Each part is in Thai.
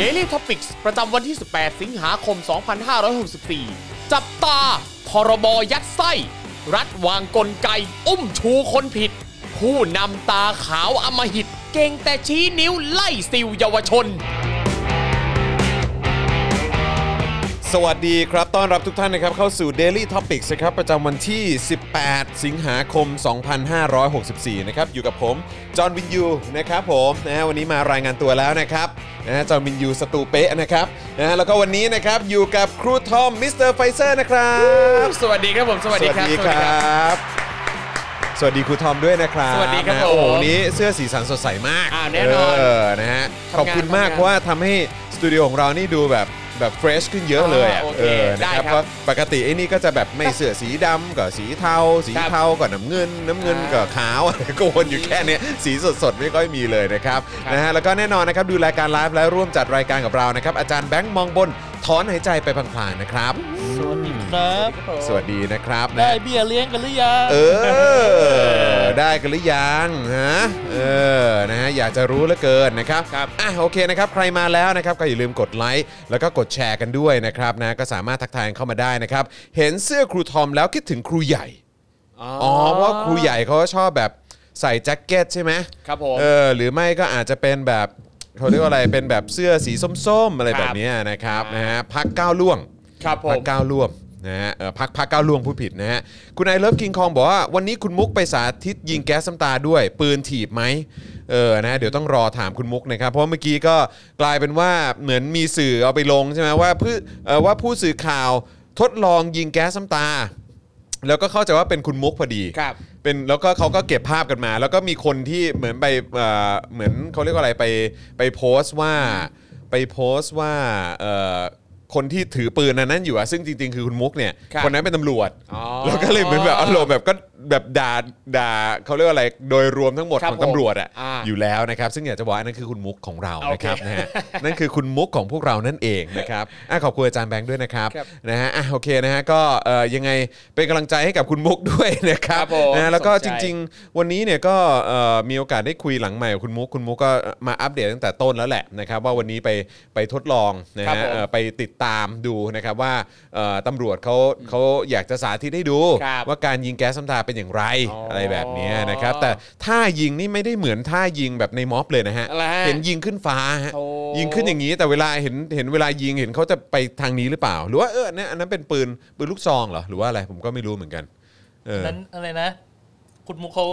Daily Topics ประจำวันที่ 18 สิงหาคม 2564 จับตา พรบยัดไส้ รัฐวางกลไก อุ้มชูคนผิด ผู้นำตาขาวอมหิต เก่งแต่ชี้นิ้วไล่ซิวเยาวชน สวัสดีครับ ต้อนรับทุกท่านนะครับเข้าสู่ Daily Topics นะครับประจำวันที่ 18 สิงหาคม 2564 นะครับอยู่กับผม จอห์นวินยูนะครับผมนะฮะวันนี้มารายงานตัวแล้วนะครับนะฮะจอห์นวินยูสตูเป๊ะนะครับนะฮะแล้วก็วันนี้นะครับอยู่กับครูทอมมิสเตอร์ไฟเซอร์นะครับสวัสดีครับผมสวัสดีครับสวัสดีครับสวัสดีครูทอมด้วยนะครับสวัสดีครับนะฮะโอ้โหผมวันนี้เสื้อสีสันสดใสมากอ่าแน่นอนเออนะฮะขอบคุณมากทำงาน เพราะว่าทำให้สตูดิโอของเรานี่ดูแบบ แบบ fresh ขึ้นเยอะเลยอะอ่าโอเคเออนะได้ครับครับเพราะปกติไอ้นี่ก็จะแบบไม่เสื้อสีดำก็สีเทา สีครับเทาก็น้ำเงิน น้ำเงินก็ขาว ก็วนอยู่แค่เนี้ยสีสดๆ ไม่ค่อยมีเลยนะครับครับ นะฮะแล้วก็แน่นอนนะครับดูรายการไลฟ์และร่วมจัดรายการกับเรานะครับอาจารย์แบงค์มองบนถอนหายใจไปพลางๆนะครับ สวัสดี ครับ สวัสดีนะครับนะได้เบี้ยเลี้ยงกันหรือยัง เออ ได้กันหรือยังฮะ เออ นะฮะ อยากจะรู้เหลือเกินนะครับ ครับ อะ โอเคนะครับ ใครมาแล้วนะครับ ก็อย่าลืมกดไลค์ แล้วก็กดแชร์กันด้วยนะครับนะ ก็สามารถทักทายเข้ามาได้นะครับ เห็นเสื้อครูทอมแล้วคิดถึงครูใหญ่ อ๋อ เพราะว่าครูใหญ่เขาก็ชอบแบบใส่แจ็คเก็ตใช่ไหมครับผม เออ หรือไม่ก็อาจจะเป็นแบบเขาเรียกว่าอะไร เป็นแบบเสื้อสีส้มๆ อะไรครับแบบเนี้ยนะครับ นะฮะ พักก้าวล่วง ครับผพัมกก้าวล่วง นะฮะเออพักพักก้าวล่วงผู้ผิดนะฮะคุณไอเลิฟกิงคองบอกว่าวันนี้คุณมุกไปสาธิตยิงแก๊สน้ำตาด้วย ปืนถีบไหมเออนะเดี๋ยวต้องรอถามคุณมุกนะครับ เพราะเมื่อกี้ก็กลายเป็นว่าเหมือนมีสื่อเอาไปลงใช่ไหมว่าผู้เอ่อว่าผู้สื่อข่าวทดลองยิงแก๊สน้ำตา แล้วก็เข้าใจว่าเป็นคุณมุกพอดี ครับ เป็นแล้วก็เขาก็เก็บภาพกันมา แล้วก็มีคนที่เหมือนไปเอ่อเหมือนเขาเรียกว่าอะไรไปไปโพสต์ว่าไปโพสต์ว่าเอ่อ คนที่ถือปืนอันนั้นอยู่อะซึ่งจริงๆ คือคุณมุกเนี่ยครับ คนนั้นเป็นตำรวจ อ๋อ แล้วก็เลยเหมือนแบบอารมณ์แบบก็แบบด่าด่าเขาเรียกว่าอะไรโดยรวมทั้งหมดครับของตำรวจอะผมอ่าอยู่แล้วนะครับ ซึ่งอยากจะบอกว่านั่นคือคุณมุกของเราโอเคนะครับนะฮะนั่นคือคุณมุกของพวกเรานั่นเองนะครับอะขอบคุณอาจารย์แบงค์ด้วยนะครับครับนะฮะอะโอเคนะฮะก็เอ่อยังไงเป็นกำลังใจให้กับคุณมุกด้วยนะครับครับผมนะฮะแล้วก็สจนใจ ริง ๆ วันนี้เนี่ยก็เอ่อมีโอกาสได้คุยหลังใหม่กับคุณมุกคุณมุกก็มาอัปเดตตั้งแต่ต้นแล้วแหละนะครับว่าวันนี้ไปไปทดลองนะครัฮะบผม เอ่อไปติดตามดูนะครับว่าเอ่อตำรวจเขาเขาอยากจะสาธิตให้ดู ครับว่าการยิงแก๊สน้ำตาเป็นอย่างไรอ๋ออ อะไรแบบเนี้ยนะครับ แต่ท่ายิงนี่ไม่ได้เหมือนท่ายิงแบบในม็อบเลยนะฮะ อะไรฮะ เห็นยิงขึ้นฟ้าฮะโอ้ ยิงขึ้นอย่างนี้แต่เวลาเห็นเห็นเวลายิงเห็นเขาจะไปทางนี้หรือเปล่า หรือว่าเออเนี่ยอันนั้นเป็นปืนปืนลูกซองเหรอหรือว่าอะไรผมก็ไม่รู้เหมือนกัน เออนั้นอะไรนะ คุณมุกเขา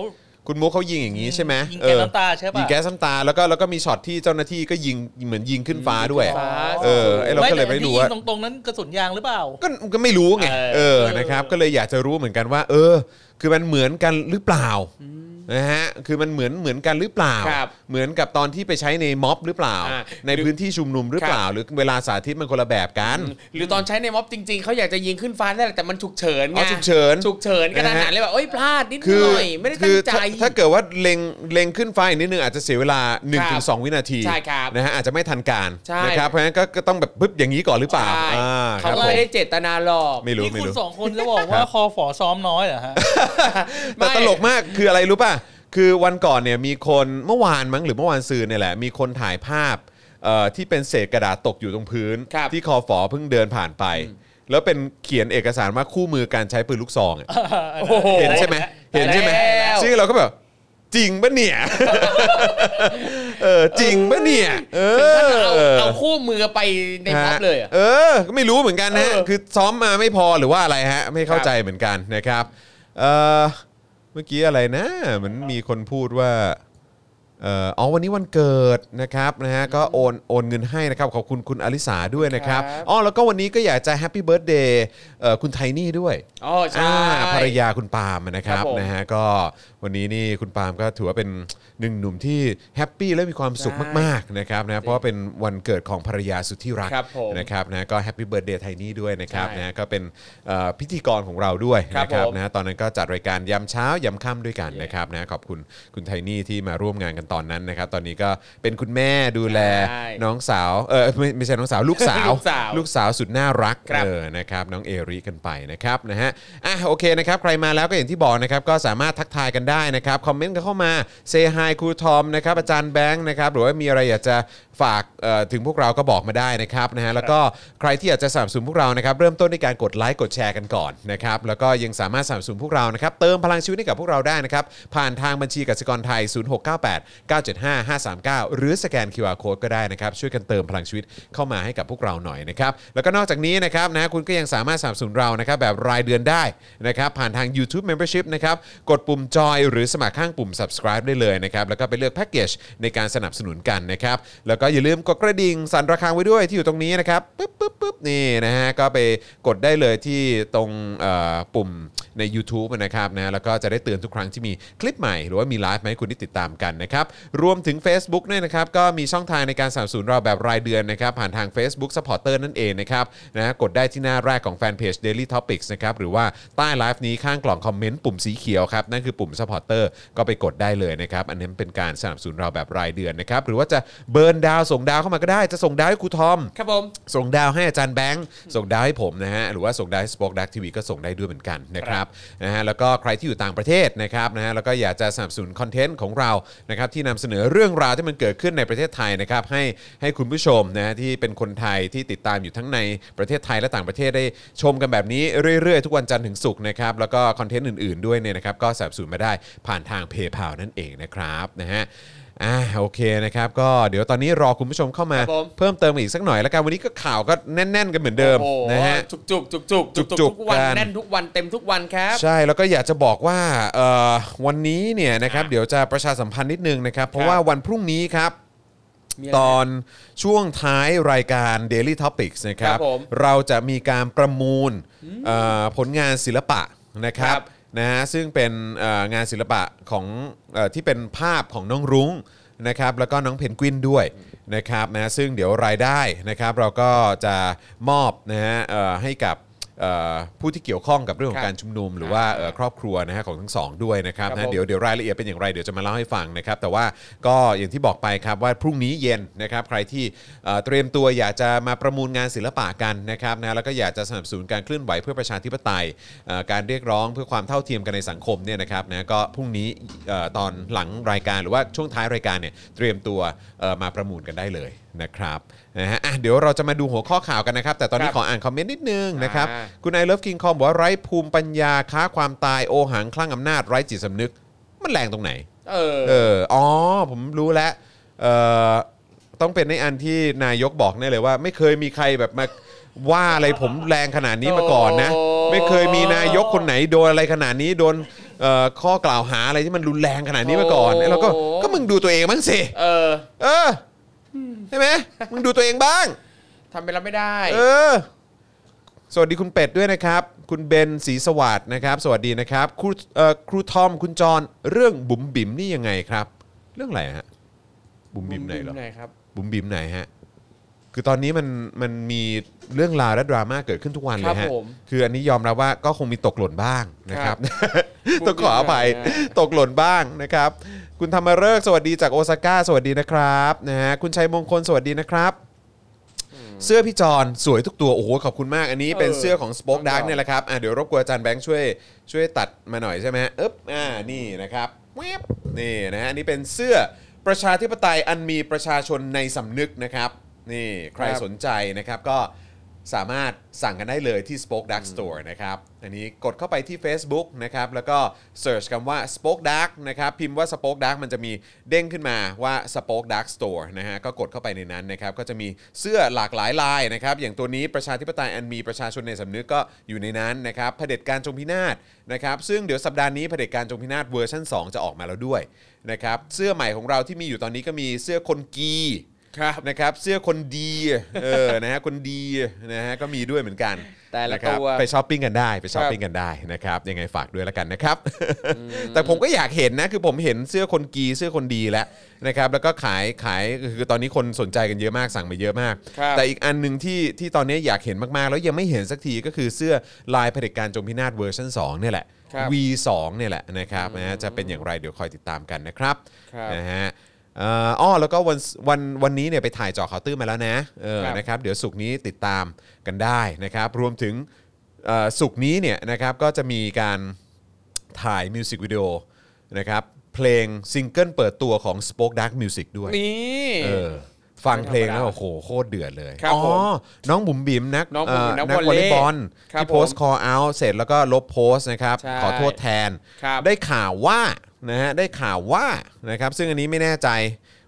คุณมุกเขายิงอย่างนี้ใช่ไหมยิงแก๊สน้ำตาใช่ปะ ยิงแก๊สน้ำตาแล้วก็แล้วก็มีช็อตที่เจ้าหน้าที่ก็ยิงเหมือนยิงขึ้นฟ้าด้วย ฟ้าเออไอเราก็เลยไม่รู้ว่าตรงตรงๆนั้นกระสุนยางหรือเปล่า ก็ก็ไม่รู้ไงเออ เออนะครับ ก็เลยอยากจะรู้เหมือนกันว่า เออ คือมันเหมือนกันหรือเปล่า นะฮะคือมันเหมือนเหมือนกันหรือเปล่า ครับเหมือนกับตอนที่ไปใช้ในม็อบหรือเปล่า อ่าในพื้นที่ชุมนุมหรือเปล่าหรือเวลาสาธิตมันคนละแบบกัน หรือตอนใช้ในม็อบจริงๆ เขาอยากจะยิงขึ้นฟ้าได้แหละแต่มันฉุกเฉินไงอ๋อฉุกเฉินฉุกเฉินกระทันหันนะฮะเลยแบบเอ้ยพลาดนิดหคือน่อย ไม่ได้คืตั้องใจ ถ้าถ้าเกิดว่าเล็งเล็งขึ้นฟ้าอีกนิดนึงอาจจะเสียเวลา ครับ1-2 วินาทีใช่ครับนะฮะอาจจะไม่ทันการใช่ นะครับเพราะฉะนั้นก็ก็ต้องแบบปึ๊บอย่างนี้ก่อนหรือเปล่าใช่อ่าคเขารับผมไม่ได้เจตนาหรอก ไม่รู้นี่ไม่คุณรู้ สองคนจะบอกว่าคอฝอซ้อมน้อยเหรอฮะ แต่ตลกมากคืออะไรรู้ป่ะ คือวันก่อนเนี่ยมีคนเมื่อวานมั้งหรือเมื่อวานซืนเนี่ยแหละ มีคนถ่ายภาพเอ่อที่เป็นเศษกระดาษตกอยู่ตรงพื้น ครับ ที่คอฝอเพิ่งเดินผ่านไป แล้วเป็นเขียนเอกสารว่าคู่มือการใช้ปืนลูกซองอะ โอ้โห เห็นใช่ไหมเห็นใช่ไหมแล้ว ซึ่งเราก็แบบ จริงปะเนี่ย เออจริงปะเนี่ย เอถึงขั้นเอาอเอาคู่มือไปในม็อบเลยอะเออ ก็ไม่รู้เหมือนกันนะฮะเออคือซ้อมมาไม่พอหรือว่าอะไรฮะ ไม่เข้าใจเหมือนกันนะครับ เออ เมื่อกี้อะไรนะเหมือนมีคนพูดว่า อ่ออ๋อวันนี้วันเกิดนะครับนะฮะก็โอนโอนเงินให้นะครับขอบคุณคุณอลิสาด้วยนะครับครับอ๋อแล้วก็วันนี้ก็อยากจะ happy birthday คุณไทนี่ด้วยอ๋อใช่อ่าภรรยาคุณปาล์มนะครับครับผมนะฮะก็วันนี้นี่คุณปาล์มก็ถือว่าเป็นหนึ่งหนุ่มที่ happy และมีความสุขใช่มากๆนะครับนะเพราะว่าเป็นวันเกิดของภรรยาสุดที่รักครับผมนะครับนะก็ happy birthday ไทนี่ด้วยนะครับใช่นะก็เป็นเอ่อพิธีกรของเราด้วยครับนะครับผมนะตอนนั้นก็จัดรายการยามเช้ายามค่ำด้วยกันนะครับนะขอบคุณคุณไทนี่ที่มาร่วมงานกันตอนนั้นนะครับ ตอนนี้ก็เป็นคุณแม่ดูแลใช่น้องสาวเออไม่ไม่ใช่น้องสาวลูกสาว ลูกสาวลูกสาวสุดน่ารักครับ เออนะครับน้องเอริกันไปนะครับนะฮะอะโอเคนะครับใครมาแล้วก็อย่างที่บอกนะครับก็สามารถทักทายกันได้นะครับคอมเมนต์กันเข้ามาเซฮายครูทอมนะครับอาจารย์แบงค์นะครับหรือว่ามีอะไรอยากจะฝากเอ่อถึงพวกเราก็บอกมาได้นะครับนะฮะแล้วก็ใครที่อยากจะสนับสนุนพวกเรานะครับเริ่มต้นด้วยการกดไลค์กดแชร์กันก่อนนะครับแล้วก็ยังสามารถสนับสนุนพวกเรานะครับเติมพลังชีวิตให้กับพวกเราได้นะครับผ่านทางบัญชีกสิกรไทย 0698 975 539 หรือสแกน QR Code ก็ได้นะครับช่วยกันเติมพลังชีวิตเข้ามาให้กับพวกเราหน่อยนะครับแล้วก็นอกจากนี้นะครับนะคุณก็ยังสามารถสนับสนุนเรานะครับแบบรายเดือนได้นะครับผ่านทาง YouTube Membership นะครับกดปุ่มจอยหรือสมัครข้างปุ่ม subscribe ได้เลยนะครับแล้วก็ไปเลือกแพ็กเกจในการสนับสนุนกันนะครับแล้วก็อย่าลืมกดกระดิ่งสั่นระฆังไว้ด้วยที่อยู่ตรงนี้นะครับปึ๊บปึ๊บปึ๊บนี่นะฮะก็ไปกดได้เลยที่ตรงเอ่อปุ่มใน u t u b e นะครับนะแล้วก็จะได้เตือนทุกครั้งที่มีคลิปใหม่หรือว่ามีไลฟ์ให้คุณได้ติดตามกันนะครับรวมถึง Facebook เนี่ยนะครับก็มีช่องทางในการสนับสนุนเราแบบรายเดือนนะครับผ่านทาง Facebook Supporter นั่นเองนะครับนะกดได้ที่หน้าแรกของแฟนเพจ Daily Topics นะครับหรือว่าใต้ไลฟ์นี้ข้างกล่องคอมเมนต์ปุ่มสีเขียวครับนั่นคือปุ่ม Supporter ก็ไปกดได้เลยนะครับอันนี้เป็นการสนับสนุนเราแบบรายเดือนนะครับหรือว่าจะ burn ดาวส่งดาวเข้ามาก็ได้ จะส่งดาวให้ครูทอม ครับผม ส่งดาวให้อาจารย์แบงค์ ส่งดาวให้ผมนะฮะ หรือว่าส่งดาวให้ Spoke Dark TV ก็ส่งได้ด้วยเหมือนกันนะครับ นะฮะ แล้วก็ใครที่อยู่ต่างประเทศนะครับนะฮะ แล้วก็อยากจะสนับสนุน content ของเรา นะครับ ที่นำเสนอเรื่องราวที่มันเกิดขึ้นในประเทศไทยนะครับ ให้ให้คุณผู้ชมนะฮะที่เป็นคนไทยที่ติดตามอยู่ทั้งในประเทศไทยและต่างประเทศได้ชมกันแบบนี้เรื่อยๆ ทุกวันจันทร์ถึงศุกร์นะครับ แล้วก็คอนเทนต์อื่นๆด้วยเนี่ยนะครับก็สนับสนุนมาได้ผ่านทาง PayPal นั่นเองนะครับนะฮะ อ่าโอเคนะครับก็เดี๋ยวตอนนี้รอคุณผู้ชมเข้ามาครับผม เพิ่มเติมอีกสักหน่อยแล้วกันวันนี้ก็ข่าวก็แน่น ๆ กันเหมือนเดิมโอ้โหนะฮะ จุกจุกจุกจุกจุกจุจุกกๆทุกวันกัน แน่นทุกวันเต็มทุกวันครับ ใช่แล้วก็อยากจะบอกว่าเอ่อวันนี้เนี่ยนะครับเดี๋ยวจะประชาสัมพันธ์นิดนึงนะครับ เพราะว่าวันพรุ่งนี้ครับ มีอะไร ตอนช่วงท้ายรายการ Daily Topics นะครับครับผมเราจะมีการประมูลเอ่อผลงานศิลปะนะครับ ครับ นะฮะซึ่งเป็นเอ่องานศิลปะของเอ่อที่เป็นภาพของน้องรุ้งนะครับแล้วก็น้องเพนกวินด้วยนะครับนะซึ่งเดี๋ยวรายได้นะครับเราก็จะมอบนะฮะเอ่อให้กับ ผู้ที่เกี่ยวข้องกับเรื่องขอคงรับการชุมนุม หรือว่าเอ่อครอบครัวนะฮะของทั้งสองด้วยนะครับครับนะผมเดี๋ยวเดี๋ยวรายละเอียดเป็นอย่างไรเดี๋ยวจะมาเล่าให้ฟังนะครับ แต่ว่าก็อย่างที่บอกไปครับว่าพรุ่งนี้เย็นนะครับใครที่เอ่อเตรียมตัวอยากจะมาประมูลงานศิลปะกันนะครับนะแล้วก็อยากจะสนับสนุนการเคลื่อนไหวเพื่อประชาธิปไตยเอ่อการเรียกร้องเพื่อความเท่าเทียมกันในสังคมเนี่ยนะครับนะก็พรุ่งนี้เอ่อตอนหลังรายการหรือว่าช่วงท้ายรายการเนี่ยเตรียมตัวเอ่อมาประมูลกันได้เลยนะครับ นะฮะอะเดี๋ยวเราจะมาดูหัวข้อข่าวกันนะครับ แต่ตอนนี้ครับขออ่านคอมเมนต์นิดนึงนะครับ อ่า คุณไอเลิฟกิงคอมบอกว่าไร้ภูมิปัญญาค้าความตายโอหังคลั่งอำนาจไร้จิตสำนึก มันแรงตรงไหน เออ เออ อ๋อ ผมรู้แล้วเอ่อต้องเป็นในอันที่นายกบอกแน่เลยว่า ไม่เคยมีใครแบบมาว่าอะไรผมแรงขนาดนี้มาก่อนนะ โอ้ ไม่เคยมีนายกคนไหนโดนอะไรขนาดนี้โดนเอ่อข้อกล่าวหาอะไรที่มันรุนแรงขนาดนี้มาก่อนแล้วก็ก็มึงดูตัวเองบ้างสิ เออ เออ ใช่ไหมมึงดูตัวเองบ้าง ทำไปแล้วไม่ได้ เออ สวัสดีคุณเป็ดด้วยนะครับ คุณเบนศรีสวัสดนะครับ สวัสดีนะครับ ครูเอ่อครูทอมคุณจรเรื่องบุ๋มบิ๋มนี่ยังไงครับ เรื่องอะไรฮะ บุ๋มบิ๋มไหนเหรอ ไหนครับ บุ๋มบิ๋มไหนฮะ คือตอนนี้มันมันมีเรื่องราวและดราม่าเกิดขึ้นทุกวันเลครัยบฮะผมคืออันนี้ยอมรับว่าก็คงมีตกหล่นบ้างนะครับ ครับ ต้องขออภัยบุ๋มบิ๋มไหนฮะตกหล่นบ้างนะครับ คุณธรรมฤกษ์สวัสดีจากโอซาก้าสวัสดีนะครับนะฮะคุณชัยมงคลสวัสดีนะครับ เสื้อพี่จอนสวยทุกตัว โอ้โห ขอบคุณมากอันนี้เป็นเออเสื้อของ Spoke ต้อง Dark บอกเนี่ยแหละครับอะเดี๋ยวรบกวนอาจารย์แบงค์ช่วยช่วยตัดมาหน่อยใช่ไหมฮะอึ๊บอ่านี่นะครับแวบนี่นะฮะอันนี่เป็นเสื้อประชาธิปไตยอันมีประชาชนในสำนึกนะครับ นี่ใครครับ สนใจนะครับก็ สามารถสั่งกันได้เลยที่ Spoke Dark Store นะครับ อันนี้กดเข้าไปที่ Facebook นะครับ แล้วก็ search คำว่า Spoke Dark นะครับ พิมพ์ว่า Spoke Dark มันจะมีเด้งขึ้นมาว่า Spoke Dark Store นะฮะ ก็กดเข้าไปในนั้นนะครับ ก็จะมีเสื้อหลากหลายลายนะครับ อย่างตัวนี้ประชาธิปไตยอันมีประชาชนในสำนึกก็อยู่ในนั้นนะครับเผด็จการจงพินาศนะครับ ซึ่งเดี๋ยวสัปดาห์นี้เผด็จการจงพินาศเวอร์ชัน2 จะออกมาแล้วด้วยนะครับ เสื้อใหม่ของเราที่มีอยู่ตอนนี้ก็มีเสื้อคนดี ครับนะครับเสื้อคนดีเออนะฮะคนดีนะฮะก็มีด้วยเหมือนกันแต่ละนครับตัวไปช้อปปิ้งกันได้ไปช้อปปิ้งกันได้นะครับยังไงฝากด้วยแล้วกันนะครับ แต่ผมก็อยากเห็นนะคือผมเห็นเสื้อคนกีเสื้อคนดีแล้วนะครับแล้วก็ขายขายคือตอนนี้คนสนใจกันเยอะมากสั่งมาเยอะมากครับแต่อีกอันหนึ่งที่ที่ตอนนี้อยากเห็นมากๆ แล้วยังไม่เห็นสักทีก็คือเสื้อลายเผด็จการจงพินาศเวอร์ชัน2เนี่ยแหละครับ V2 เนี่ยแหละนะครับนะฮะจะเป็นอย่างไรเดี๋ยวคอยติดตามกันนะครับครับนะฮะเอ่ออ้อแล้วก็วันวันวันนี้เนี่ยไปถ่ายเจอข่าวตื้นมาแล้วนะเออครับนะครับเดี๋ยวสุกร์นี้ติดตามกันได้นะครับ รวมถึงเอ่อศุกร์นี้เนี่ยนะครับก็จะมีการถ่ายมิวสิกวิดีโอนะครับเพลงซิงเกิลเปิดตัวของ Spoke Dark Music ด้วย นี่ เออฟังเพลงแล้วโอ้โหโคตรเดือดเลย ครับอ๋อ ผมน้องบุ๋มบิ๋มนักน้องบุ๋มบิ๋มเนักนักววออลลเลเลย์ย์บอลครับที่โพสต์ call out เสร็จแล้วก็ลบโพสต์นะครับ ใช่ขอโทษแทน ครับได้ข่าวว่า นะฮะได้ข่าวว่านะครับซึ่งอันนี้ไม่แน่ใจ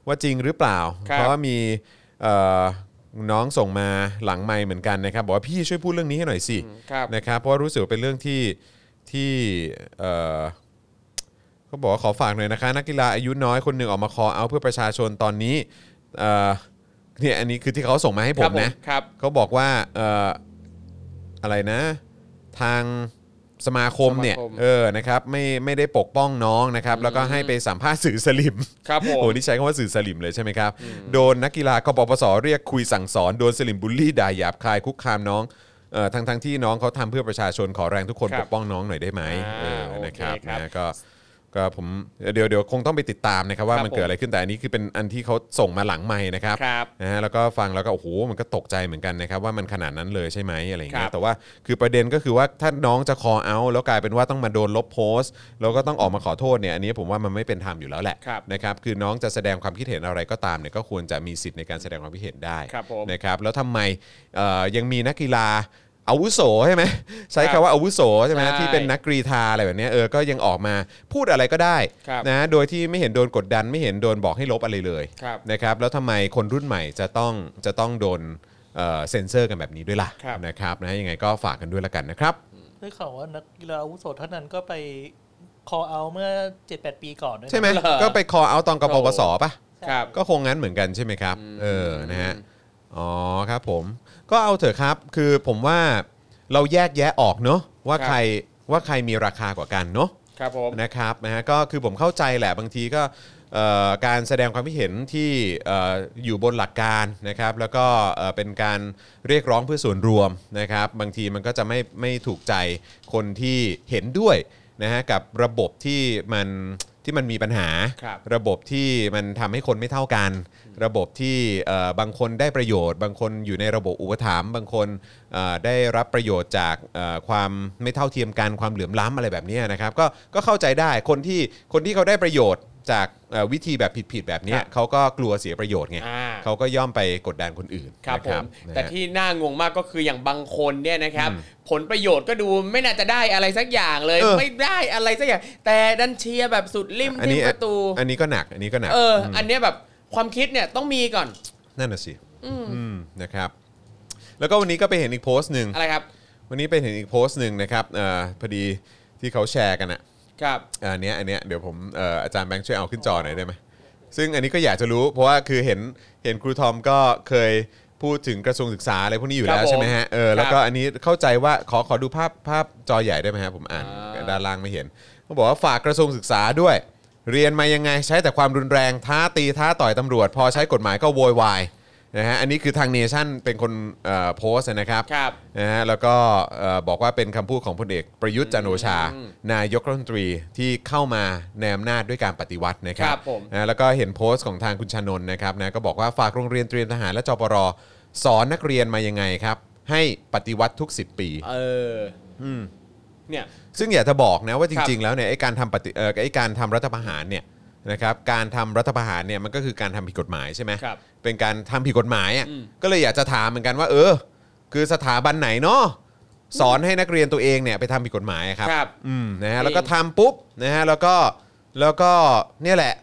ว่าจริงหรือเปล่า ครับ เพราะว่ามีเอ่อน้องส่งมาหลังไมค์เหมือนกันนะครับบอกว่าพี่ช่วยพูดเรื่องนี้ให้หน่อยสิครับ นะครับเพราะว่ารู้สึกว่าเป็นเรื่องที่ที่เอ่อ เขาบอกว่าขอฝากหน่อยนะคะนักกีฬาอายุน้อยคนหนึ่งออกมาคอเอาเพื่อประชาชนตอนนี้เอ่อเนี่ยอันนี้คือที่เขาส่งมาให้ผมนะครับ เขาบอกว่าเอ่ออะไรนะ ทาง สมาคมเนี่ยสมาคมเออนะครับไม่ไม่ได้ปกป้องน้องนะครับแล้วก็ให้ไปสัมภาษณ์สื่อสลิมครับผม โอ้นี่ใช้คำว่าสื่อสลิมเลยใช่ไหมครับโดนนักกีฬากปปสเรียกคุยสั่งสอนโดนสลิมบูลลี่ด่าหยาบคายคุกคามน้องเอ่อทั้งทั้งที่น้องเขาทำเพื่อประชาชนขอแรงทุกคนครับปกป้องน้องหน่อยได้ไหมอ่าเออโอเคนะครับครับ นะก็ ก็ผมเดี๋ยวเดี๋ยวคงต้องไปติดตามนะครับว่าครับมันเกิดอะไรขึ้นแต่อันนี้คือเป็นอันที่เขาส่งมาหลังไม่นะครับครับนะฮะแล้วก็ฟังแล้วก็โอ้โหมันก็ตกใจเหมือนกันนะครับว่ามันขนาดนั้นเลยใช่ไหมอะไรอย่างเงี้ครัยบแต่ว่าคือประเด็นก็คือว่าถ้าน้องจะคอเอาแล้วกลายเป็นว่าต้องมาโดนลบโพสต์แล้วก็ต้องออกมาขอโทษเนี่ยอันนี้ผมว่ามันไม่เป็นธรรมอยู่แล้วแหละครับนะครับคือน้องจะแสดงความคิดเห็นอะไรก็ตามเนี่ยก็ควรจะมีสิทธิ์ในการแสดงความคิดเห็นได้ครับผม นะครับแล้วทำไมเอ่อยังมีนักกีฬา อาวุโสใช่ไหมใช้ครับคำว่าอาวุโสใช่ไหมใช่ที่เป็นนักกรีธาอะไรแบบเนี้ยเออก็ยังออกมาพูดอะไรก็ได้ครับนะโดยที่ไม่เห็นโดนกดดันไม่เห็นโดนบอกให้ลบอะไรเลยครับ นะครับแล้วทำไมคนรุ่นใหม่จะต้องจะต้องโดนเอ่อเซ็นเซอร์กันแบบนี้ด้วยล่ะครับ นะครับนะยังไงก็ฝากกันด้วยละกันนะครับ ได้ข่าวว่านักกีฬาอาวุโสท่านนั้นก็ไปคอเอาเมื่อ7-8ปีก่อนด้วยนะ ใช่ไหมเหรอ ก็ไปคอเอาตอนกปปสป่ะ ครับ ก็คงงั้นเหมือนกันใช่ไหมครับ เออ นะฮะอ๋ อครับผมก็เอาเถอะครับคือผมว่าเราแยกแยะออกเนอะว่าครับใครว่าใครมีราคากว่ากันเนอะครับผมนะครับนะฮะก็คือผมเข้าใจแหละบางทีก็เอ่อการแสดงความคิดเห็นที่เอ่ออยู่บนหลักการนะครับ แล้วก็เอ่อเป็นการเรียกร้องเพื่อส่วนรวมนะครับ บางทีมันก็จะไม่ไม่ถูกใจคนที่เห็นด้วย นะฮะกับระบบที่มันที่มันมีปัญหาครับระบบที่มันทำให้คนไม่เท่ากัน ระบบที่เอ่อบางคนได้ประโยชน์ บางคนอยู่ในระบบอุปถัมภ์บางคนเอ่อได้รับประโยชน์จากเอ่อความไม่เท่าเทียมกันความเหลื่อมล้ำอะไรแบบเนี้ยนะครับก็ก็เข้าใจได้คนที่คนที่เขาได้ประโยชน์ จากเอ่อวิธีแบบผิดๆแบบเนี้ยครับเขาก็กลัวเสียประโยชน์ไงอ่า เขาก็ย่อมไปกดดันคนอื่นครับนะผม นะฮะ แต่ที่น่างงมากก็คืออย่างบางคนเนี่ยนะครับ ผลประโยชน์ก็ดูไม่น่าจะได้อะไรสักอย่างเลย เออ ไม่ได้อะไรสักอย่าง แต่ดันเชียร์แบบสุดริมอันที่นี้ประตู อันนี้ก็หนักอันนี้ก็หนักเออ อันเนี้ยแบบความคิดเนี่ยต้องมีก่อน นั่นน่ะสิอืมนะครับ แล้วก็วันนี้ก็ไปเห็นอีกโพสต์หนึ่ง อะไรครับ วันนี้ไปเห็นอีกโพสต์หนึ่งนะครับเอ่อพอดีที่เขาแชร์กันอะ ครับอันเนี้ยอันเนี้ยเดี๋ยวผมเอ่ออาจารย์แบงค์ช่วยเอาขึ้นจอหน่อยได้ไหมซึ่งอันนี้ก็อยากจะรู้ เพราะว่าคือเห็นเห็นครูทอมก็เคยพูดถึงกระทรวงศึกษาอะไรพวกนี้อยู่ครัแล้บวใช่ไหมฮะเออแล้วก็ครับอันนี้เข้าใจว่าขอขอดูภาพภาพจอใหญ่ได้ไหมฮะผมอ่านอ่า ด้านล่างไม่เห็นเขาบอกว่าฝากกระทรวงศึกษาด้วย เรียนมายังไงใช้แต่ความรุนแรงท้าตีท้าต่อยตำรวจ พอใช้กฎหมายก็โวยวาย นะฮะอันนี้คือทางเนชั่นเป็นคนเอ่อโพสต์นะครับครับนะฮะแล้วก็เอ่อบอกว่าเป็นคำพูดของพลเอกประยุทธ์จันทร์โอชา นายกรัฐมนตรีที่เข้ามาในอำนาจด้วยการปฏิวัตินะครัครับบผมนะแล้วก็เห็นโพสต์ของทางคุณชานนท์นะครับนะก็บอกว่าฝากโรงเรียนเตรียมทหารและจปรสอนนักเรียนมายังไงครับ ให้ปฏิวัติทุก 10 ปี เอออเนี่ย ซึ่งอยากจะบอกนะว่าจครับริง ๆ แล้วเนี่ยไอ้การทำปฏิเอ่อไอ้การทำรัฐประหารเนี่ยนะครับการทำรัฐประหารเนี่ยมันก็คือการทำผิดกฎหมายใช่ไหมครับ เป็นการทำผิดกฎหมายอะอืม ก็เลยอยากจะถามเหมือนกันว่า เออ คือสถาบันไหนเนาะสอนให้นักเรียนตัวเองเนี่ยไปทำผิดกฎหมายครับ ครับ อืมนะฮะจริงแล้วก็ทำปุ๊บนะฮะแล้วก็แล้วก็เนี่ยแหละ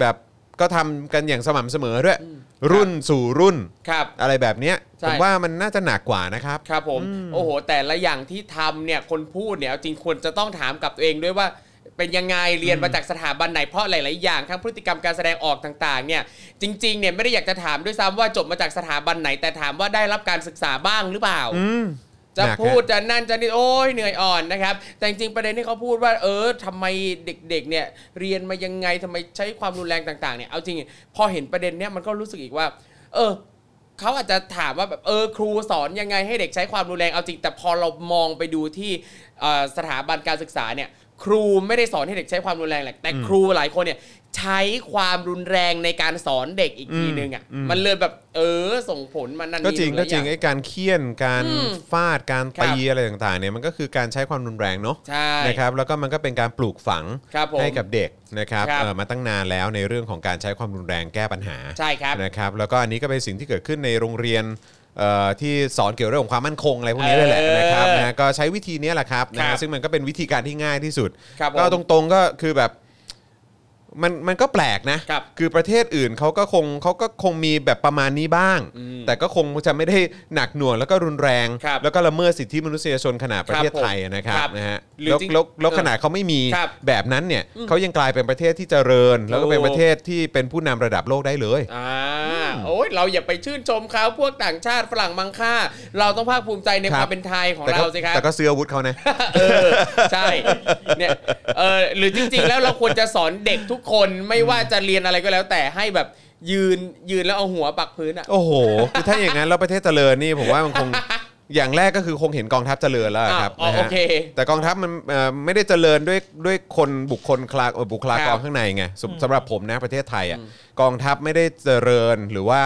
แบบก็ทำกันอย่างสม่ำเสมอด้วย รุ่นสู่รุ่นครับ อะไรแบบเนี้ยใช่ ผมว่ามันน่าจะหนักกว่านะครับ ครับผม โอ้โห แต่ละอย่างที่ทำเนี่ย คนพูดเนี่ยเอาจริงควรจะต้องถามกับตัวเองด้วยว่า เป็นยังไงเรียนมาจากสถาบันไหนเพราะหลาย ๆ อย่างทั้งพฤติกรรมการแสดงออกต่าง ๆ เนี่ยจริง ๆ เนี่ยไม่ได้อยากจะถามด้วยซ้ำว่าจบมาจากสถาบันไหนแต่ถามว่าได้รับการศึกษาบ้างหรือเปล่าอืมจะหนักฮะพูดจะนั่นจะนี่โอ้ยเหนื่อยอ่อนนะครับ แต่จริงๆประเด็นที่เขาพูดว่า เออทำไมเด็กๆ เนี่ยเรียนมายังไงทำไมใช้ความรุนแรงต่างๆ เนี่ยเอาจริงพอเห็นประเด็นเนี้ยมันก็รู้สึกอีกว่า เออเขาอาจจะถามว่าแบบเออครูสอนยังไงให้เด็กใช้ความรุนแรงเอาจริง แต่พอเรามองไปดูที่เอ่อสถาบันการศึกษาเนี่ย ครูไม่ได้สอนให้เด็กใช้ความรุนแรงแหละแต่ครูหลายคนเนี่ยใช้ความรุนแรงในการสอนเด็กอีกทีนึงอะมันเลยแบบเออส่งผลมันนั่นก็นี่จริงหลายก็จริงอย่าไอ้การเคี่ยนการอืมฟาดการครับตีอะไรต่างๆเนี่ยมันก็คือการใช้ความรุนแรงเนาะใช่นะครับแล้วก็มันก็เป็นการปลูกฝังครับผมให้กับเด็กนะครับครับเอ่อมาตั้งนานแล้วในเรื่องของการใช้ความรุนแรงแก้ปัญหาใช่ครับนะครับแล้วก็อันนี้ก็เป็นสิ่งที่เกิดขึ้นในโรงเรียนเอ่อ ที่สอนเกี่ยวเรื่องของความมั่นคงอะไรพวกนี้ด้วยแหละเออนะครับนะก็ใช้วิธีนี้แหละครับนะครัฮะบซึ่งมันก็เป็นวิธีการที่ง่ายที่สุดครับผมก็ตรงๆก็คือแบบมันมันก็แปลกนะครับอประเทศอื่นเขาก็คงเขาก็คงมีแบบประมาณนี้บ้าง แต่ก็คงจะไม่ได้หนักหน่วงแล้วก็รุนแรงครับแล้วก็ละเมิดสิทธิมนุษยชนขนาดประเทศครับผมไทยนะครับครับนะฮะหรือแล้วจริงแล้วแล้วเออขนาดเขาไม่มีครับแบบนั้นเนี่ยเขายังกลายเป็นประเทศที่เจริญ แล้วก็เป็นถูกประเทศที่เป็นผู้นำระดับโลกได้เลยอ่า โอ้ยเราอย่าไปชื่นชมเขาพวกต่างชาติฝรั่งมังค่า เราต้องภาคภูมิใจในครับความเป็นไทยของแต่ก็เราสิครับแต่ก็ซื้ออาวุธเขานะเออใช่เนี่ยเออหรือจริง ๆ แล้วเราควรจะสอนเด็กทุกคนไม่ว่าจะเรียนอะไรก็แล้วแต่ให้แบบยืนยืนแล้วเอาหัวปักพื้นอะโอ้โหคือถ้าอย่างนั้นแล้วประเทศเจริญนี่ผมว่ามันคง อย่างแรกก็คือคงเห็นกองทัพเจริญแล้วครับอะอ๋อนะฮะโอเค แต่กองทัพมันเอ่อไม่ได้เจริญด้วยด้วยคนบุคคลคลาเอ่อบุคลากรครับข้างในไงสำสำหรับผมนะประเทศไทยอะกองทัพไม่ได้เจริญหรือว่า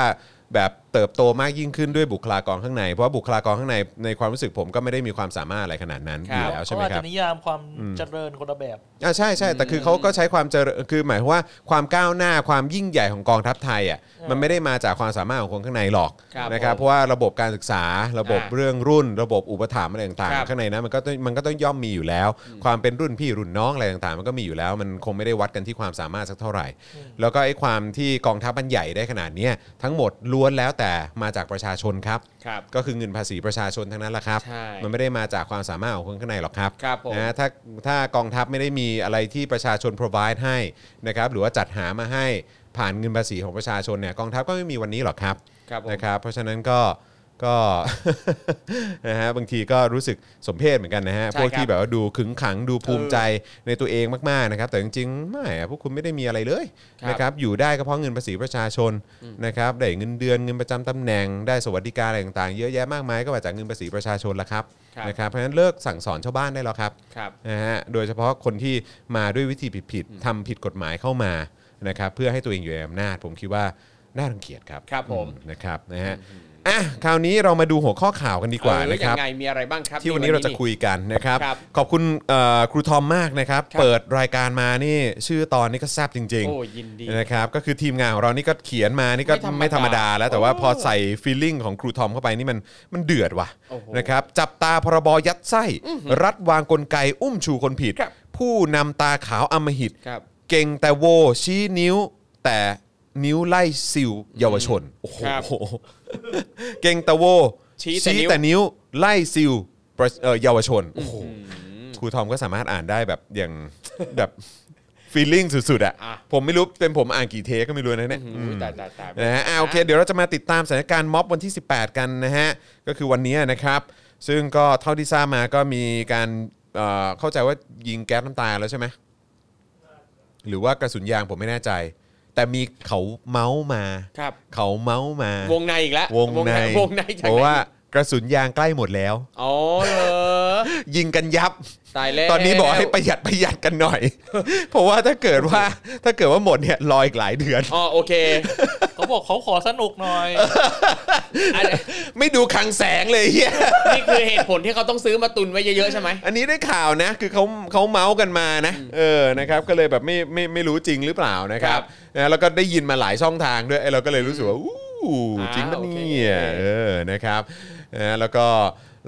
แบบเติบโตมากยิ่งขึ้นด้วยบุคลากรข้างใน เพราะว่าบุคลากรข้างในในความรู้สึกผมก็ไม่ได้มีความสามารถอะไรขนาดนั้นอยู่แล้วใช่เขาไหมอาจครัจะบนิยามความเจริญคนละแบบอ่าใช่ใช่แต่คือเขาก็ใช้ความเจริญคือหมายความว่าความก้าวหน้าความยิ่งใหญ่ของกองทัพไทยอะมันไม่ได้มาจากความสามารถของคนข้างในหรอกครับนะครับผมเพราะว่าระบบการศึกษาระบบอ่าเรื่องรุ่น ระบบอุปถัมภ์อะไรต่างครับๆข้างในนั้นมันก็ต้องมันก็ต้องย่อมมีอยู่แล้ว ความเป็นรุ่นพี่รุ่นน้องอะไรต่างๆ มันก็มีอยู่แล้ว มันคงไม่ได้วัดกันที่ความสามารถสักเท่าไหร่ แล้วก็ไอ้ความที่กองทัพมันใหญ่ได้ขนาดเนี้ยทั้งหมดล้วนแล้วแต่มาจากประชาชนครับครับ ก็คือเงินภาษีประชาชนทั้งนั้นแหละครับ ใช่มันไม่ได้มาจากความสามารถของคนข้างในหรอกครับครับผมนะถ้าถ้ากองทัพไม่ได้มีอะไรที่ประชาชน provide ให้นะครับหรือว่าจัดหามาให้ผ่านเงินภาษีของประชาชนเนี่ยกองทัพก็ไม่มีวันนี้หรอกครับครับผม นะครับเพราะฉะนั้นก็ ก็นะฮะบางทีก็รู้สึกสมเพชเหมือนกันนะฮะ ใช่พวกที่ครับแบบว่าดูขึงขังดูภูมิใจในตัวเองมากๆนะครับ แต่จริงๆไม่อะพวกคุณไม่ได้มีอะไรเลยครับนะครับอยู่ได้ก็เพราะเงินภาษีประชาชนนะครับได้เงินเดือนเงินประจำตำแหน่งได้สวัสดิการอะไรต่างๆ เยอะแยะมากมายก็มาจากเงินภาษีประชาชนละครับครับ นะครับเพราะฉะนั้นเลิกสั่งสอนชาวบ้านได้แล้วครับ ครับ นะฮะโดยเฉพาะคนที่มาด้วยวิธีผิดๆทำผิดกฎหมายเข้ามานะครับเพื่อให้ตัวเองอยู่ในอำนาจ ผมคิดว่าน่ารังเกียจครับครับผม อืนะครับนะฮะ อะคราวนี้เรามาดูหัวข้อข่าวกันดีกว่าเออนะครับ ยังไงมีอะไรบ้างครับที่วันนี้เราจะคุยกันนะครับ ครับขอบคุณเอ่อครูทอมมากนะครับ ครับเปิดรายการมานี่ชื่อตอนนี้ก็แซ่บจริงโอ้ยินดีๆนะครับก็คือทีมงานของเรานี่ก็เขียนมานี่ก็ไม่ไม่ธธรรรรมมดาดาแล้วแต่ว่าโอ้พอใส่ฟีลลิ่งของครูทอมเข้าไปนี่มันมันเดือดว่ะโอ้โหนะครับจับตาพรบยัดไส้ รัฐวางกลไกอุ้มชูคนผิด ครับ ผู้นำตาขาวอำมหิต ครับ เก่งแต่โวชี้นิ้วแต่นิ้วไล่ซิวเยาวชน โอ้โหครับ เก่งแต่โวชี้แต่ชี้นิ้ว แต่นิ้วไล่ซิลประเอ่อเยาวชนโอ้โหครูทอมก็สามารถอ่านได้แบบอย่าง แบบฟีลลิ่งสุดๆอะอะ ผมไม่รู้เป็นผมอ่านกี่เทคก็ไม่รู้นะเนี่ยอุ้ยตายตายตาย นะฮะอ่าโอเค เดี๋ยวเราจะมาติดตามสถานการณ์ม็อบวันที่ 18 กันนะฮะ ก็คือวันนี้นะครับ ซึ่งก็เท่าที่ทราบมาก็มีการเอ่อเข้าใจว่ายิงแก๊สน้ำตาแล้วใช่ไหม หรือว่ากระสุนยางผมไม่แน่ใจ แต่มีเขาเมาส์มา ครับ เขาเมาส์มาวงในอีกแล้ววงในวงในจากบอกไหนว่า กระสุนยางใกล้หมดแล้ว อ๋อเหรอยิงกันยับ ตายแล้วตอนนี้บอกให้ประหยัดประหยัดกันหน่อย เพราะว่าถ้าเกิดว่าถ้าเกิดว่าหมดเนี่ยรออีกหลายเดือนอ๋อโอเค เขาบอกเขาขอสนุกหน่อยอันไม่ดูคลังแสงเลยเฮียนี่คือเหตุผลที่เขาต้องซื้อมาตุนไว้เยอะๆใช่ไหมอันนี้ได้ข่าวนะ คือเขาเขาเมาส์กันมานะ เออนะครับก็เลยแบบไม่ไม่ไม่รู้จริงหรือเปล่านะครับนะแล้วก็ได้ยินมาหลายช่องทางด้วยไอ้เราก็เลยรู้สึกว่าอู้อ่าจริงปะโอเคเนี่ยเออนะครับ นะแล้วก็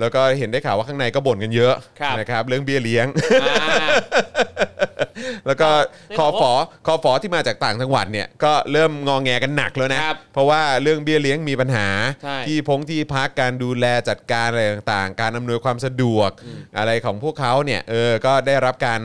แล้วก็เห็นได้ข่าวว่าข้างในก็บ่นกันเยอะครับนะครับเรื่องเบี้ยเลี้ยงอ่าแล้วก็ได้คอบอกฟว่าอคอฟอที่มาจากต่างจังหวัดเนี่ยก็เริ่มงองแงกันหนักแล้วนะครับเพราะว่าเรื่องเบี้ยเลี้ยงมีปัญหา ใช่ที่พงที่พักการดูแลจัดการอะไรต่างๆ การอำนวยความสะดวกอะไรของพวกเขาเนี่ยเออก็ได้รับการ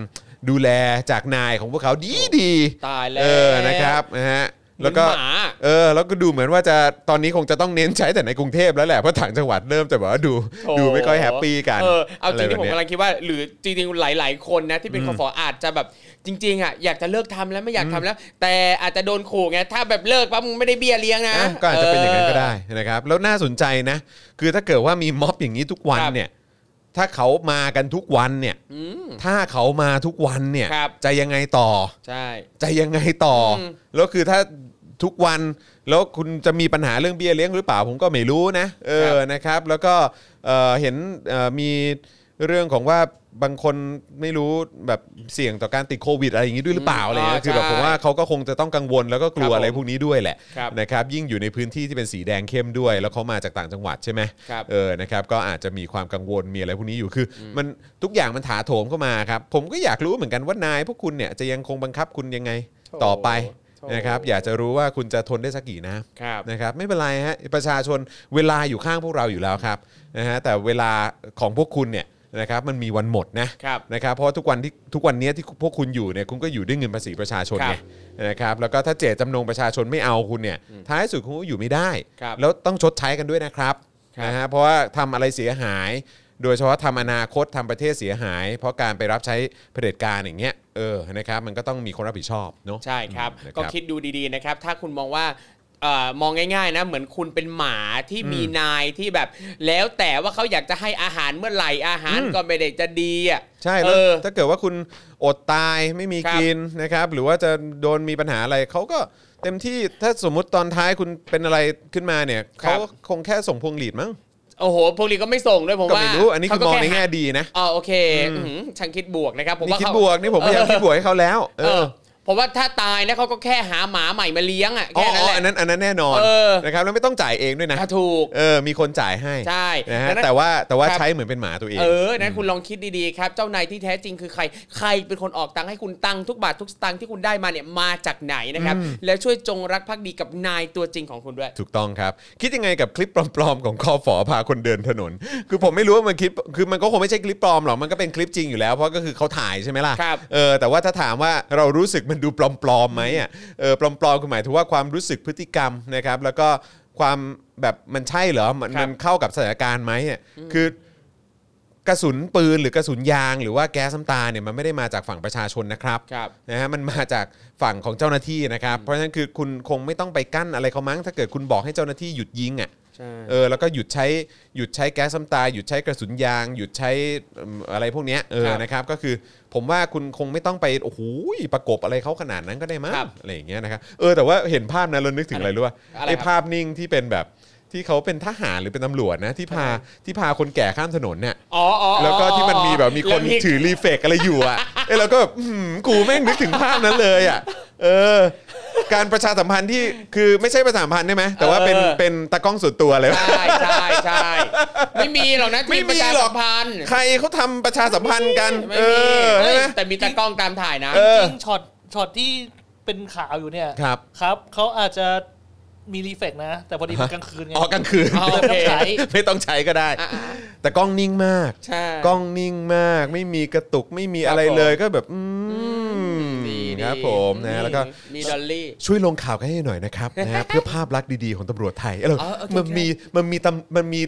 ดูแลจากนายของพวกเขาดีดีๆตายแล้ว เออนะครับนะฮะ แล้วก็เหมือนหมา เออแล้วก็ดูเหมือนว่าจะตอนนี้คงจะต้องเน้นใช้แต่ในกรุงเทพแล้วแหละเพราะต่างจังหวัดเริ่มจะแบบว่าดูโถ่ ดูไม่ค่อย happy กันเออเอาจริงที่ผมะกำไแบบลังคิดว่า หรือจริงๆหลาย ๆ คนนะที่เป็นคฝ.ออาจจะแบบจริง ๆอะอยากจะเลิกทำแล้วไม่อยากทำแล้ว แต่อาจจะโดนขู่ไงถ้าแบบเลิกปั๊บมึงไม่ได้เบี้ยเลี้ยงนะอะก็อาจจะเป็นอย่างนั้นก็ได้นะครับ แล้วน่าสนใจนะ คือถ้าเกิดว่ามีม็อบอย่างนี้ทุกวันครับ เนี่ย ถ้าเขามากันทุกวันเนี่ย อืม ถ้าเขามาทุกวันเนี่ย ครับ จะยังไงต่อ ใช่ จะยังไงต่ออมแล้วคือถ้าทุกวันแล้วคุณจะมีปัญหาเรื่องเบี้ยเลี้ยงหรือเปล่าผมก็ไม่รู้นะเออนะครับ แล้วก็เอ่อเห็นเอ่อมี เรื่องของว่าบางคนไม่รู้แบบเสี่ยงต่อการติดโควิดอะไรอย่างนี้ด้วยหรือเปล่าอะไรเงี้ยคือแบบผมว่าเขาก็คงจะต้องกังวลแล้วก็กลัวอะไรพวกนี้ด้วยแหละครับนะครับยิ่งอยู่ในพื้นที่ที่เป็นสีแดงเข้มด้วย แล้วเขามาจากต่างจังหวัดใช่ไหมครับเออนะครับก็อาจจะมีความกังวลมีอะไรพวกนี้อยู่คืออมันทุกอย่างมันถาโถมเข้ามาครับผมก็อยากรู้เหมือนกันว่านายพวกคุณเนี่ยจะยังคงบังคับคุณยังไงต่อไปโถ่นะครับอยากจะรู้ว่าคุณจะทนได้สักกี่น้ำครับนะครับไม่เป็นไรฮะประชาชนเวลาอยู่ข้างพวกเราอยู่แล้วครับนะฮะแต่เวลาของพวกคุณเนี่ย นะครับมันมีวันหมดนะครับนะครับเพราะว่าทุกวันที่ทุกวันนี้ที่พวกคุณอยู่เนี่ยคุณก็อยู่ด้วยเงินภาษีประชาชนครัไงบนะครับแล้วก็ถ้าเจตจำนงประชาชนไม่เอาคุณเนี่ยท้ายสุดคุณก็อยู่ไม่ได้ครับแล้วต้องชดใช้กันด้วยนะครับครับนะฮะเพราะว่าทำอะไรเสียหาย โดยเฉพาะทำอนาคตทำประเทศเสียหาย เพราะการไปรับใช้เผด็จการอย่างเงี้ยเออนะครับมันก็ต้องมีคนรับผิดชอบเนาะใช่ครับนะก็คิดดูดีๆนะครับ ถ้าคุณมองว่าเอ่อ มองง่ายๆนะเหมือนคุณเป็นหมาที่มีนายที่แบบ แล้วแต่ว่าเขาอยากจะให้อาหารเมื่อไหร่อาหารก็ไม่ได้จะดีอะใช่เอแล้วอถ้าเกิดว่าคุณอดตายไม่มีครับกินนะครับ หรือว่าจะโดนมีปัญหาอะไรเขาก็เต็มที่ถ้าสมมุติตอนท้ายคุณเป็นอะไรขึ้นมาเนี่ยเขาคงแค่ส่งพวงหลีดมั้งโอ้โหพวกนี้ก็ไม่ส่งด้วยผมก็ว่าไม่รู้อันนี้คือมองในแง่เขาก็ค่ดีนะอ๋อโอเคอื้อหือช่างคิดบวกนะครับผมนี่ว่าคิดเขาบวกนี่ผมพยายามคิดบวกให้เขาแล้ว เอ เอออผมว่าถ้าตายนะเขาก็แค่หาหมาใหม่มาเลี้ยงอะอ๋อแค่นั้นแหละอันนั้นอันนั้นแน่นอนเออนะครับแล้วไม่ต้องจ่ายเองด้วยนะ ถ้าถูก เออมีคนจ่ายให้ใช่นะฮะดังนั้นแต่ว่าแต่ว่าครับ ใช้เหมือนเป็นหมาตัวเอง เออนั้นคุณลองคิดดีๆครับ เจ้านายที่แท้จริงคือใคร ใครเป็นคนออกตังค์ให้คุณตังค์ทุกบาททุกสตางค์ที่คุณได้มาเนี่ยมาจากไหนนะครับ แล้วช่วยจงรักภักดีกับนายตัวจริงของคุณด้วย ถูกต้องครับ คิดยังไงกับคลิปปลอมๆของคอฝอพาคนเดินถนน คือผมไม่รู้ว่ามันคลิปคือมันก็คงไม่ใช่คลิปปลอมหรอกมันก็เป็นคลิปจริงอยู่แล้วเพราะก็คือเขาถ่ายใช่ไหมล่ะครับ เออแต่ว่าถ้าถามว่าเรารู้สึกมันดูปลอมๆไหมอะเออปลอมๆคือหมายถึงว่าความรู้สึกพฤติกรรมนะครับ แล้วก็ความแบบมันใช่เหรอมันครับมันเข้ากับสถานการณ์ไหมอะคือกระสุนปืนหรือกระสุนยางหรือว่าแก๊สน้ำตาเนี่ยมันไม่ได้มาจากฝั่งประชาชนนะครับครับนะฮะมันมาจากฝั่งของเจ้าหน้าที่นะครับ เพราะฉะนั้นคือคุณคงไม่ต้องไปกั้นอะไรเขามั้งถ้าเกิดคุณบอกให้เจ้าหน้าที่หยุดยิงอะใช่ เออแล้วก็หยุดใช้หยุดใช้แก๊สน้ำตา หยุดใช้กระสุนยาง หยุดใช้เอิ่มอะไรพวกเนี้ยเออครับนะครับก็คือผมว่าคุณคงไม่ต้องไปโอ้โหประกบอะไรเขาขนาดนั้นก็ได้มั้งครับอะไรอย่างเงี้ยนะครับเออแต่ว่าเห็นภาพนั้นเรานึกถึงอะไรรู้ป่ะอะไรไอ้ครับภาพนิ่งที่เป็นแบบที่เขาเป็นทหารหรือเป็นตำรวจนะที่พาที่พาคนแก่ข้ามถนนเนี่ยอ๋ออ๋ออ๋อแล้วก็ที่มันมีแบบมีคนแล้วถือรีเฟกอะไรอยู่อะเอ้ยแล้วก็แบบอื้อหือกูแม่งนึกถึงภาพนั้นเลยอะเออ การประชาสัมพันธ์ที่คือไม่ใช่ประชาสัมพันธ์ได้ไหมแต่ว่าเป็นเออ เป็นตากล้องส่วนตัวเลย ใช่ใช่ใช่ไม่มีหรอกนะไม่ทีมีประชาหรสัอกมพันธ์ใครเขาทำประชาสัมพันธ์กัน ไม่เอมีอเฮ้ใช่ยไหม แต่มีตากล้องตามถ่ายนะ เออ จริงๆช็อตช็อตที่เป็นข่าวอยู่เนี่ยครับ ครับเขาอาจจะมี reflect นะ แต่พอดีมันกลางคืนไงอ๋อกลางคืน อ๋อโอเคใช้ ไม่ต้องใช้ก็ได้ อะแต่กล้องนิ่งมาก ใช่ กล้องนิ่งมาก ไม่มีกระตุกไม่มีอะไรครับผมเลยก็แบบ อืมดี ครับผมนะแล้วก็มี dolly ช่วยลงข่าวกันให้หน่อยนะครับนะฮะเพื่อภาพลักษณ์ดีๆของตำรวจไทยเอออ๋อโอเคมันมีมันมีตำมันมี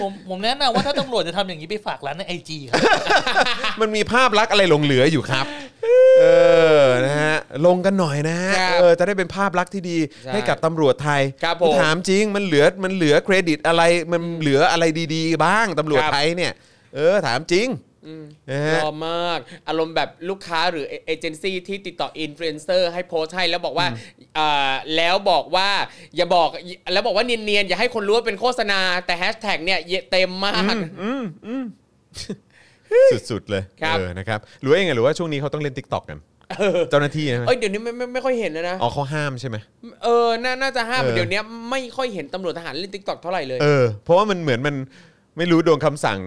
ผมผมแนะนำว่าถ้าตำรวจจะทำอย่างนี้ไปฝากร้านใน IG ครับ มันมีภาพลักษณ์อะไรหลงเหลืออยู่ครับ เออ นะฮะ ลงกันหน่อยนะฮะครับเออ จะได้เป็นภาพลักษณ์ที่ดีใช่ให้กับตำรวจไทยครับผมถามจริง มันเหลือ มันเหลือเครดิตอะไร มันเหลืออะไรดี ๆ บ้างตำรวจครับไทยเนี่ย เออ ถามจริงนะฮะ รอมาก อารมณ์แบบลูกค้าหรือเอเจนซี่ที่ติดต่ออินฟลูเอนเซอร์ให้โพสต์ให้แล้วบอกว่าอ่าแล้วบอกว่าอย่าบอกแล้วบอกว่าเนียนๆ อย่าให้คนรู้ว่าเป็นโฆษณา แต่แฮชแท็กเนี่ยเต็มมากสุดๆเลยครับเออนะครับหรือว่ายังไงหรือว่าช่วงนี้เขาต้องเล่น TikTok กันเจ้าหน้าที่นะเอ้ยเดี๋ยวนี้ไม่ไม่ไม่ค่อยเห็นแล้วนะอ๋อเขาห้ามใช่ไหมเออน่าน่าจะห้ามเออเดี๋ยวนี้ไม่ค่อยเห็นตำรวจทหารเล่น TikTok เท่าไหร่เลยเออเพราะว่ามันเหมือนมันไม่รู้โดนคำสั่ง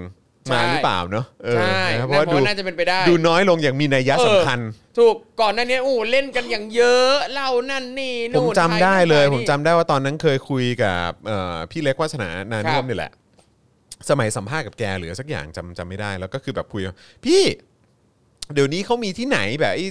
มาใช่หรือเปล่าเนาะเออใช่นะน่าเพราะว่าน่าจะเป็นไปได้ ดูน้อยลงอย่างมีนัยยะสำคัญ ถูกก่อนหน้านี้โอ้เล่นกันอย่างเยอะเล่านั่นนี่ผมนู่นจำได้เลยทนั่นผมจำได้ว่าตอนนั้นเคยคุยกับเอ่อพี่เล็กวาสนานาครันุ่บมนี่แหละ สมัยสัมภาษณ์กับแกหรือสักอย่างจำจำไม่ได้แล้วก็คือแบบคุยว่าพี่ เดี๋ยวนี้เขามีที่ไหนแบบไอ้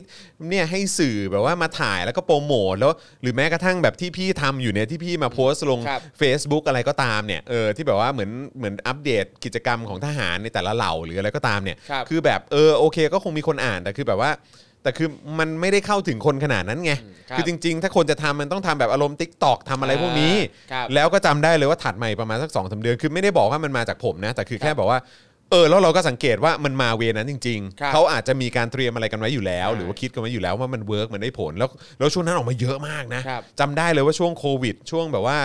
เนี่ยให้สื่อแบบว่ามาถ่ายแล้วก็โปรโมทแล้วหรือแม้กระทั่งแบบที่พี่ทำอยู่เนี่ยที่พี่มาโพสต์ลง ครับ Facebook อะไรก็ตามเนี่ยเออที่แบบว่าเหมือนเหมือนอัปเดตกิจกรรมของทหารในแต่ละเหล่าหรืออะไรก็ตามเนี่ยครับอแบบเออโอเคก็คงมีคนอ่านแต่คือแบบว่า แต่คือมันไม่ได้เข้าถึงคนขนาดนั้นไงครับคือจริง ๆ ถ้าคนจะทำมันต้องทำแบบอารมณ์ Tik t o อกทำอะไรพวกนี้ครับ แล้วก็จำได้เลยว่าถัดใหม่ประมาณสักสองสามเดือนคือไม่ได้บอกว่ามันมาจากผมนะแต่คือแค่บอกว่า เออแล้วเราก็สังเกตว่ามันมา way นั้นจริง ครับ ๆ เขาอาจจะมีการเตรียมอะไรกันไว้อยู่แล้วใช่หรือว่าคิดกันไว้อยู่แล้วว่ามัน work มันได้ผลแล้วแล้วช่วงนั้นออกมาเยอะมากนะครับ จำได้เลยว่าช่วงโควิด ช่วงแบบว่า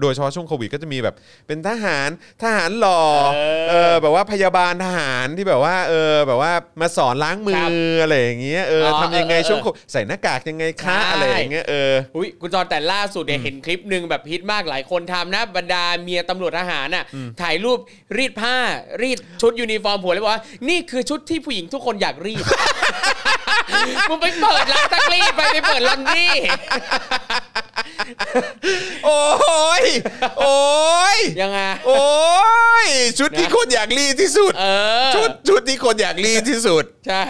โดยเฉพาะช่วงโควิดก็จะมีแบบเป็นทหารทหารหล่อเออเออแบบว่าพยาบาลทหารที่แบบว่าเออแบบว่ามาสอนล้างมือครับอะไรอย่างเงี้ยเอออทำยังไงเออเออช่วงโควิดใส่หน้ากากยังไงคะใช่ อะไรอย่างเงี้ยเออ อุ้ยคุณจอนแต่ล่าสุดเนี่ยเห็นคลิปหนึ่งแบบฮิตมากหลายคนทำนะบรรดาเมียตำรวจทหารน่ะถ่ายรูปรีดผ้ารีดชุชุดยูนิฟอร์มผัวเลยบอกว่า นี่คือชุดที่ผู้หญิงทุกคนอยากรีด มึงไปเปิดร้านซักรีดไปไปเปิด laundry โอ้ย โอ้ย ยังไง โอ้ย ชุดที่คนอยากรีดที่สุด เออ ชุดชุดที่คนอยากรีดที่สุด ใช่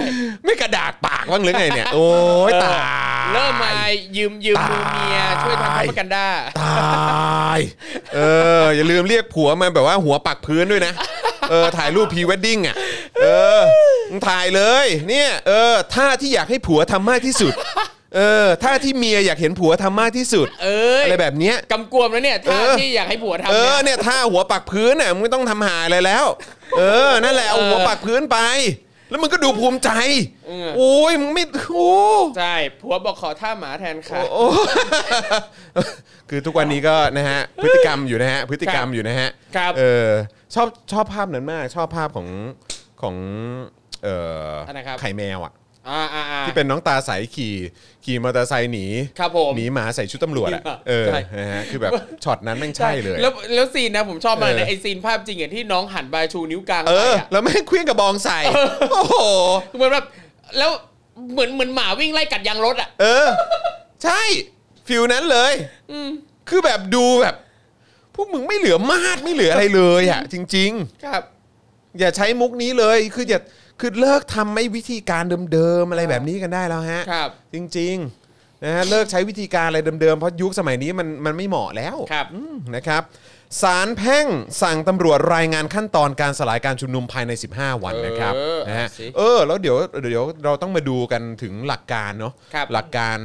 ไม่กระดากปากบ้างหรือไงเนี่ย โอ้ยตาย เริ่มมายืมยืมมือเมียช่วยทำตายพัปกันด้าตาย เออ อย่าลืมเรียกผัวมาแบบว่าหัวปักพื้นด้วยนะ เออ ถ่ายรูปพรีเวดดิ้งอะ เออมึงถ่ายเลย เนี่ย เออ ท่าที่อยากให้ผัวทำมากที่สุด เออท่าที่เมียอยากเห็นผัวทำมากที่สุดเอ้ยอะไรแบบเนี้ย กำกวมแล้วเนี่ยท่าเออ ที่อยากให้ผัวเอทำอเนี่ยเนี่ยท่าหัวปักพื้นน่ะมึงไม่ต้องทำหาอะไรแล้ว เออ นั่นแหละเอาเออหัวปักพื้นไป แล้วมึงก็ดูภูมิใจเออโอ้ยมึงไม่โอ้ใช่ผัวบอกขอท่าหมาแทนค่ะ โอ้ คือทุกวันนี้ก็นะฮะพฤติกรรมอยู่นะฮะพฤติกรรมอยู่นะฮะครับ เออชอบชอบภาพนั้นมาก ชอบภาพของของเอ่ออนไหนครับ ไข่แมวอะ อ่าอ่าอ่า ที่เป็นน้องตาใสขี่ ขี่มอเตอร์ไซค์หนีครับผมหนีหมาใส่ชุดตำรวจอะใช่เออใช่นะฮะคือแบบช็อตนั้นแม่งใช่เลย แล้วแล้ว scene นะผมชอบมากเอเลยอไอ scene ภาพจริงอะที่น้องหันไปชูนิ้วกลางเอไปออะแล้วแม่งเขวี้ยงกระบองใส่โอ้โหเหมือนแบบแล้วเหมือนเหมือนหมาวิ่งไล่กัดยางรถอะเออ ใช่ feel นั้นเลยคือแบบดูแบบพวกมึงไม่เหลือมาดไม่เหลืออะไรเลยอะ จริงครับๆอย่าใช้มุกนี้เลยคืออย่า คือเลิกทำไม่วิธีการเดิมๆอะไรแบบนี้กันได้แล้วฮะครับจริงๆนะฮะเลิกใช้วิธีการอะไรเดิมๆเพราะยุคสมัยนี้มันมันไม่เหมาะแล้วครับอืมนะครับสารแพ่งสั่งตำรวจรายงานขั้นตอนการสลายการชุมนุมภายใน 15 วันนะครับเออนะฮะเอาสิเออแล้วเดี๋ยวเดี๋ยวเราต้องมาดูกันถึงหลักการเนาะครับหลักการ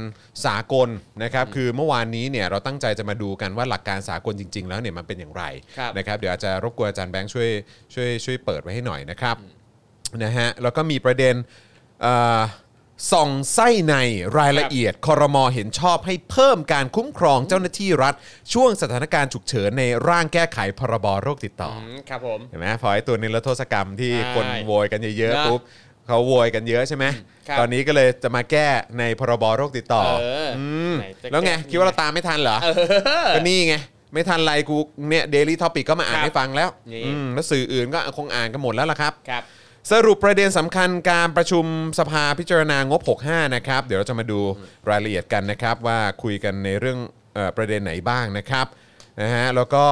สากลนะครับคือเมื่อวานนี้เนี่ยเราตั้งใจจะมาดูกันว่าหลักการสากลจริง ๆ แล้วเนี่ยมันเป็นอย่างไรครับ นะครับเดี๋ยวอาจจะรบกวนอาจารย์แบงค์ช่วยช่วยช่วยเปิดไว้ให้หน่อยนะครับ นะฮะแล้วก็มีประเด็นเอ่อส่องไส้ในรายละเอียดคอรมอเห็นชอบให้เพิ่มการคุ้มครองเจ้าหน้าที่รัฐ ช่วงสถานการณ์ฉุกเฉินในร่างแก้ไขพรบโรคติดต่ออือมครับผม เห็นไหมพอไอ้ตัวนิรโทษกรรมที่ใช่คนโวยกันเยอะนะๆปุ๊บเขาโวยกันเยอะใช่ไหมครับ ตอนนี้ก็เลยจะมาแก้ในพรบโรคติดต่อ เอออืมไหนจะแล้วไงแก้คิดว่าเราตามไม่ทันเหรอเออก็นี่ไง ไม่ทันไรกูเนี่ย Daily Topic ก็มาอ่านครับให้ฟังแล้วนี่ อืมแล้วสื่ออื่นก็คงอ่านกันหมดแล้วล่ะครับ ครับ สรุปประเด็นสำคัญการประชุมสภาพิจารณางบ 65 นะครับ เดี๋ยวเราจะมาดูรายละเอียดกันนะครับ ว่าคุยกันในเรื่องเออประเด็นไหนบ้างนะครับนะฮะแล้วก็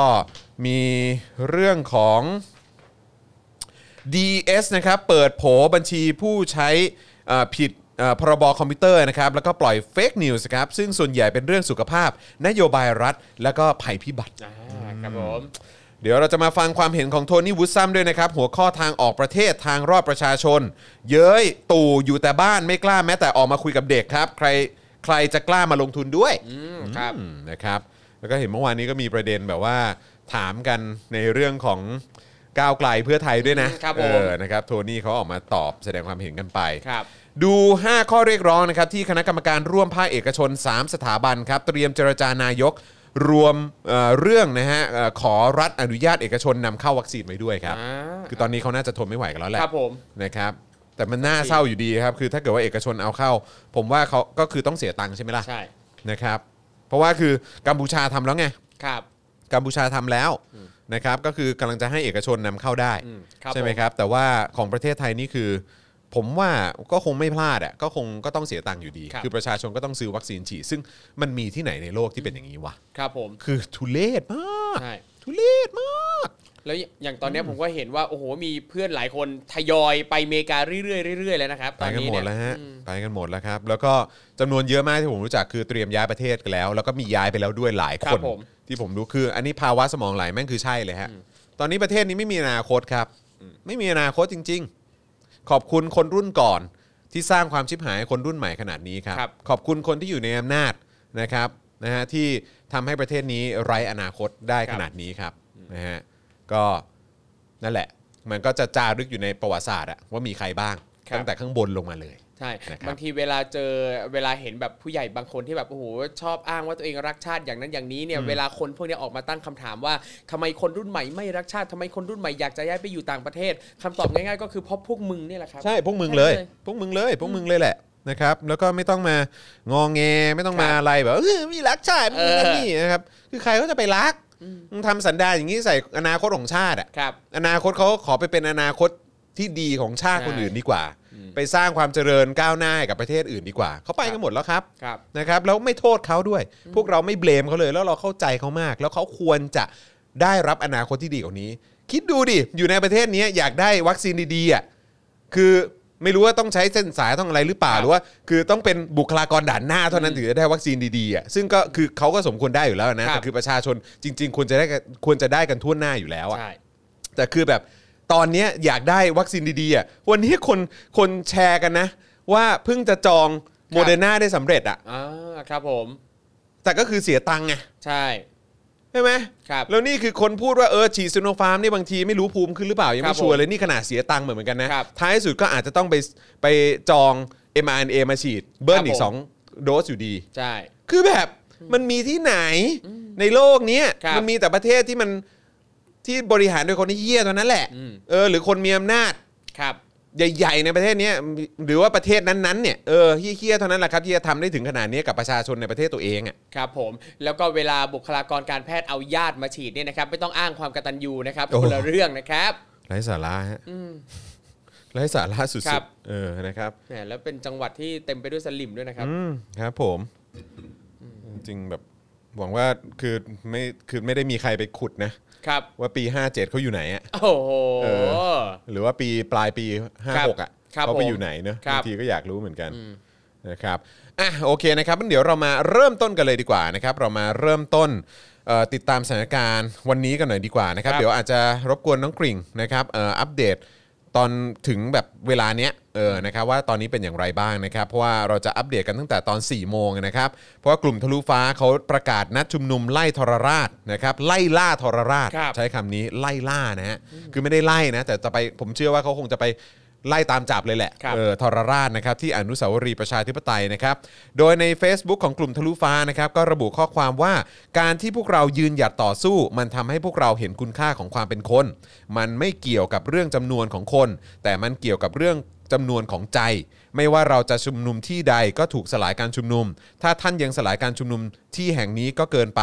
มีเรื่องของ DES นะครับเปิดโผบัญชีผู้ใช้เอ่อผิดเอ่อพรบคอมพิวเตอร์นะครับแล้วก็ปล่อย fake news ครับซึ่งส่วนใหญ่เป็นเรื่องสุขภาพ นโยบายรัฐ แล้วก็ภัยพิบัติ อ่าครับผม เดี๋ยวเราจะมาฟังความเห็นของ Tony Woodsome ด้วยนะครับ หัวข้อทางออกประเทศทางรอดประชาชน เย้ยตู่อยู่แต่บ้านไม่กล้าแม้แต่ออกมาคุยกับเด็กครับ ใครใครจะกล้ามาลงทุนด้วยอืมครับอืมนะครับแล้วก็เห็นเมื่อวานนี้ก็มีประเด็นแบบว่าถามกันในเรื่องของก้าวไกลเพื่อไทยด้วยนะครับผมเออนะครับโทนี่เขาออกมาตอบแสดงความเห็นกันไปครับดู 5 ข้อเรียกร้องนะครับที่คณะกรรมการร่วมภาคเอกชน 3 สถาบันครับ เตรียมเจรจานายก รวมเอ่อเรื่องนะฮะเอ่อขอรัฐอนุญาตเอกชนนำเข้าวัคซีนไว้ด้วยครับ อ่าคือตอนนี้เขาน่าจะทนไม่ไหวกันแล้วแหละครับผมนะครับ แต่มันน่าเศร้าอยู่ดีครับ คือถ้าเกิดว่าเอกชนเอาเข้า ผมว่าเขาก็คือต้องเสียตังค์ใช่ไหมล่ะใช่นะครับ เพราะว่าคือกัมพูชาทำแล้วไง ครับ กัมพูชาทำแล้วนะครับก็คือกำลังจะให้เอกชนนำเข้าได้อืมครับใช่ไหมผม ครับ แต่ว่าของประเทศไทยนี่คือ ผมว่าก็คงไม่พลาดอะก็คงก็ต้องเสียตังค์อยู่ดี ครับ คือประชาชนก็ต้องซื้อวัคซีนฉีดซึ่งมันมีที่ไหนในโลกที่เป็นอย่างนี้วะครับผม คือทุเลศมากใช่ ทุเลศมาก แล้วอย่างตอนเนี้ยผมก็เห็นว่า โอ้โห มีเพื่อนหลายคนทยอยไปอเมริกาเรื่อยๆเรื่อยๆแล้วนะครับไปตอนกันนี้หมเนี่ดย แล้วฮะอืมไปกันหมดแล้วครับ แล้วก็จำนวนเยอะมากที่ผมรู้จักคือเตรียมย้ายประเทศกันแล้ว แล้วก็มีย้ายไปแล้วด้วยหลายคครันบผม ที่ผมรู้คือ อันนี้ภาวะสมองไหลแม่งคือใช่เลยฮะ ตอนนี้ประเทศนี้ไม่มีอนาคตครับ ไม่มีอนาคตจริง ๆ ขอบคุณคนรุ่นก่อน ที่สร้างความชิบหายให้คนรุ่นใหม่ขนาดนี้ครับ ครับขอบคุณคนที่อยู่ในอำนาจนะครับนะฮะที่ทำให้ประเทศนี้ไร้อนาคตได้ขนาดนี้ครับนะฮะก็นั่นแหละ มันก็จะจารึกอยู่ในประวัติศาสตร์อะว่ามีใครบ้างครับ ตั้งแต่ข้างบนลงมาเลย ใช่นะครับบางทีเวลาเจอเวลาเห็นแบบผู้ใหญ่บางคนที่แบบโอ้โหชอบอ้างว่าตัวเองรักชาติอย่างนั้นอย่างนี้เนี่ยเวลาคนพวกเนี้ยออกมาตั้งคำถามว่าทำไมคนรุ่นใหม่ไม่รักชาติทำไมคนรุ่นใหม่อยากจะย้ายไปอยู่ต่างประเทศคำตอบง่ายๆ ก็คือเพราะพวกมึงเนี่ยแหละครับใช่พวกมึงเลยใช่เลย พวกมึงเลยพวกมึงเลยแหละนะครับแล้วก็ไม่ต้องมางองแงไม่ต้องมาครับอะไรแบบเออมีรักชาติมีนั่นเออนี่นะครับคือใครก็จะไปรักมึงทำสันดานอย่างนี้ใส่อนาคตของชาติอะครับอนาคตเขาขอไปเป็นอนาคตที่ดีของชาติใช่คนอื่นดีกว่า ไปสร้างความเจริญก้าวหน้าให้กับประเทศอื่นดีกว่า เขาไปครักับนหมดแล้วครับครับ นะครับแล้วไม่โทษเขาด้วย พวกเราไม่เบลมเขาเลย แล้วเราเข้าใจเขามาก แล้วเขาควรจะได้รับอนาคตที่ดีกว่านี้ คิดดูดิอยู่ในประเทศนี้อยากได้วัคซีนดีๆอะคือไม่รู้ว่าต้องใช้เส้นสายต้องอะไรหรือเปล่าครับหรือว่า คือต้องเป็นบุคลากรด่านหน้าเท่านั้นถึงจะได้วัคซีนดีๆอะซึ่งก็คือเขาก็สมควรได้อยู่แล้วนะครับ แต่คือประชาชนจริง ๆ ควรจะได้กันควรจะได้กันทั่วหน้าอยู่แล้วอะ ใช่ แต่คือแบบ ตอนเนี้ยอยากได้วัคซีนดีๆอะวันนี้คนคนแชร์กันนะ ว่าเพิ่งจะจองโมเดอร์นาได้สำเร็จอะอ่าครับผม แต่ก็คือเสียตังค์ไงใช่ ใช่ไหมครับแล้วนี่คือคนพูดว่าเออฉีดซิโนฟาร์มนี่บางทีไม่รู้ภูมิขึ้นหรือเปล่า ครับ ยังไม่ชัวร์ผมเลยนี่ขนาดเสียตังค์เหมือนกันนะครับท้ายสุดก็อาจจะต้องไปไปจอง mRNA มาฉีดเบิ้ลอีกคกรับผม2โดสอยู่ดี ใช่ คือแบบมันมีที่ไหนในโลกเนี้ยครับมันมีแต่ประเทศที่มัน ที่บริหารโดยคนที่เหี้ยตัวนั้นแหละ อืม เออ หรือคนมีอำนาจ ครับ ใหญ่ๆ ในประเทศเนี้ยหรือว่าประเทศนั้นๆเนี่ยเออเหี้ยๆเท่านั้นแหละครับที่จะทำได้ถึงขนาดนี้กับประชาชนในประเทศตัวเองอะ ครับผม แล้วก็เวลาบุคลากรการแพทย์เอาญาติมาฉีดเนี่ยนะครับ ไม่ต้องอ้างความกตัญญูนะครับโอ้ คนละเรื่องนะครับ ไร้สาระฮะไร้สาระสุครัดบๆเออนะครับ แหมแล้วเป็นจังหวัดที่เต็มไปด้วยสลิมด้วยนะครับ อืมครับผมจริงๆแบบหวังว่าคือไม่คือไม่ได้มีใครไปขุดนะ ครับว่าปี 57เขาอยู่ไหนอะโอ้โหเอหรือว่าปีปลายปี 56 อะครับเขาไปผมอยู่ไหนเนอะครับ บางทีก็อยากรู้เหมือนกันนะครับอะโอเคนะครับงั้นเดี๋ยวเรามาเริ่มต้นกันเลยดีกว่านะครับ เรามาเริ่มต้นเอ่อติดตามสถานการณ์วันนี้กันหน่อยดีกว่านะครับ ครับ เดี๋ยวอาจจะรบกวนน้องกริ่งนะครับเอ่ออัปเดตตอนถึงแบบเวลาเนี้ย เออนะครับว่าตอนนี้เป็นอย่างไรบ้างนะครับ เพราะว่าเราจะอัปเดตกันตั้งแต่ตอน 4 โมงนะครับ เพราะว่ากลุ่มทะลุฟ้าเขาประกาศนัดชุมนุมไล่ทรราชนะครับไล่ล่าทรราช ครับ ใช้คำนี้ไล่ล่านะฮะคือไม่ได้ไล่นะ แต่จะไปผมเชื่อว่าเขาคงจะไปไล่ตามจับเลยแหละครับ เออทรราชนะครับที่อนุสาวรีย์ประชาธิปไตยนะครับ โดยใน Facebook ของกลุ่มทะลุฟ้านะครับก็ระบุข้อความว่าการที่พวกเรายืนหยัดต่อสู้ มันทำให้พวกเราเห็นคุณค่าของความเป็นคน มันไม่เกี่ยวกับเรื่องจำนวนของคน แต่มันเกี่ยวกับเรื่อง จำนวนของใจ ไม่ว่าเราจะชุมนุมที่ใดก็ถูกสลายการชุมนุม ถ้าท่านยังสลายการชุมนุมที่แห่งนี้ก็เกินไป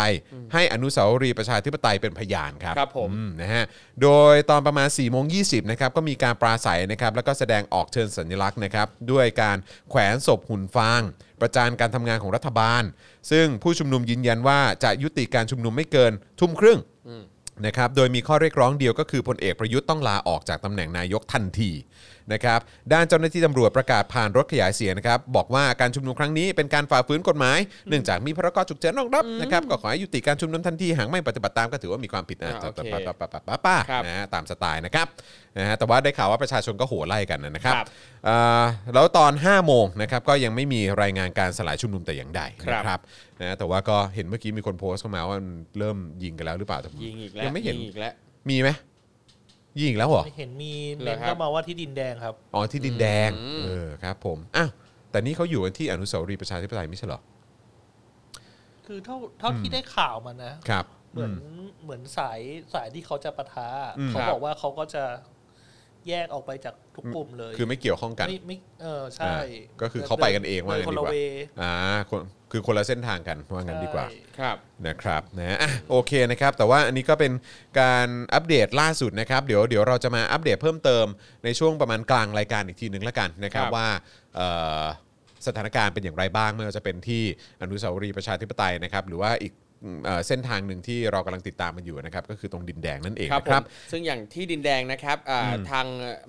ให้อนุสาวรีย์ประชาธิปไตยเป็นพยานครับครับผมอืนะฮะโดยตอนประมาณ4ี่โมงยีนะครับก็มีการปราศัยนะครับแล้วก็แสดงออกเชิญสัญลักษณ์นะครับด้วยการแขวนศพหุ่นฟาง ประจานการทำงานของรัฐบาล ซึ่งผู้ชุมนุมยืนยันว่าจะยุติการชุมนุมไม่เกินทุ่มครึ่งนะครับ โดยมีข้อเรียกร้องเดียวก็คือพลเอกประยุทธ์ต้องลาออกจากตำแหน่งนายกทันที นะครับด้านเจ้าหน้าที่ตำรวจประกาศผ่านรถขยายเสียงนะครับบอกว่าการชุมนุมครั้งนี้เป็นการฝ่าฝืนกฎหมายเนื่องจากมีพรกฉุกเฉินรองรับนะครับก็ขอให้ยุติการชุมนุมทันทีหากไม่ปฏิบัติตามก็ถือว่ามีความผิดนะอ่าโอเคป้าป้าป้าป้าป้าครับนะฮะตามสไตล์นะครับนะฮะแต่ว่าได้ข่าวว่าประชาชนก็โห่ไล่กันนะครับครับอ่าแล้วตอน 5 โมงนะครับก็ยังไม่มีรายงานการสลายชุมนุมแต่อย่างใดครับนะครับนะแต่ว่าก็เห็นเมื่อกี้มีคนโพสต์เข้ามาว่ามันเริ่มยิงกันแล้วหรือเปล่าแต่ผมยิงอีกแล้วยังไม่เห็นยิงอีกแล้วมีไหม ยิงอีกแล้วเหรอ เห็นมีเหรเมอนครับ เข้ามาว่าที่ดินแดงครับ อ๋อที่ดินแดงอืมเออครับผมอ้าวแต่นี่เขาอยู่กันที่อนุสาวรีย์ประชาธิปไตยไม่ใช่เหรอ คือเท่าเท่าที่ได้ข่าวมานะ ครับเหมือนเหมือนสายสายที่เขาจะปะทะอืม เขาครับบอกว่าเขาก็จะ แยกออกไปจากทุกกลุ่มเลย คือไม่เกี่ยวข้องกันไม่ไม่เออใช่อ่าก็คือเขาไปกันเองว่าดิงั้นคนดีละกว่าเวอ่าคนคือคนละเส้นทางกันว่างั้นดีกว่าใช่ครับนะครับนะอะโอเคนะครับ แต่ว่าอันนี้ก็เป็นการอัปเดตล่าสุดนะครับ เดี๋ยวเดี๋ยวเราจะมาอัปเดตเพิ่มเติมในช่วงประมาณกลางรายการอีกทีหนึ่งแล้วกันนะครับครับว่าเอ่อสถานการณ์เป็นอย่างไรบ้างไม่ว่าจะเป็นที่อนุสาวรีย์ประชาธิปไตยนะครับ หรือว่าอีก เอ่อเส้นทางหนึ่งที่เรากำลังติดตามมันอยู่นะครับ ก็คือตรงดินแดงนั่นเองครับนะผครัมบซึ่งอย่างที่ดินแดงนะครับอ่าทาง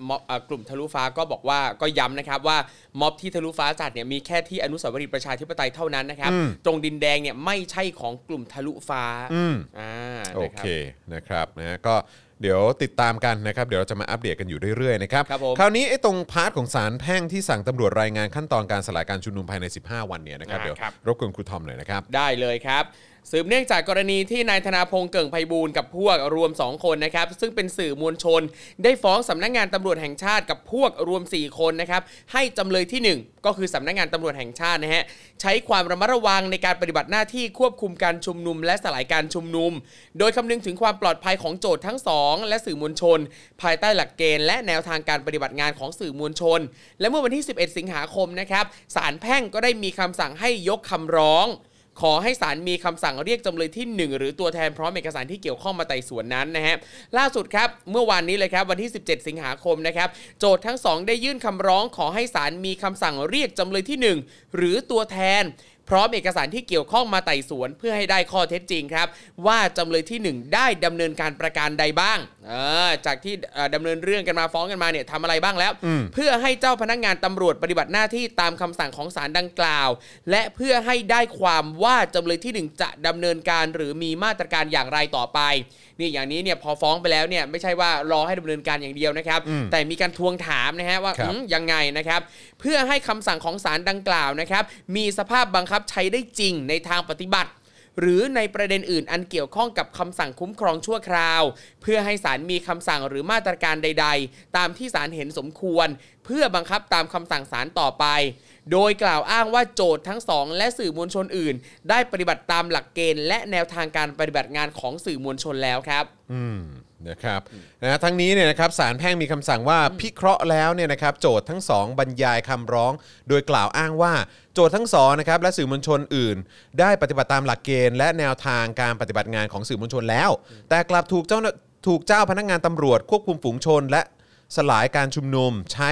ม็อบอ่ากลุ่มทะลุฟ้าก็บอกว่าก็ย้ำนะครับว่าม็อบที่ทะลุฟ้าจัดเนี่ยมีแค่ที่อนุสาวรีย์ประชาธิปไตยเท่านั้นนะครับอืมตรงดินแดงเนี่ยไม่ใช่ของกลุ่มทะลุฟ้าอืมอ่าโอเคนะครับนะครับนะก็เดี๋ยวติดตามกันนะครับ เดี๋ยวเราจะมาอัปเดตกันอยู่เรื่อยๆนะครับครับผมคราวนี้ไอ้ตรง part ของศาลแพ่งที่สั่งตำรวจรายงานขั้นตอนการสลายการชุมนุมภายใน 15 วันเนี่ยนะครับอ่าเดี๋ยวครับรบกวนครูทอมหน่อยนะครับ ได้เลยครับ สืบเนื่องจากกรณีที่นายธนาพงษ์เก่งไพบูลย์กับพวกรวม 2 คนนะครับซึ่งเป็นสื่อมวลชน ได้ฟ้องสำนักงานตำรวจแห่งชาติกับพวกรวม 4 คนนะครับให้จำเลยที่ 1 ก็คือสำนักงานตำรวจแห่งชาตินะฮะใช้ความระมัดระวังในการปฏิบัติหน้าที่ควบคุมการชุมนุม และสลายการชุมนุม โดยคำนึงถึงความปลอดภัยของโจทย์ทั้งสองและสื่อมวลชน ภายใต้หลักเกณฑ์และแนวทางการปฏิบัติงานของสื่อมวลชน และเมื่อวันที่ 11 สิงหาคมนะครับศาลแพ่งก็ได้มีคำสั่งให้ยกคำร้อง ขอให้ศาลมีคำสั่งเรียกจำเลยที่ 1 หรือตัวแทนพร้อมเอกสารที่เกี่ยวข้องมาไต่สวนนั้นนะฮะล่าสุดครับเมื่อวานนี้เลยครับวันที่ 17 สิงหาคมนะครับโจทย์ทั้งสองได้ยื่นคำร้อง ขอให้ศาลมีคำสั่งเรียกจำเลยที่ 1 หรือตัวแทน พร้อมเอกสารที่เกี่ยวข้องมาไต่สวนเพื่อให้ได้ข้อเท็จจริงครับ ว่าจำเลยที่ 1 ได้ดำเนินการประการใดบ้างเออจากที่เอ่อดำเนินเรื่องกันมาฟ้องกันมาเนี่ยทำอะไรบ้างแล้ว เพื่อให้เจ้าพนักงานตำรวจปฏิบัติหน้าที่ตามคำสั่งของศาลดังกล่าว และเพื่อให้ได้ความว่าจำเลยที่ 1 จะดำเนินการหรือมีมาตรการอย่างไรต่อไป นี่อย่างนี้เนี่ยพอฟ้องไปแล้วเนี่ยไม่ใช่ว่ารอให้ดำเนินการอย่างเดียวนะครับ แต่มีการทวงถามนะฮะว่าครับอืมยังไงนะครับ เพื่อให้คำสั่งของศาลดังกล่าวนะครับ มีสภาพบังคับใช้ได้จริงในทางปฏิบัติหรือในประเด็นอื่นอันเกี่ยวข้องกับคำสั่งคุ้มครองชั่วคราว เพื่อให้ศาลมีคำสั่งหรือมาตรการใด ๆ ตามที่ศาลเห็นสมควร เพื่อบังคับตามคำสั่งศาลต่อไป โดยกล่าวอ้างว่าโจทย์ทั้งสองและสื่อมวลชนอื่น ได้ปฏิบัติตามหลักเกณฑ์ และแนวทางการปฏิบัติงานของสื่อมวลชนแล้วครับ อืมนะครับนะทั้งนี้เนี่ยนะครับศาลแพ่งมีคำสั่งว่าพิเคราะห์แล้วเนี่ยนะครับโจทย์ทั้งสองบรรยายคำร้อง โดยกล่าวอ้างว่าโจทย์ทั้งสองนะครับและสื่อมวลชนอื่น ได้ปฏิบัติตามหลักเกณฑ์ และแนวทางการปฏิบัติงานของสื่อมวลชนแล้ว แต่กลับถูกเจ้าหน้าถูกเจ้าพนักงานตำรวจ ควบคุมฝูงชน และสลายการชุมนุมใช้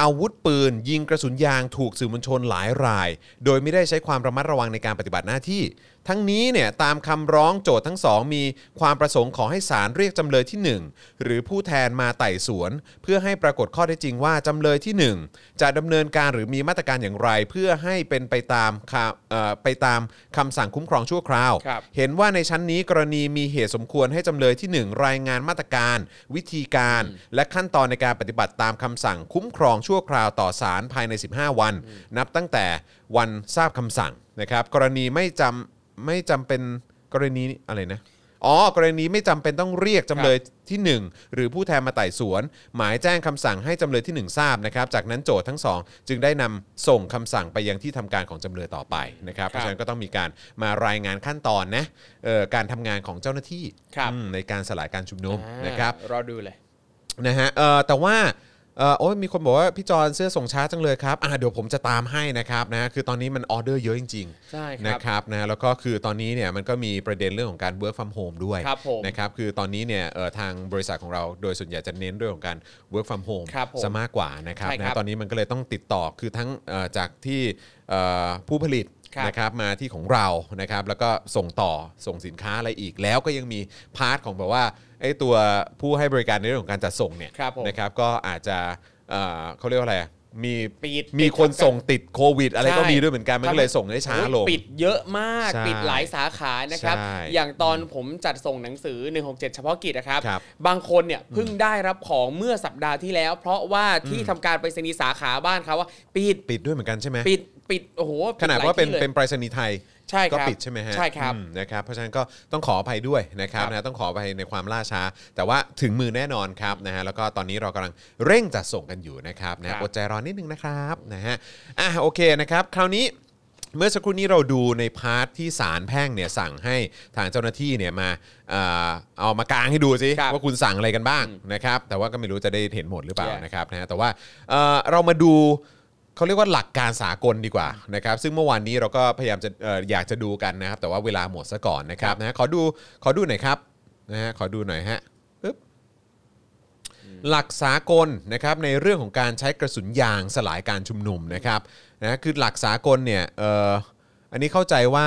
อาวุธปืน ยิงกระสุนยางถูกสื่อมวลชนหลายราย โดยไม่ได้ใช้ความระมัดระวังในการปฏิบัติหน้าที่ ทั้งนี้เนี่ยตามคำร้องโจทย์ทั้งสองมีความประสงค์ขอให้ศาลเรียกจำเลยที่ 1 หรือผู้แทนมาไต่สวน เพื่อให้ปรากฏข้อเท็จจริงว่าจำเลยที่ 1 จะดำเนินการหรือมีมาตรการอย่างไร เพื่อให้เป็นไปตามคำเอ่อไปตามคำสั่งคุ้มครองชั่วคราวครับเห็นว่าในชั้นนี้กรณีมีเหตุสมควรให้จำเลยที่ 1 รายงานมาตรการ วิธีการ และขั้นตอนในการปฏิบัติตามคำสั่งคุ้มครองชั่วคราวต่อศาลภายใน 15 วัน นับตั้งแต่วันทราบคำสั่งนะครับกรณีไม่จำ ไม่จำเป็นกรณีอะไรนะอ๋อกรณีไม่จำเป็นต้องเรียกจำเลยที่ 1 หรือผู้แทนมาไต่สวน หมายแจ้งคำสั่งให้จำเลยที่ 1 ทราบนะครับ จากนั้นโจทย์ทั้งสองจึงได้นำส่งคำสั่งไปยังที่ทำการของจำเลยต่อไปนะครับ เพราะฉะนั้นก็ต้องมีการมารายงานขั้นตอนนะเอ่อการทำงานของเจ้าหน้าที่ครับ อืมในการสลายการชุมนุมอ่านะครับ รอดูเลย นะฮะเอ่อแต่ว่า เอ่อโอ้ยมีคนบอกว่าพี่จอนเสื้อส่งช้าจังเลยครับอ่าเดี๋ยวผมจะตามให้นะครับนะฮะคือตอนนี้มันออเดอร์เยอะจริงใช่คๆรับนะครับนะแล้วก็คือตอนนี้เนี่ยมันก็มีประเด็นเรื่องของการ work from home ด้วยครับผมนะครับคือตอนนี้เนี่ยเอ่อทางบริษัทของเราโดยส่วนใหญ่จะเน้นเรื่องของการ work from home ครับผมซะมากกว่านะครับใช่ครับนะตอนนี้มันก็เลยต้องติดต่อคือทั้งเอ่อจากที่เอ่อผู้ผลิตครับ นะครับมาที่ของเรานะครับแล้วก็ส่งต่อส่งสินค้าอะไรอีกแล้วก็ยังมีpart ของแบบว่าไอ้ตัวผู้ให้บริการในเรื่องของการจัดส่งเนี่ยครับผม นะครับก็อาจจะเอ่อเขาเรียกว่าอะไรอะมีปิดมีปิดคนทำการส่งติดโควิด อะไรก็ใช่ มีด้วยเหมือนกันมันก็เลยส่งได้ช้าลงโอ้ยปิดเยอะมากใช่ปิดหลายสาขานะครับ ใช่อย่างตอนผมจัดส่งหนังสือ 167 เฉพาะกิจนะครับ ครับบางคนเนี่ยเพิ่งได้รับของเมื่อสัปดาห์ที่แล้ว เพราะว่าที่ทำการไปรษณีย์สาขาบ้านเขาว่าปิดปิดด้วยเหมือนกันใช่ไหม ปิด ปิดโอ้โหขนาดว่าเป็นปิหลยที่ลยเป็นไปรษณีย์ไทยใช่คก็รับปิดใช่ไหมฮะใช่ครับอืมนะครับเพราะฉะนั้นก็ต้องขออภัยด้วยนะครับครับนะต้องขออภัยในความล่าช้า แต่ว่าถึงมือแน่นอนครับนะฮะแล้วก็ตอนนี้เรากำลังเร่งจัดส่งกันอยู่นะครับนะฮะครับอดใจรอนิดนึงนะครับนะฮะอะโอเคนะครับ คราวนี้เมื่อสักครู่นี้เราดูในพาร์ทที่ศาลแพ่งเนี่ยสั่งให้ทางเจ้าหน้าที่เนี่ยมาเอ่อเอามากางให้ดูสิครับว่าคุณสั่งอะไรกันบ้างนะครับแต่ว่าก็ไม่รู้จะได้เห็นหมดหรือเปล่า Yeah นะครับนะฮะแต่ว่าเอ่อเรามาดู เขาเรียกว่าหลักการสากลดีกว่านะครับซึ่งเมื่อวานนี้เราก็พยายามจะเอ่ออยากจะดูกันนะครับ แต่ว่าเวลาหมดซะก่อนนะครับนะฮะขอดูขอดูหน่อยครับนะฮะขอดูหน่อยฮะปึ๊บหลักสากลนะครับในเรื่องของการใช้กระสุนยางสลายการชุมนุมนะครับนะคือหลักสากลเนี่ยเอ่ออันนี้เข้าใจว่า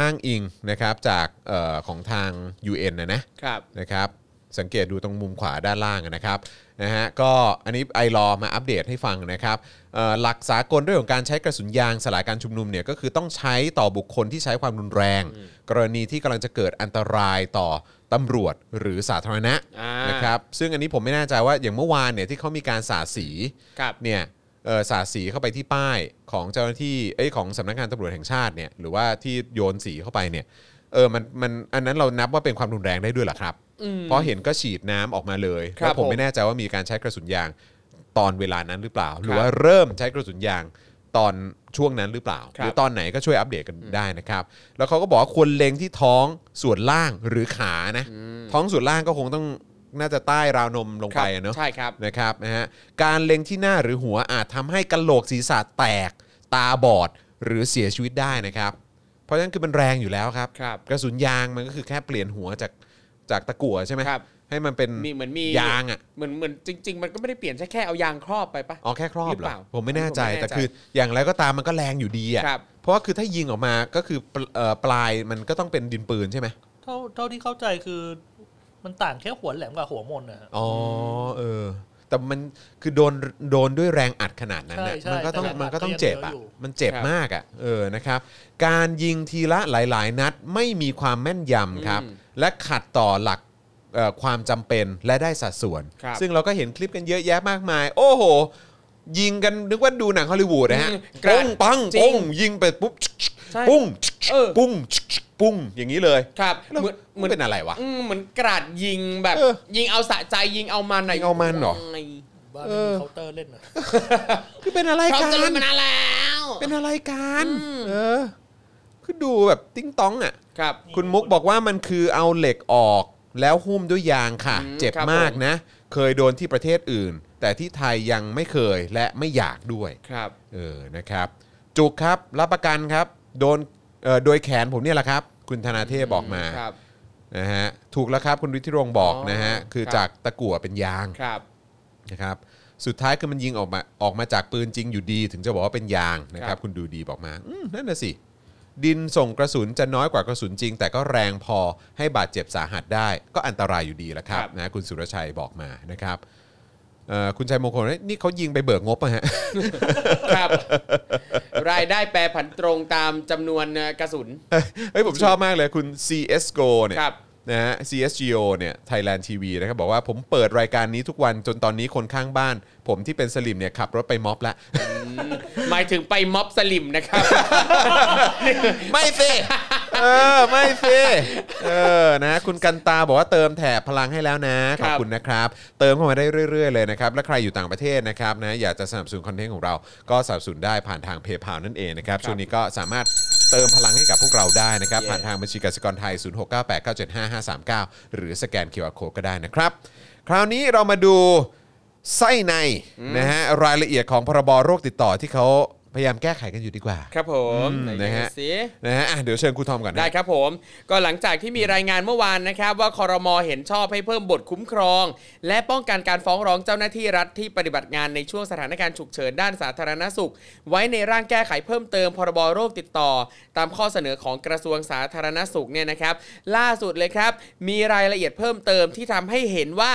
อ้างอิงนะครับจากเอ่อของทาง UN นะนะครับ นะครับ สังเกตดูตรงมุมขวาด้านล่างนะครับนะฮะก็อันนี้ไอรอมาอัปเดตให้ฟังนะครับเอ่อหลักสากลเรื่องของการใช้กระสุนยางสลายการชุมนุมเนี่ยก็คือต้องใช้ต่อบุคคลที่ใช้ความรุนแรง กรณีที่กำลังจะเกิดอันตรายต่อตำรวจหรือสาธารณะอ่านนะครับซึ่งอันนี้ผมไม่แน่ใจว่าอย่างเมื่อวานเนี่ยที่เขามีการสาดสีครับเนี่ยเอ่อสาดสีเข้าไปที่ป้ายของเจ้าหน้าที่เอ้ยของสำนักงานตำรวจแห่งชาติเนี่ยหรือว่าที่โยนสีเข้าไปเนี่ย เออมันมันอันนั้นเรานับว่าเป็นความรุนแรงได้ด้วยเหรอครับ เพราะเห็นก็ฉีดน้ำออกมาเลยครับแล้วผมผมไม่แน่ใจว่ามีการใช้กระสุนยางตอนเวลานั้นหรือเปล่า หรือว่าเริ่มใช้กระสุนยางตอนช่วงนั้นหรือเปล่า ครับหรือตอนไหนก็ช่วยอัปเดตกันได้นะครับ แล้วเขาก็บอกว่าควรเล็งที่ท้องส่วนล่างหรือขานะท้องส่วนล่างก็คงต้องน่าจะใต้ราวนมลงไปอะเนาะใช่ครับ นะครับนะฮะการเล็งที่หน้าหรือหัวอาจทำให้กะโหลกศีรษะแตก ตาบอดหรือเสียชีวิตได้นะครับเพ ราะฉะนั้นคือมันแรงอยู่แล้วครับ ครับ กระสุนยางมันก็คือแค่เปลี่ยนหัวจากจากตะกั่วใช่ไหมครับ ให้มันเป็นมีเหมือนมียางอะ เหมือนเหมือนจริง ๆ มันก็ไม่ได้เปลี่ยนใช่แค่เอายางครอบไปปะ อ๋อแค่ครอบหรือเหรเปอล่าผมไม่แน่ใจผมไม่แน่ใจแต่คืออย่างไรก็ตามมันก็แรงอยู่ดีอะครับ เพราะว่าคือถ้ายิงออกมาก็คือปลเอ่อปลายมันก็ต้องเป็นดินปืนใช่ไหมเท่าเท่าที่เข้าใจคือ มันต่างแค่หัวแหลมกับหัวมนนะฮะอ๋อเออ แต่มันคือโดนโดนด้วยแรงอัดขนาดนั้นน่ะใช่ใช่มันก็ต้องแต่แรงอัดมันก็ต้องก็ยังเจ็บอะเยอะอยู่ มันเจ็บครับ มากอะเออนะครับ การยิงทีละหลาย ๆ นัดไม่มีความแม่นยำครับ อืมและขัดต่อหลักเอ่อความจำเป็นและได้สัดส่วน ครับ ซึ่งเราก็เห็นคลิปกันเยอะแยะมากมาย โอ้โห ยิงกันนึกว่าดูหนังฮอลลีวูดนะฮะอืมกราปุ้ดงปังจริปุ้งงยิงไปปุ๊บใช่ปุ้งเออ ปุ้ง ปุ้งอย่างนี้เลยครับแล้วเหมือนเหมือนเป็นอะไรวะ อืมเหมือนกราดยิงแบบเออ ยิงเอาสะใจยิงเอามันหน่อยยิงเอามันเหรอไงบ้านเอไม่มีอเคาน์เตอร์เล่นนะคือเป็นอะไรเขากันจะเล่นมานานแล้ว เป็นอะไรกันอืม เออคือดูแบบติ้งต้องอะ ครับ คุณมุกบอกว่ามันคือเอาเหล็กออกแล้วหุ้มด้วยยางค่ะ อืมเจ็บครับมากผม นะ เคยโดนที่ประเทศอื่น แต่ที่ไทยยังไม่เคยและไม่อยากด้วย ครับ เออนะครับ จุกครับรับประกันครับ โดนเอ่อโดยแขนผมเนี่ยแหละครับ คุณธนาเทพบอกมาครับ นะฮะถูกแล้วครับคุณฤทธิรงค์บอกอ๋อนะฮะ คือครับจากตะกั่วเป็นยางครับ นะครับสุดท้ายคือมันยิงออกมาออกมาจากปืนจริงอยู่ดี ถึงจะบอกว่าเป็นยางนะคครัรับบ คุณดูดีบอกมาอืมนั่นน่ะสิ ดินส่งกระสุนจะน้อยกว่ากระสุนจริง แต่ก็แรงพอให้บาดเจ็บสาหัสได้ ก็อันตรายอยู่ดีแหละครับนะคุณสุรชัยบอกมานะครับเอ่อ คุณชัยมงคลนี่เขายิงไปเบิกงบอะฮะ ครับ รายได้แปรผันตรงตามจำนวนกระสุน เฮ้ยผมชอบมากเลยคุณ CSGO เนี่ยครับ นะฮะ CSGO เนี่ย Thailand TV นะครับบอกว่าผมเปิดรายการนี้ทุกวันจนตอนนี้คนข้างบ้าน ผมที่เป็นสลิ่มเนี่ยขับรถไปม็อบแล้วหมายถึงไปม็อบสลิมนะครับ ไม่เฟเออ ไม่เฟเออนะคุณกันตาบอกว่าเติมแถบพลังให้แล้วนะครัอบบคุณนะครับ เติมเข้ามาได้เรื่อย ๆ เลยนะครับ และใครอยู่ต่างประเทศนะครับนะอยากจะสนับสนุน content ของเรา ก็สนับสนุนได้ผ่านทางเพย์พานั่นเองนะครับช่วงนี้ก็สามารถ เติมพลังให้กับพวกเราได้นะครับเย้ผ่านทางบัญชีกสิกรไทย 0698975539 หรือสแกน QR Code ก็ได้นะครับ คราวนี้เรามาดูไส้ในนะฮะรายละเอียดของพรบโรคติดต่อที่เขา พยายามแก้ไขกันอยู่ดีกว่า ครับผมอืมไหนะฮะ ดูสินะฮะอะเดี๋ยวเชิญครูทอมก่อนนะ ได้ครับผม ก็หลังจากที่มีรายงานเมื่อวานนะครับ ว่าคอรมอเห็นชอบให้เพิ่มบทคุ้มครอง และป้องกันการฟ้องร้องเจ้าหน้าที่รัฐที่ปฏิบัติงานในช่วงสถานการณ์ฉุกเฉินด้านสาธารณสุข ไว้ในร่างแก้ไขเพิ่มเติมพรบโรคติดต่อ ตามข้อเสนอของกระทรวงสาธารณสุขเนี่ยนะครับ ล่าสุดเลยครับ มีรายละเอียดเพิ่มเติมที่ทำให้เห็นว่า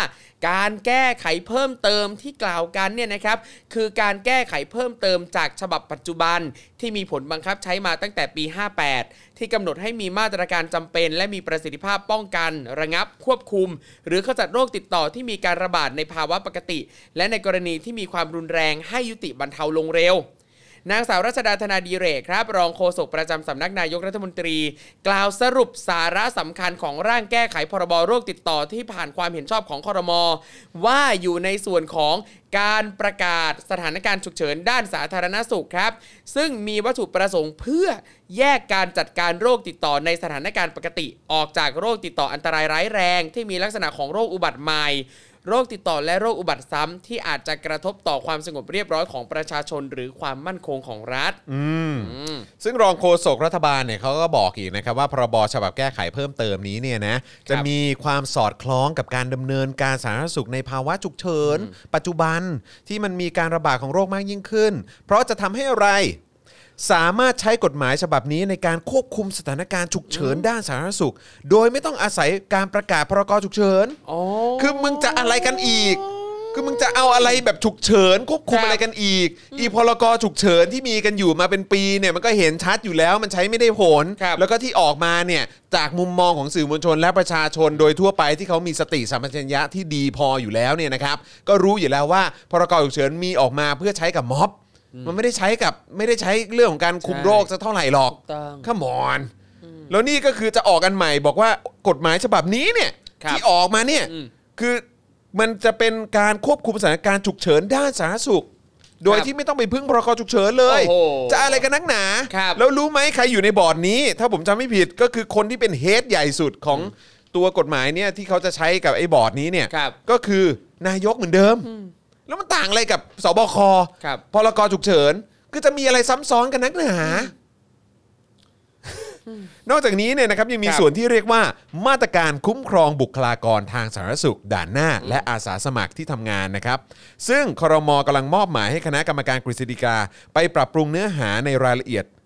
การแก้ไขเพิ่มเติมที่กล่าวกันเนี่ยนะครับคือการแก้ไขเพิ่มเติมจากฉบับปัจจุบันที่มีผลบังคับใช้มาตั้งแต่ปี 58 ที่กำหนดให้มีมาตรการจำเป็น และมีประสิทธิภาพป้องกัน ระงับ ควบคุม หรือขจัดโรคติดต่อที่มีการระบาดในภาวะปกติ และในกรณีที่มีความรุนแรงให้ยุติบรรเทาลงเร็ว นางสาวรัชดาธนาดีเรกครับ รองโฆษกประจำสำนักนายกรัฐมนตรี กล่าวสรุปสาระสำคัญของร่างแก้ไขพรบโรคติดต่อที่ผ่านความเห็นชอบของคอรมอว่าอยู่ในส่วนของการประกาศสถานการณ์ฉุกเฉินด้านสาธารณสุขครับ ซึ่งมีวัตถุประสงค์เพื่อแยกการจัดการโรคติดต่อในสถานการณ์ปกติ ออกจากโรคติดต่ออันตรายร้ายแรง ที่มีลักษณะของโรคอุบัติใหม่ โรคติดต่อและโรคอุบัติซ้ำที่อาจจะกระทบต่อความสงบเรียบร้อยของประชาชนหรือความมั่นคงของรัฐอืมอืม ซึ่งรองโฆษกรัฐบาลเนี่ยเขาก็บอกอีกนะครับว่าพรบฉบับแก้ไขเพิ่มเติมนี้เนี่ยนะจะมีความสอดคล้องกับการดำเนินการสาธารณสุขในภาวะฉุกเฉิน ปัจจุบันที่มันมีการระบาดของโรคมากยิ่งขึ้น เพราะจะทำให้อะไร สามารถใช้กฎหมายฉบับนี้ในการควบคุมสถานการณ์ฉุกเฉินด้านสาธารณสุข โดยไม่ต้องอาศัยการประกาศพรกฉุกเฉิน อ๋อ คือมึงจะอะไรกันอีก คือมึงจะเอาอะไรแบบฉุกเฉิน ควบคุมครับ อะไรกันอีก อีพรกฉุกเฉินที่มีกันอยู่มาเป็นปีเนี่ยมันก็เห็นชัดอยู่แล้วมันใช้ไม่ได้ผล ครับ แล้วก็ที่ออกมาเนี่ยจากมุมมองของสื่อมวลชนและประชาชนโดยทั่วไปที่เขามีสติสัมปชัญญะที่ดีพออยู่แล้วเนี่ยนะครับ ก็รู้อยู่แล้วว่าพรกฉุกเฉินมีออกมาเพื่อใช้กับม็อบ มันไม่ได้ใช้กับไม่ได้ใช้เรื่องของการคุมใช่โรคซะเท่าไหร่หรอกถูกต้องขมอน แล้วนี่ก็คือจะออกกันใหม่บอกว่ากฎหมายฉบับนี้เนี่ยครับที่ออกมาเนี่ยอืมคือมันจะเป็นการควบคุมสถานการณ์ฉุกเฉินด้านสาธารณสุข โดยที่ไม่ต้องไปพึ่งพรกฉุกเฉินเลย โอ้โหจะอะไรกันนักหนา ครับแล้วรู้ไหมใครอยู่ในบอร์ดนี้ ถ้าผมจำไม่ผิดก็คือคนที่เป็นเฮดใหญ่สุดของตัวกฎหมายเนี่ยที่เขาจะใช้กับไอ้บอร์ดนี้เนี่ยครับ ก็คือนายกเหมือนเดิม แล้วมันต่างอะไรกับสบคครับ พรกฉุกเฉินก็จะมีอะไรซ้ำซ้อนกันนักหนา นอกจากนี้เนี่ยนะครับยังมีครับส่วนที่เรียกว่ามาตรการคุ้มครองบุคลากรทางสาธารณสุข ด่านหน้า และอาสาสมัครที่ทำงานนะครับ ซึ่งครมกำลังมอบหมายให้คณะกรรมการกฤษฎีกา ไปปรับปรุงเนื้อหาในรายละเอียดเอ่อ